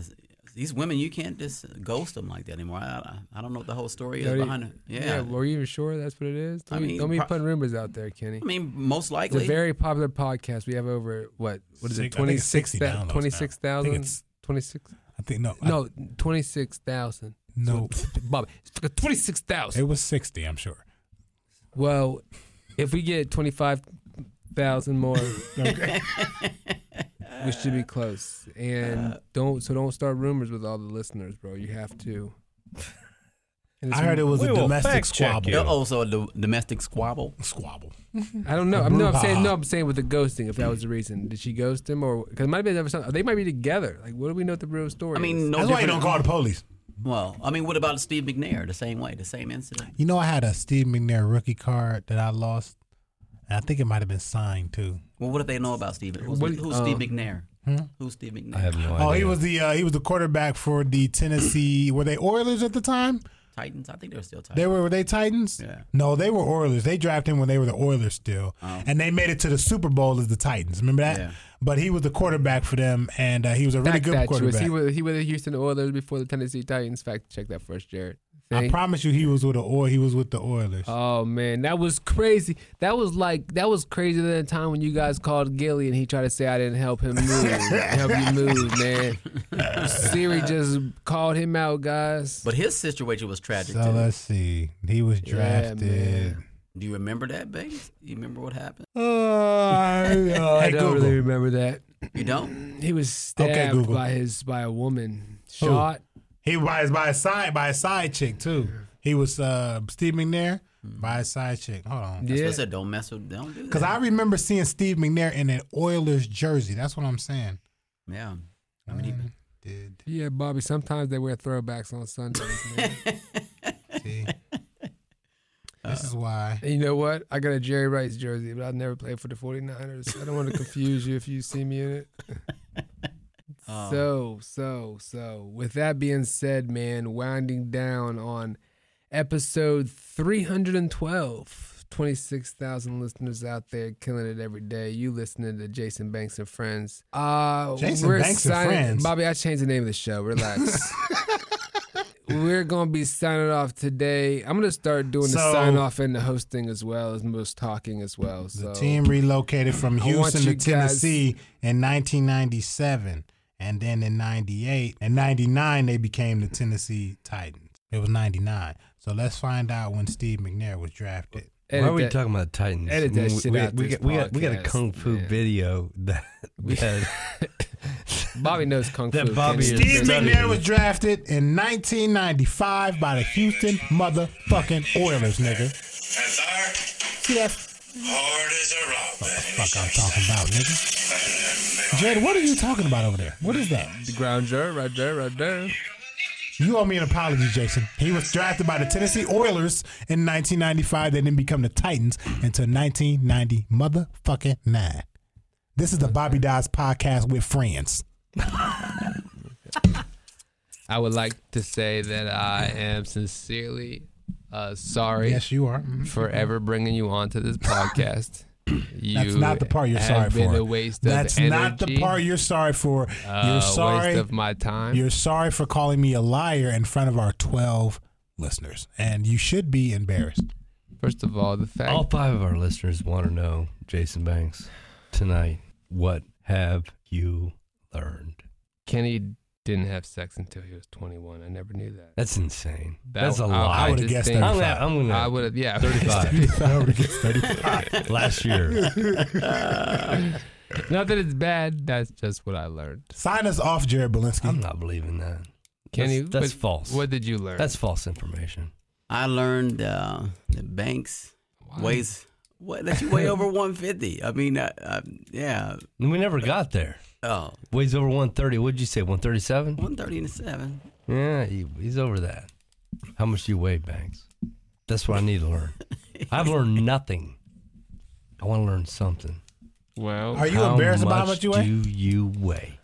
these women, you can't just ghost them like that anymore. I, I, I don't know what the whole story is you- behind it. Yeah. Yeah, were you even sure that's what it is? Don't, I be, mean, don't be pro- putting rumors out there, Kenny. I mean, most likely. It's a very popular podcast. We have over what? What is it? I think it's 60 downloads now. 26,000? I think it's- 26 I think no. I- No, 26,000. no. Bob, it's 26,000. It was sixty. I'm sure. Well, if we get 25,000 more, Okay. we should be close. And uh, don't so don't start rumors with all the listeners, bro. You have to. I heard it was We a domestic squabble. you. oh, so a do- domestic squabble. Squabble. I don't know. A I'm no. I'm brouhaha. saying no. I'm saying with the ghosting. If that was the reason, did she ghost him or because it might have been something? They might be together. Like, what do we know the real story? I mean, is? no That's why you don't call the police. Well, I mean, what about Steve McNair? The same way, the same incident. You know, I had a Steve McNair rookie card that I lost. And I think it might have been signed too. Well, what do they know about Steve? Who's, What- who's uh, Steve McNair? Who's Steve McNair? I have no Oh, idea. he was the uh, he was the quarterback for the Tennessee. Were they Oilers at the time? Titans. I think they were still Titans. They were were they Titans? Yeah. No, they were Oilers. They drafted him when they were the Oilers still, and they made it to the Super Bowl as the Titans. Remember that? Yeah. But he was the quarterback for them, and uh, he was a really Fact good that was quarterback. he was he was the Houston Oilers before the Tennessee Titans. Fact check that first, Jared. I promise you, he was with the Oil. He was with the Oilers. Oh man, that was crazy. That was like that was crazier than the time when you guys called Gilly and he tried to say I didn't help him move, help you move, man. Siri just called him out, guys. But his situation was tragic so too. let's see. He was drafted. man. Do you remember that, Banks? You remember what happened? Uh, I hey, don't Google. really remember that. You don't? He was stabbed Google. by his by a woman, shot. He by his by his side by his side chick too. He was uh, Steve McNair by his side chick. Hold on. That's what I Yeah, said. Don't mess with. Don't do that. Because I remember seeing Steve McNair in an Oilers jersey. That's what I'm saying. yeah. I mean, he, Did yeah, Bobby. Sometimes they wear throwbacks on Sundays. Man. see? this is why. And you know what? I got a Jerry Rice jersey, but I've never played for the 49ers. I don't want to confuse you if you see me in it. Oh. So, so, so, with that being said, man, winding down on episode 312. 26,000 listeners out there killing it every day. You listening to Jason Banks and Friends. Uh, Jason we're Banks and Friends? Bobby, I changed the name of the show. Relax. we're going to be signing off today. I'm going to start doing the sign off and the hosting as well as most talking as well. So, The team relocated from Houston you to guys- Tennessee in 1997. And then in 98 and 99, they became the Tennessee Titans. It was 99. So let's find out when Steve McNair was drafted. Why are we that- talking about Titans? edit that I shit we, out we, this got, we, got, we got a kung fu man. video that, that Bobby knows Kung Fu. That Bobby Kenny. is Steve. McNair was drafted in 1995 by the Houston motherfucking Oilers, nigga. And there, See that hard as a rock. What the fuck I'm talking about, nigga? Jed, what are you talking about over there? What is that? The ground jar right there, right there. You owe me an apology, Jason. He was drafted by the Tennessee Oilers in 1995. They didn't become the Titans until 1990 motherfucking nine. This is the Bobby Dodds podcast with friends. I would like to say that I am sincerely uh, sorry Yes, you are. Mhm. for ever bringing you onto this podcast. You That's not the part you're have sorry been for. A waste That's of energy, not the part you're sorry for. uh, you're sorry. Waste of my time. You're sorry for calling me a liar in front of our 12 listeners, and you should be embarrassed. First of all, the fact All five of our listeners want to know, Jason Banks, tonight, what have you learned? Kenny didn't have sex until he was 21. I never knew that. That's insane. That- That's a lie. I would've just guessed think- I'm gonna, I'm gonna I would have, yeah, 35 I would guess 35. last year. Not that it's bad. That's just what I learned. Sign us off, Jared Belinsky. I'm not believing that. Kenny, that's, that's what- false. What did you learn? That's false information. I learned uh, that Banks weighs what that you weigh over 150. I mean, uh, uh, yeah. We never got there. Oh, Weighs over 130. What'd you say? 137? 137. Yeah, he, he's over that. How much do you weigh, Banks? That's what I need to learn. I've learned nothing. I want to learn something. well, Are you embarrassed about how much you weigh? do you weigh?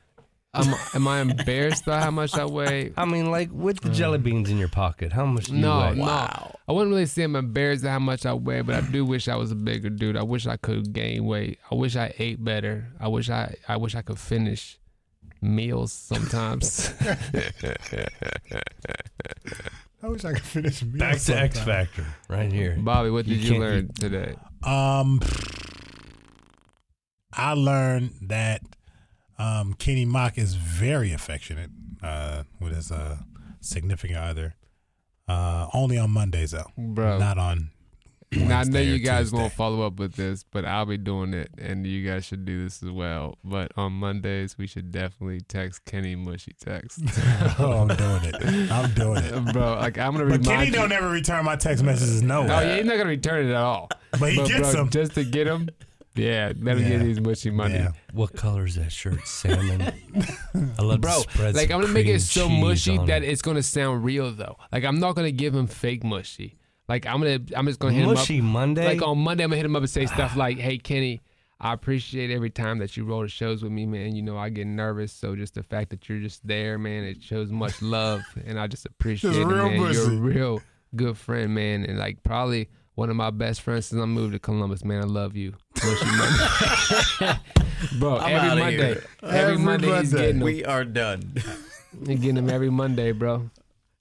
Am, am I embarrassed by how much I weigh? I mean, like with the jelly beans in your pocket, how much do you No, weigh? no. Wow. I wouldn't really say I'm embarrassed at how much I weigh, but I do wish I was a bigger dude. I wish I could gain weight. I wish I ate better. I wish I I wish I could finish meals sometimes. I wish I could finish. meals Back to X sometime. Factor, right here. Bobby, what did you, can't learn eat- today? Um, I learned that um, Kenny Mock is very affectionate uh, with his uh, significant other. Uh, only on Mondays though, Bro. not on. Now, I know you guys won't follow up with this, but I'll be doing it, and you guys should do this as well. But on Mondays, we should definitely text Kenny mushy text, oh, I'm doing it. I'm doing it. bro. Like I'm gonna But Kenny you. don't ever return my text messages. No, No, yeah, he's not gonna return it at all. but he but gets bro, them. just to get him. Yeah, let him Yeah. get his mushy money. Yeah. What color is that shirt? Salmon. I love Bro, to like I'm gonna make it so mushy that it. it's gonna sound real though. Like I'm not gonna give him fake mushy. Like I'm gonna, I'm just gonna hit Mushy him up. Monday. Like on Monday, I'm gonna hit him up and say ah. stuff like, "Hey Kenny, I appreciate every time that you roll the shows with me, man. You know I get nervous, so just the fact that you're just there, man, it shows much love, and I just appreciate Just it, real man. You're a real good friend, man, and like probably." One of my best friends since I moved to Columbus, man. I love you, Mushy Monday, bro. I'm every outta Monday, every, Every Monday, he's getting them. We are done. You're getting them every Monday, bro.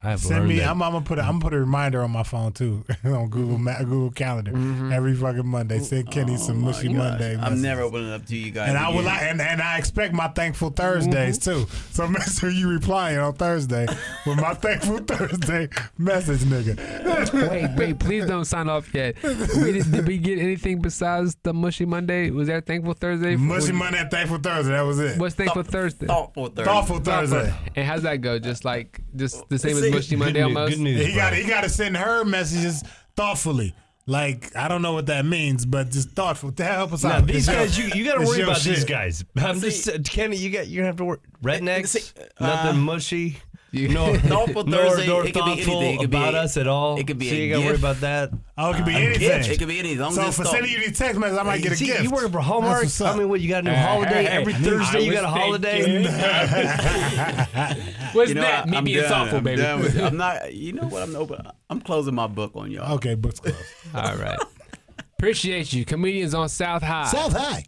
I have Send me. that. I'm, I'm gonna put. A, I'm gonna put a reminder on my phone too, on Google Ma- Google Calendar Mm-hmm. every fucking Monday. Send Kenny some mushy Oh gosh. Monday. I'm never opening up to you guys. And I will, again. and, and I expect my thankful Thursdays too. So make sure you replying on Thursday with my thankful Thursday message, nigga. Wait, wait, please don't sign off yet. We did, did we get anything besides the Mushy Monday? Was that Thankful Thursday? Mushy Monday and thankful Thursday. That was it. What's Thankful Thursday? Thoughtful Thursday. Thoughtful Thursday. And how's that go? Just like, just the same as See, Mushy good, news, almost? good news. He got he got to send her messages thoughtfully. Like I don't know what that means, but just thoughtful to help us Now, out. these guys, you, you got to worry your about these guys. I'm just uh, Kenny. You got you're gonna have to work rednecks. See, uh, nothing mushy. You- No, Thoughtful Thursday, nor it could be anything. It could be about a- us at all. it could be so a you got to worry about that. Oh, it could be A anything. gift. It could be anything. So as it's for sending you these text messages, I might get a See, gift. you working for That's Hallmark? I mean, what you got a new Hey, holiday hey, every hey, Thursday? I You got a holiday. What's You know, that? I, Me I'm being done. thoughtful, I'm baby. with. I'm not. You know what? I'm open. I'm closing my book on y'all. Okay, books closed. All right. Appreciate you. Comedians on South High. South High.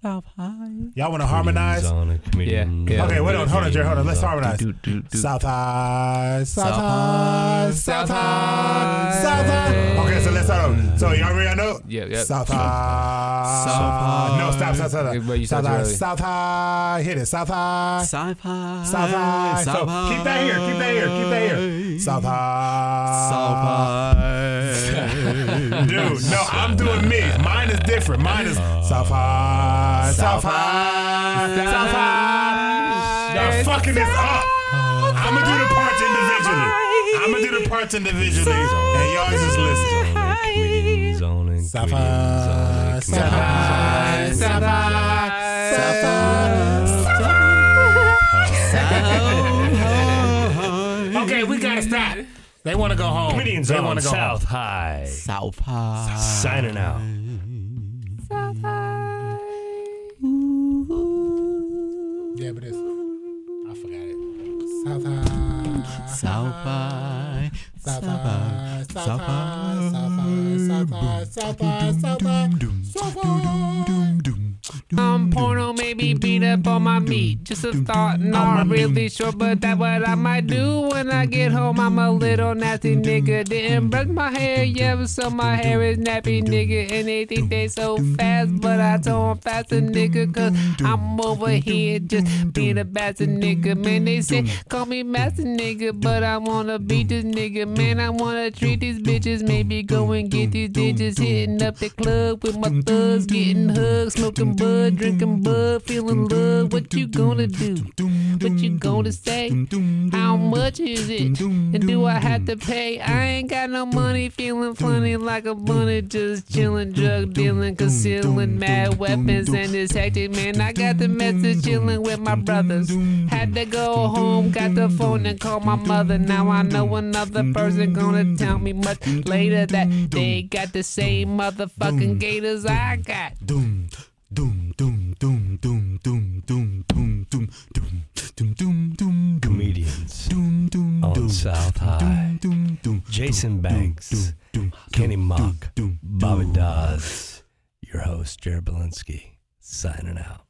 South High. Y'all want to harmonize? On. Yeah, yeah. Okay, wait on, hold on, Jerry, hold on. Let's harmonize. Do, do, do. South High, South South High, South High, South High. Okay, so let's start over. So y'all ready? I know. Yeah, yeah. South High, South High. No, stop, stop, stop. Yeah, but you South started High. South High. Hit it. South High, South High. South High. So keep that here. Keep that here. Keep that here. South High. South High. Dude, no, I'm doing me. Mine is different. Mine is South High, South High, South High. Y'all fucking this up. I'm gonna do the parts individually. I'm gonna do the parts individually, and y'all just listen. Comedians on it. South High, South High, South High, South High. They want to go home. Comedians they want to go South home. High. South High. Signing out. South High. Ooh. Yeah, but it's I forgot it. South High. South High. Southside, Southside, Southside, Southside, Southside, Southside. Um, porno maybe beat up on my meat. Just a thought, not really sure, but that's what I might do when I get home. I'm a little nasty nigga. Didn't brush my hair, yeah, so my hair is nappy, nigga. And they think they so fast, but I told 'em faster, nigga, cause I'm over here just being a bastard nigga. Man, they say, call me master nigga, but I wanna beat this nigga. Man, I wanna treat these bitches, maybe go and get these bitches. Hitting up the club with my thugs, getting hugs, smoking bud, drinking bud, feeling love. What you gonna do? What you gonna say? How much is it? And do I have to pay? I ain't got no money, feeling funny like a bunny, just chilling, drug dealing, concealing mad weapons, and it's hectic, man. I got the message chilling with my brothers. Had to go home, got the phone and call my mother. Now I know another person gonna tell me much later that they got the same motherfucking gators I got. Doom, doom, doom, doom, doom, doom, doom, doom, doom, doom, doom, doom, Comedians doom, doom, on doom, South High. doom, doom, Jason Banks, doom, Kenny Mock, doom, Bobby. Dodds. Your host, Jared Belinsky, signing out.